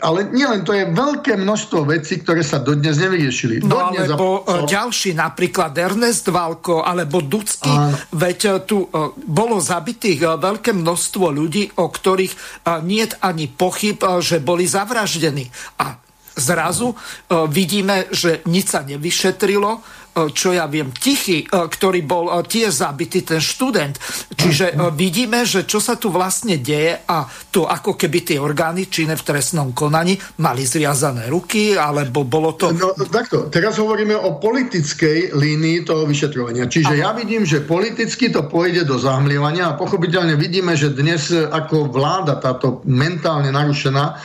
ale nielen, to je veľké množstvo vecí, ktoré sa dodnes nevyriešili. Dodnes alebo za... E, ďalší, napríklad Ernest Valko, alebo Ducky, veď e, tu bolo zabitých veľké množstvo ľudí, o ktorých nie ani pochyb, že boli zavraždení. A zrazu vidíme, že nič sa nevyšetrilo, E, čo ja viem, Tichy, e, ktorý bol e, tiež zabitý, ten študent. Čiže vidíme, že čo sa tu vlastne deje a to ako keby tie orgány činné v trestnom konaní mali zviazané ruky, alebo bolo to... No takto, teraz hovoríme o politickej línii toho vyšetrovania. Čiže Aha. ja vidím, že politicky to pôjde do zahmlievania a pochopiteľne vidíme, že dnes ako vláda táto mentálne narušená,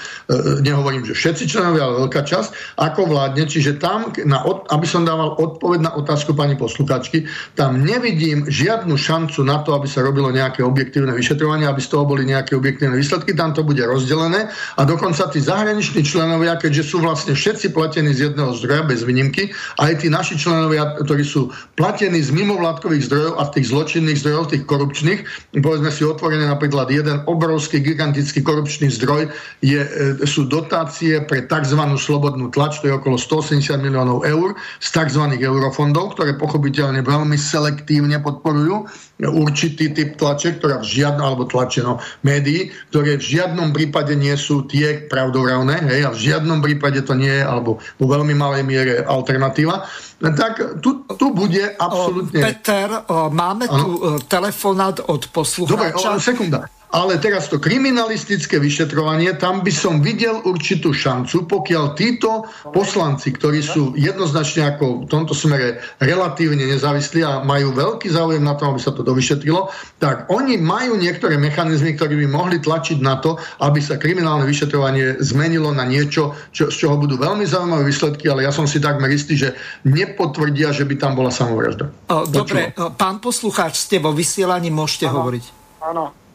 nehovorím, že všetci členovia, ale veľká časť, ako vládne, čiže tam, na, aby som dával odpoveď odpoveď na otázku pani posluchačky. Tam nevidím žiadnu šancu na to, aby sa robilo nejaké objektívne vyšetrovanie, aby z toho boli nejaké objektívne výsledky. Tam to bude rozdelené a dokonca tí zahraniční členovia, keďže sú vlastne všetci platení z jedného zdroja bez výnimky, aj tí naši členovia, ktorí sú platení z mimovládkových zdrojov a tých zločinných zdrojov, tých korupčných, povedzme si otvorené napríklad jeden obrovský gigantický korupčný zdroj je, e, sú dotácie pre tzv. slobodnú tlač, to je okolo 180 miliónov eur z tzv. Eurofondov, ktoré pochopiteľne veľmi selektívne podporujú určitý typ tlače, ktorá v žiadnom, alebo tlače, no, médií, ktoré v žiadnom prípade nie sú tie pravdovravné, hej, a v žiadnom prípade to nie je, alebo vo veľmi malej miere alternatíva, tak tu, tu bude absolútne... Peter, máme ano? tu e, telefonát od poslucháča. Dobre, sekunda. Ale teraz to kriminalistické vyšetrovanie, tam by som videl určitú šancu, pokiaľ títo poslanci, ktorí sú jednoznačne ako v tomto smere relatívne nezávislí a majú veľký záujem na tom, aby sa to dovyšetrilo, tak oni majú niektoré mechanizmy, ktoré by mohli tlačiť na to, aby sa kriminálne vyšetrovanie zmenilo na niečo, čo, z čoho budú veľmi zaujímavé výsledky, ale ja som si takmer istý, že nepotvrdia, že by tam bola samovražda. Dobre, pán poslucháč, ste vo vysielaní, môžete ano. hovoriť. Áno,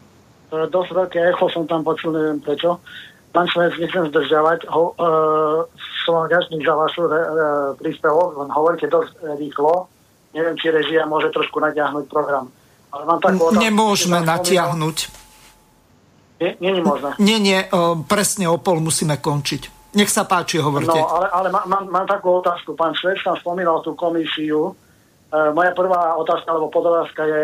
dosť veľké echo som tam počul, neviem prečo. Pán Švec, nechcem zdržiavať. Ho, e, som ďačný za vašu e, príspevok, len hovoríte dosť rýchlo. Neviem, či režia môže trošku natiahnuť program. Ale mám takú otázku, Nemôžeme natiahnuť. Nie, nie je možné. Nie, nie, o, presne o pol musíme končiť. Nech sa páči, hovorte. No, ale, ale má, mám, mám takú otázku. Pán Švec tam spomínal tú komisiu. E, moja prvá otázka, alebo podotázka je,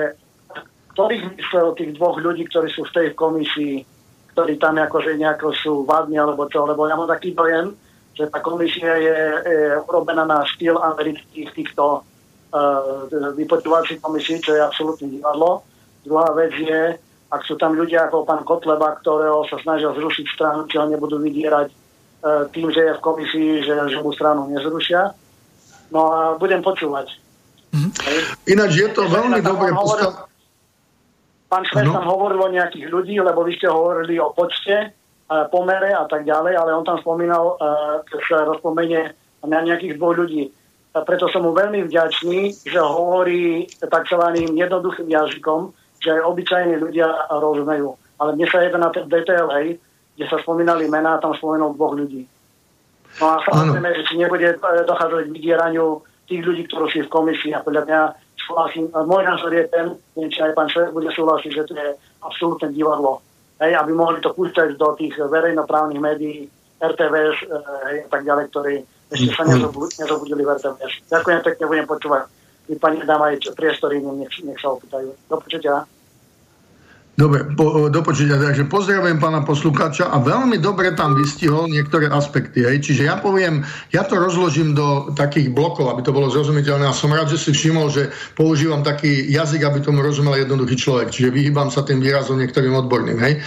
ktorých myslel tých dvoch ľudí, ktorí sú v tej komisii, ktorí tam akože nejako sú vadní alebo čo, lebo ja mám taký dojem, že tá komisia je, je urobená na štýl amerických týchto uh, vypočúvacích komisí, čo je absolútne divadlo. Druhá vec je, ak sú tam ľudia ako pán Kotleba, ktorého sa snažia zrušiť stranu, či ho nebudú vydierať uh, tým, že je v komisii, že, že mu stranu nezrušia. No a budem počúvať. Mm-hmm. Ináč je to veľmi dobre postavené Pán Švec tam hovoril o nejakých ľudí, lebo vy ste hovorili o počte, pomere a tak ďalej, ale on tam spomínal, keď sa rozpomenie na nejakých dvoch ľudí. A preto som mu veľmi vďačný, že hovorí takzvaným jednoduchým jazykom, že aj obyčajní ľudia rozumejú. Ale mne sa jeden na ten detail, hej, kde sa spomínali mená, tam spomenul dvoch ľudí. No a samozrejme, že či nebude e, dochádzať k vydieraniu tých ľudí, ktorí sú v komisii. A podľa mňa súhlasím. Môj názor je ten, neviem, či aj pán šéf bude súhlasiť, že to je absolútne divadlo. Hej, aby mohli to púšťať do tých verejnoprávnych médií, RTVS eh, hej, a tak ďalej, ktorí ešte sa nezobudili v RTVS. Ďakujem pekne, budem počúvať. Vy pani dám aj priestory, nech, nech sa opýtajú. Do počutia. Dobre, po, do počutia. Takže pozdravujem pána poslucháča a veľmi dobre tam vystihol niektoré aspekty. Hej. Čiže ja poviem, ja to rozložím do takých blokov, aby to bolo zrozumiteľné a som rád, že si všimol, že používam taký jazyk, aby tomu rozumel jednoduchý človek. Čiže vyhýbam sa tým výrazom niektorým odborným. Hej.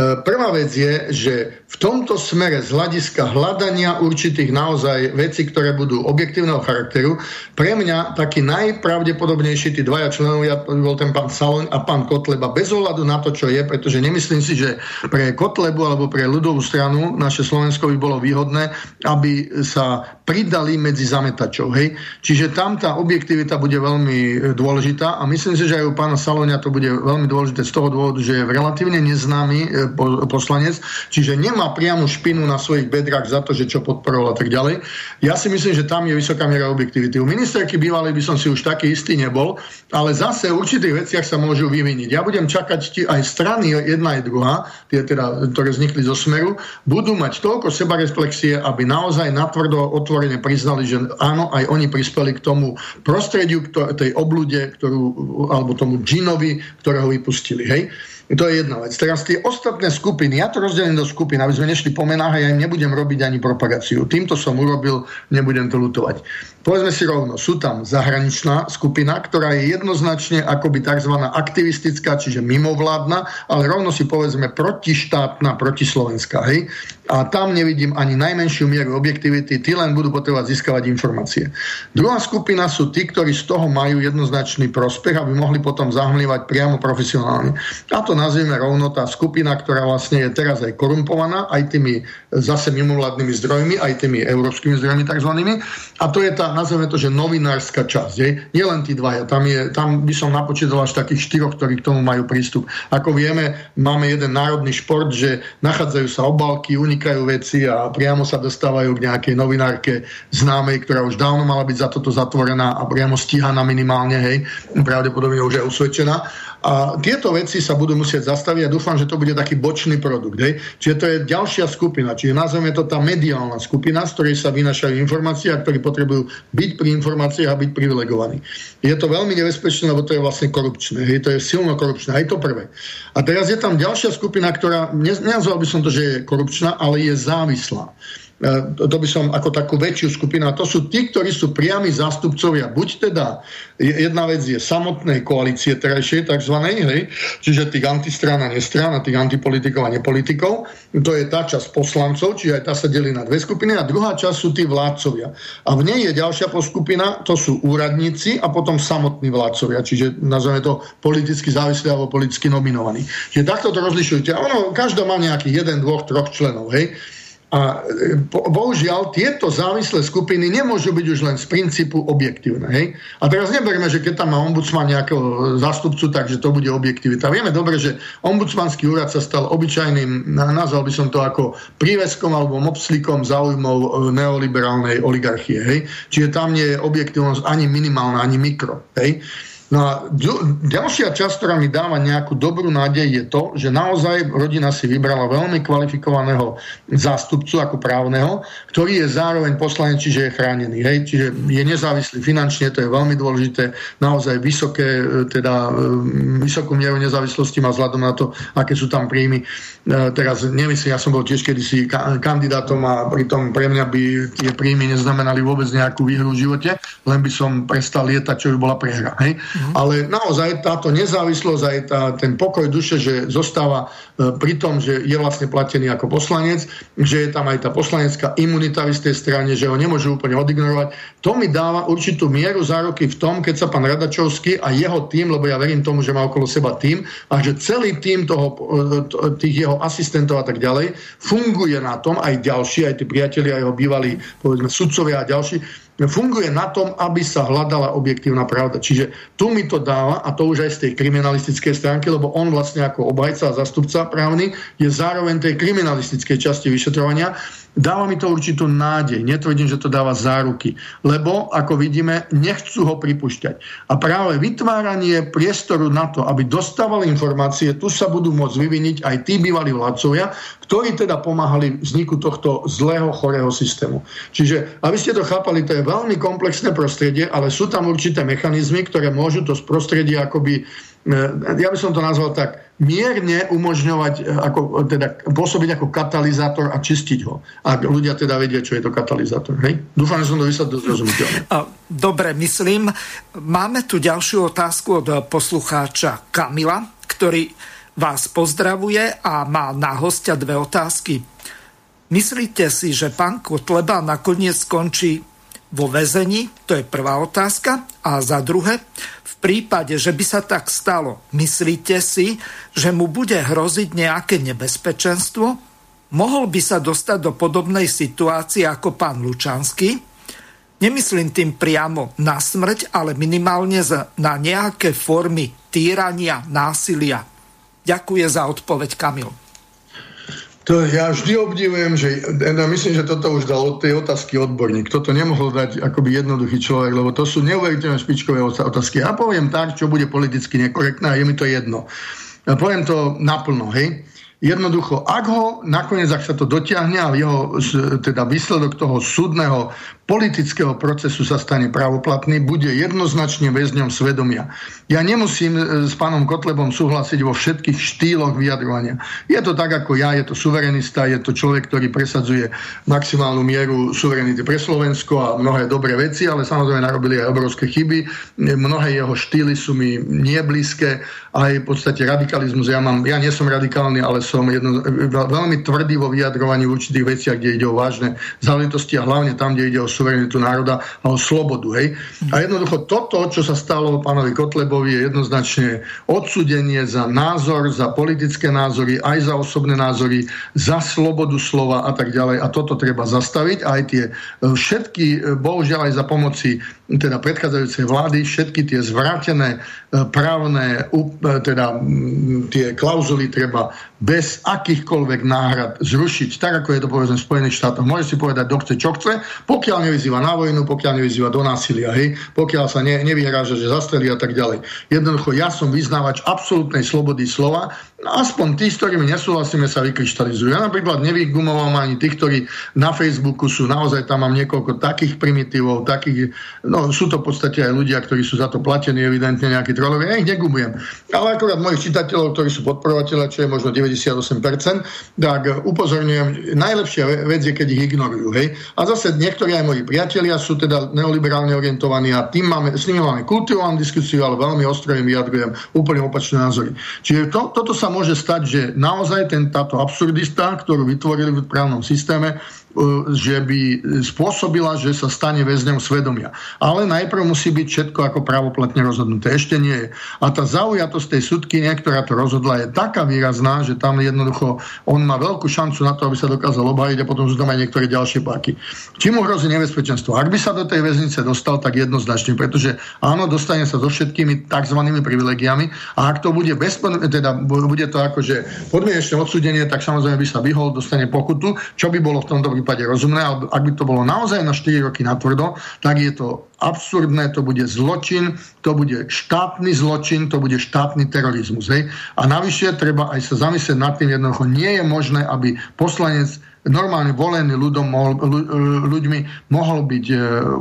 E, prvá vec je, že v tomto smere z hľadiska hľadania určitých naozaj vecí, ktoré budú objektívneho charakteru, pre mňa taký najpravdepodobnejší tí dvaja členovia, bol ten pán Salon a pán Kotleba, bez ohľadu na to, čo je, pretože nemyslím si, že pre Kotlebu alebo pre ľudovú stranu naše Slovensko by bolo výhodné, aby sa pridali medzi zametačov. Hej? Čiže tam tá objektivita bude veľmi dôležitá a myslím si, že aj u pána Salonia to bude veľmi dôležité z toho dôvodu, že je relatívne neznámy poslanec, čiže nemá priamu špinu na svojich bedrách za to, že čo podporoval a tak ďalej. Ja si myslím, že tam je vysoká miera objektivity. U ministerky bývalej by som si už taký istý nebol, ale zase v určitých veciach sa môžu vyviniť. Ja budem čakať ti aj strany, jedna aj druhá, tie teda, ktoré vznikli zo Smeru, budú mať toľko sebareflexie, aby naozaj natvrdo otvorene priznali, že áno, aj oni prispeli k tomu prostrediu, tej oblude, ktorú, alebo tomu džinovi, ktorého vypustili. Hej? To je jedna vec. Teraz tie ostatné skupiny, ja to rozdelím do skupín, aby sme nešli po menách a ja im nebudem robiť ani propagáciu. Týmto som urobil, nebudem to lutovať. Povedzme si rovno, sú tam zahraničná skupina, ktorá je jednoznačne akoby tzv. aktivistická, čiže mimovládna, ale rovno si povedzme protištátna, protislovenská. Hej? A tam nevidím ani najmenšiu mieru objektivity, tí len budú potrebovať získavať informácie. Druhá skupina sú tí, ktorí z toho majú jednoznačný prospech, aby mohli potom zahmlievať priamo profesionálne. A to nazvieme rovno tá skupina, ktorá vlastne je teraz aj korumpovaná, aj tými zase mimovládnymi zdrojmi, aj tými európskymi zdrojmi tzv. A to je tá, nazveme to, že novinárska časť. Je? Nie len tí dvaja, tam, je, tam by som napočítal až takých štyroch, ktorí k tomu majú prístup. Ako vieme, máme jeden národný šport, že nachádzajú sa obálky, unikajú veci a priamo sa dostávajú k nejakej novinárke známej, ktorá už dávno mala byť za toto zatvorená a priamo stíhaná minimálne, hej, pravdepodobne už je usvedčená. A tieto veci sa budú musieť zastaviť a dúfam, že to bude taký bočný produkt. Hej. Čiže to je ďalšia skupina, čiže nazveme to tá mediálna skupina, z ktorej sa vynašajú informácie a ktorí potrebujú byť pri informáciách a byť privilegovaní. Je to veľmi nebezpečné, lebo to je vlastne korupčné. Hej. To je silno korupčné, aj to prvé. A teraz je tam ďalšia skupina, ktorá, nenazval by som to, že je korupčná, ale je závislá. E, to by som ako takú väčšiu skupinu. To sú tí, ktorí sú priami zástupcovia. Buď teda, jedna vec je samotnej koalície terajšej, takzvanej, hej, čiže tých antistrán a nestrán a tých antipolitikov a nepolitikov. To je tá časť poslancov, čiže aj tá sa delí na dve skupiny. A druhá časť sú tí vládcovia. A v nej je ďalšia poskupina, to sú úradníci a potom samotní vládcovia, čiže nazveme to politicky závislí alebo politicky nominovaní. Čiže takto to rozlišujete. Ono, každá má nejaký jeden, dvoch, troch členov, hej. A e, bohužiaľ tieto závislé skupiny nemôžu byť už len z princípu objektívne. Hej? A teraz neberme, že keď tam má ombudsman nejakého zástupcu, takže to bude objektivita. Vieme dobre, že ombudsmanský úrad sa stal obyčajným, nazval by som to ako príveskom alebo mopslíkom záujmov e, neoliberálnej oligarchie. Hej? Čiže tam nie je objektívnosť ani minimálna, ani mikro. Hej? No a ďalšia časť, ktorá mi dáva nejakú dobrú nádej, je to, že naozaj rodina si vybrala veľmi kvalifikovaného zástupcu ako právneho, ktorý je zároveň poslanec, čiže je chránený. Hej? Čiže je nezávislý finančne, to je veľmi dôležité, naozaj vysoké, e, teda e, vysokú mieru nezávislosti má vzhľadom na to, aké sú tam príjmy. E, teraz nemyslím, ja som bol tiež kedysi kandidátom a pritom pre mňa by tie príjmy neznamenali vôbec nejakú výhru v živote, len by som prestal lietať, čo by bola prehra. Hej? Mm-hmm. Ale naozaj táto nezávislosť, aj tá, ten pokoj duše, že zostáva e, pri tom, že je vlastne platený ako poslanec, že je tam aj tá poslanecká imunita v istej strane, že ho nemôžu úplne odignorovať, to mi dáva určitú mieru zároky v tom, keď sa pán Radačovský a jeho tým, lebo ja verím tomu, že má okolo seba tým, a že celý tým toho, e, tých jeho asistentov a tak ďalej funguje na tom, aj ďalší, aj tí priatelia, jeho bývalí povedzme, sudcovia a ďalší, funguje na tom, aby sa hľadala objektívna pravda. Čiže tu mi to dáva, a to už aj z tej kriminalistickej stránky, lebo on vlastne ako obhajca a zastupca právny je zároveň tej kriminalistickej časti vyšetrovania Dáva mi to určitú nádej. Netvrdím, že to dáva záruky. Lebo, ako vidíme, nechcú ho pripušťať. A práve vytváranie priestoru na to, aby dostávali informácie, tu sa budú môcť vyviniť aj tí bývalí vládcovia, ktorí teda pomáhali vzniku tohto zlého, chorého systému. Čiže, aby ste to chápali, to je veľmi komplexné prostredie, ale sú tam určité mechanizmy, ktoré môžu to z prostredia akoby ja by som to nazval tak, mierne umožňovať, e, ako, teda pôsobiť ako katalizátor a čistiť ho. Ak ľudia teda vedia, čo je to katalizátor. Hej? Dúfam, že som to vysvetlil zrozumiteľne. Dobre, myslím. Máme tu ďalšiu otázku od poslucháča Kamila, ktorý vás pozdravuje a má na hostia dve otázky. Myslíte si, že pán Kotleba nakoniec skončí vo väzení? To je prvá otázka. A za druhé, prípade, že by sa tak stalo, myslíte si, že mu bude hroziť nejaké nebezpečenstvo? Mohol by sa dostať do podobnej situácie ako pán Lučanský? Nemyslím tým priamo na smrť, ale minimálne na nejaké formy týrania, násilia. Ďakujem za odpoveď, Kamil. To ja vždy obdivujem, že ja myslím, že toto už dal od tej otázky odborník. Toto nemohol dať akoby jednoduchý človek, lebo to sú neuveriteľné špičkové otázky. Ja poviem tak, čo bude politicky nekorektné je mi to jedno. Ja poviem to naplno, hej. Jednoducho, ak ho nakoniec, ak sa to dotiahne a jeho teda výsledok toho súdneho politického procesu sa stane pravoplatný, bude jednoznačne väzňom svedomia. Ja nemusím e, s pánom Kotlebom súhlasiť vo všetkých štýloch vyjadrovania. Je to tak ako ja, je to suverenista, je to človek, ktorý presadzuje maximálnu mieru suverenity pre Slovensko a mnohé dobré veci, ale samozrejme narobili aj obrovské chyby. Mnohé jeho štýly sú mi nieblízke, aj v podstate radikalizmus. Ja, mám, ja nie som radikálny, ale som jedno, veľmi tvrdý vo vyjadrovaní v určitých veciach, kde ide o vážne záležitosti a hlavne tam, kde ide o suverenitu národa a o slobodu. Hej? A jednoducho toto, čo sa stalo pánovi Kotlebovi, je jednoznačne odsudenie za názor, za politické názory, aj za osobné názory, za slobodu slova a tak ďalej. A toto treba zastaviť. Aj tie všetky, bohužiaľ aj za pomoci teda predchádzajúcej vlády, všetky tie zvrátené právne teda tie klauzuly treba bez akýchkoľvek náhrad zrušiť, tak ako je to povedzme v Spojených štátoch. Môže si povedať, kto chce, čo chce, pokiaľ nevyzýva na vojnu, pokiaľ nevyzýva do násilia, hej, pokiaľ sa ne, nevyhráža, že zastrelí a tak ďalej. Jednoducho, ja som vyznávač absolútnej slobody slova No aspoň tí, s ktorými nesúhlasíme, sa vykryštalizujú. Ja napríklad nevygumoval ani tých, ktorí na Facebooku sú, naozaj tam mám niekoľko takých primitívov, takých, no sú to v podstate aj ľudia, ktorí sú za to platení, evidentne nejakí trolovia, ja ich negumujem. Ale akorát mojich čitateľov, ktorí sú podporovateľa, čo je možno 98%, tak upozorňujem, najlepšia vec je, keď ich ignorujú. Hej? A zase niektorí aj moji priatelia sú teda neoliberálne orientovaní a tým máme, s nimi máme kultivovanú diskusiu, ale veľmi ostro im vyjadrujem úplne opačné názory. Čiže to, toto sa môže stať, že naozaj ten, táto absurdista, ktorú vytvorili v právnom systéme, že by spôsobila, že sa stane väzňom svedomia. Ale najprv musí byť všetko ako právoplatne rozhodnuté. Ešte nie je. A tá zaujatosť tej sudky, ktorá to rozhodla, je taká výrazná, že tam jednoducho on má veľkú šancu na to, aby sa dokázal obhajiť a potom sú tam aj niektoré ďalšie páky. Či mu hrozí nebezpečenstvo? Ak by sa do tej väznice dostal, tak jednoznačne, pretože áno, dostane sa so všetkými tzv. privilegiami a ak to bude bez, teda bude to akože podmienečné odsúdenie, tak samozrejme by sa vyhol, dostane pokutu, čo by bolo v tomto prípade rozumné, ale ak by to bolo naozaj na 4 roky natvrdo, tak je to absurdné, to bude zločin, to bude štátny zločin, to bude štátny terorizmus. Hej? A navyše treba aj sa zamyslieť nad tým jednoducho. Nie je možné, aby poslanec normálne volený ľudom, mohol, ľuďmi mohol byť e,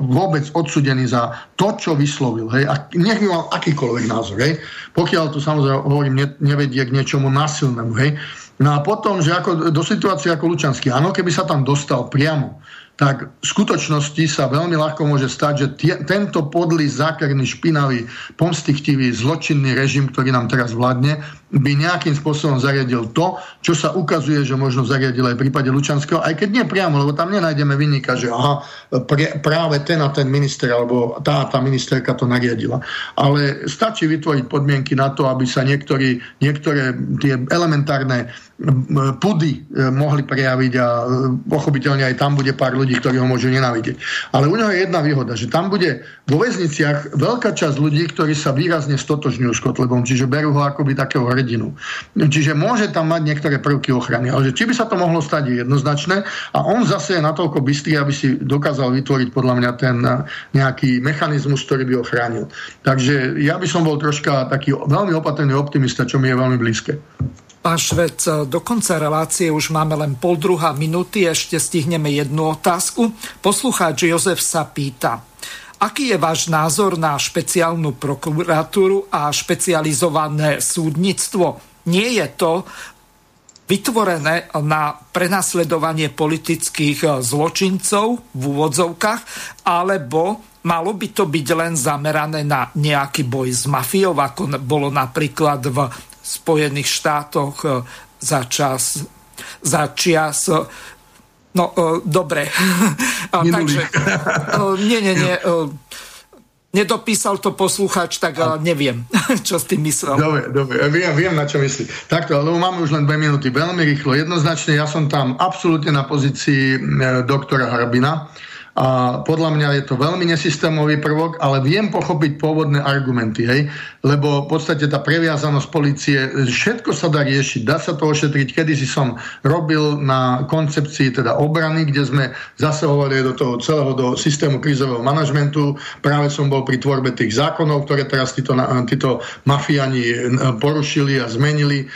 vôbec odsudený za to, čo vyslovil. Hej? A nech mal akýkoľvek názor. Hej? Pokiaľ to samozrejme hovorím, nevedie k niečomu násilnému. Hej? No a potom, že ako, do situácie ako Lučanský, áno, keby sa tam dostal priamo, tak v skutočnosti sa veľmi ľahko môže stať, že tie, tento podlý, zákerný, špinavý, pomstichtivý, zločinný režim, ktorý nám teraz vládne, by nejakým spôsobom zariadil to, čo sa ukazuje, že možno zariadil aj v prípade Lučanského, aj keď nie priamo, lebo tam nenájdeme vynika, že aha, pre, práve ten a ten minister alebo tá a tá ministerka to nariadila. Ale stačí vytvoriť podmienky na to, aby sa niektorí, niektoré tie elementárne pudy e, mohli prejaviť a e, pochopiteľne aj tam bude pár ľudí, ktorí ho môžu nenávidieť. Ale u neho je jedna výhoda, že tam bude vo väzniciach veľká časť ľudí, ktorí sa výrazne stotožňujú s Kotlebom, čiže berú ho akoby takého hrdinu. Čiže môže tam mať niektoré prvky ochrany. Ale že či by sa to mohlo stať je jednoznačné a on zase je natoľko bystrý, aby si dokázal vytvoriť podľa mňa ten eh, nejaký mechanizmus, ktorý by ho chránil. Takže ja by som bol troška taký veľmi opatrný optimista, čo mi je veľmi blízke. Pán Švec, do konca relácie už máme len pol druhá minúty, ešte stihneme jednu otázku. Poslucháč Jozef sa pýta, Aký je váš názor na špeciálnu prokuratúru a špecializované súdnictvo? Nie je to vytvorené na prenasledovanie politických zločincov v úvodzovkách, alebo malo by to byť len zamerané na nejaký boj s mafiou, ako bolo napríklad v Spojených štátoch za čas za čias No, uh, dobre. [laughs] Takže, uh, nie, nie, nie. Nedopísal to poslucháč, tak uh, neviem, [laughs] čo s tým myslel. Dobre, dobre, viem, viem na čo myslí. Takto, lebo máme už len dve minúty, veľmi rýchlo. Jednoznačne, ja som tam absolútne na pozícii doktora Harbina. A podľa mňa je to veľmi nesystémový prvok, ale viem pochopiť pôvodné argumenty, hej? lebo v podstate tá previazanosť policie, všetko sa dá riešiť, dá sa to ošetriť. Kedy si som robil na koncepcii teda obrany, kde sme zasahovali do toho celého do systému krízového manažmentu. Práve som bol pri tvorbe tých zákonov, ktoré teraz títo, títo mafiani e, porušili a zmenili. E,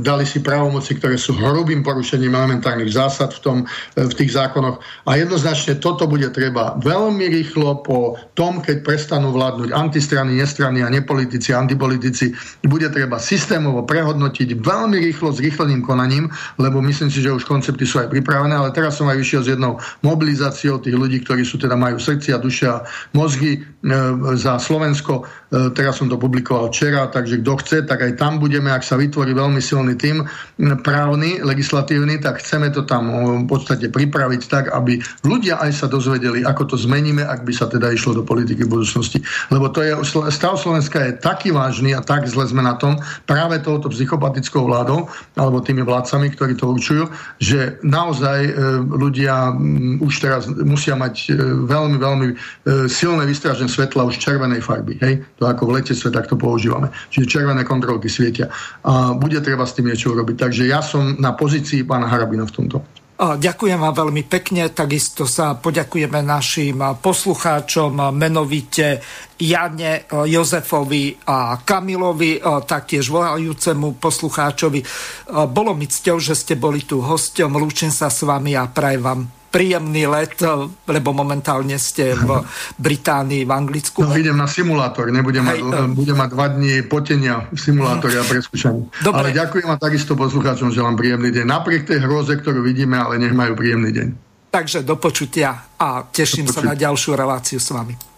dali si právomoci, ktoré sú hrubým porušením elementárnych zásad v, tom, e, v tých zákonoch. A jednoznačne to toto bude treba veľmi rýchlo po tom, keď prestanú vládnuť antistrany, nestrany a nepolitici, antipolitici, bude treba systémovo prehodnotiť veľmi rýchlo s rýchleným konaním, lebo myslím si, že už koncepty sú aj pripravené, ale teraz som aj vyšiel s jednou mobilizáciou tých ľudí, ktorí sú teda majú srdcia, duša, mozgy e, za Slovensko. E, teraz som to publikoval včera, takže kto chce, tak aj tam budeme, ak sa vytvorí veľmi silný tým právny, legislatívny, tak chceme to tam v podstate pripraviť tak, aby ľudia aj sa dozvedeli, ako to zmeníme, ak by sa teda išlo do politiky v budúcnosti. Lebo to je, stav Slovenska je taký vážny a tak zle sme na tom práve touto psychopatickou vládou alebo tými vládcami, ktorí to určujú, že naozaj e, ľudia už teraz musia mať e, veľmi, veľmi silné vystražené svetla už červenej farby. Hej? To ako v lete tak to používame. Čiže červené kontrolky svietia. A bude treba s tým niečo urobiť. Takže ja som na pozícii pána Harabina v tomto. Ďakujem vám veľmi pekne, takisto sa poďakujeme našim poslucháčom, menovite Jane, Jozefovi a Kamilovi, taktiež volajúcemu poslucháčovi. Bolo mi cťou, že ste boli tu hostom, lúčim sa s vami a prajem vám príjemný let, lebo momentálne ste v [laughs] Británii, v Anglicku. No, idem na simulátor, nebudem mať, uh... budem mať dva dní potenia v simulátore a preskúšaní. Ale ďakujem a takisto poslucháčom želám príjemný deň. Napriek tej hroze, ktorú vidíme, ale nech majú príjemný deň. Takže do počutia a teším sa na ďalšiu reláciu s vami.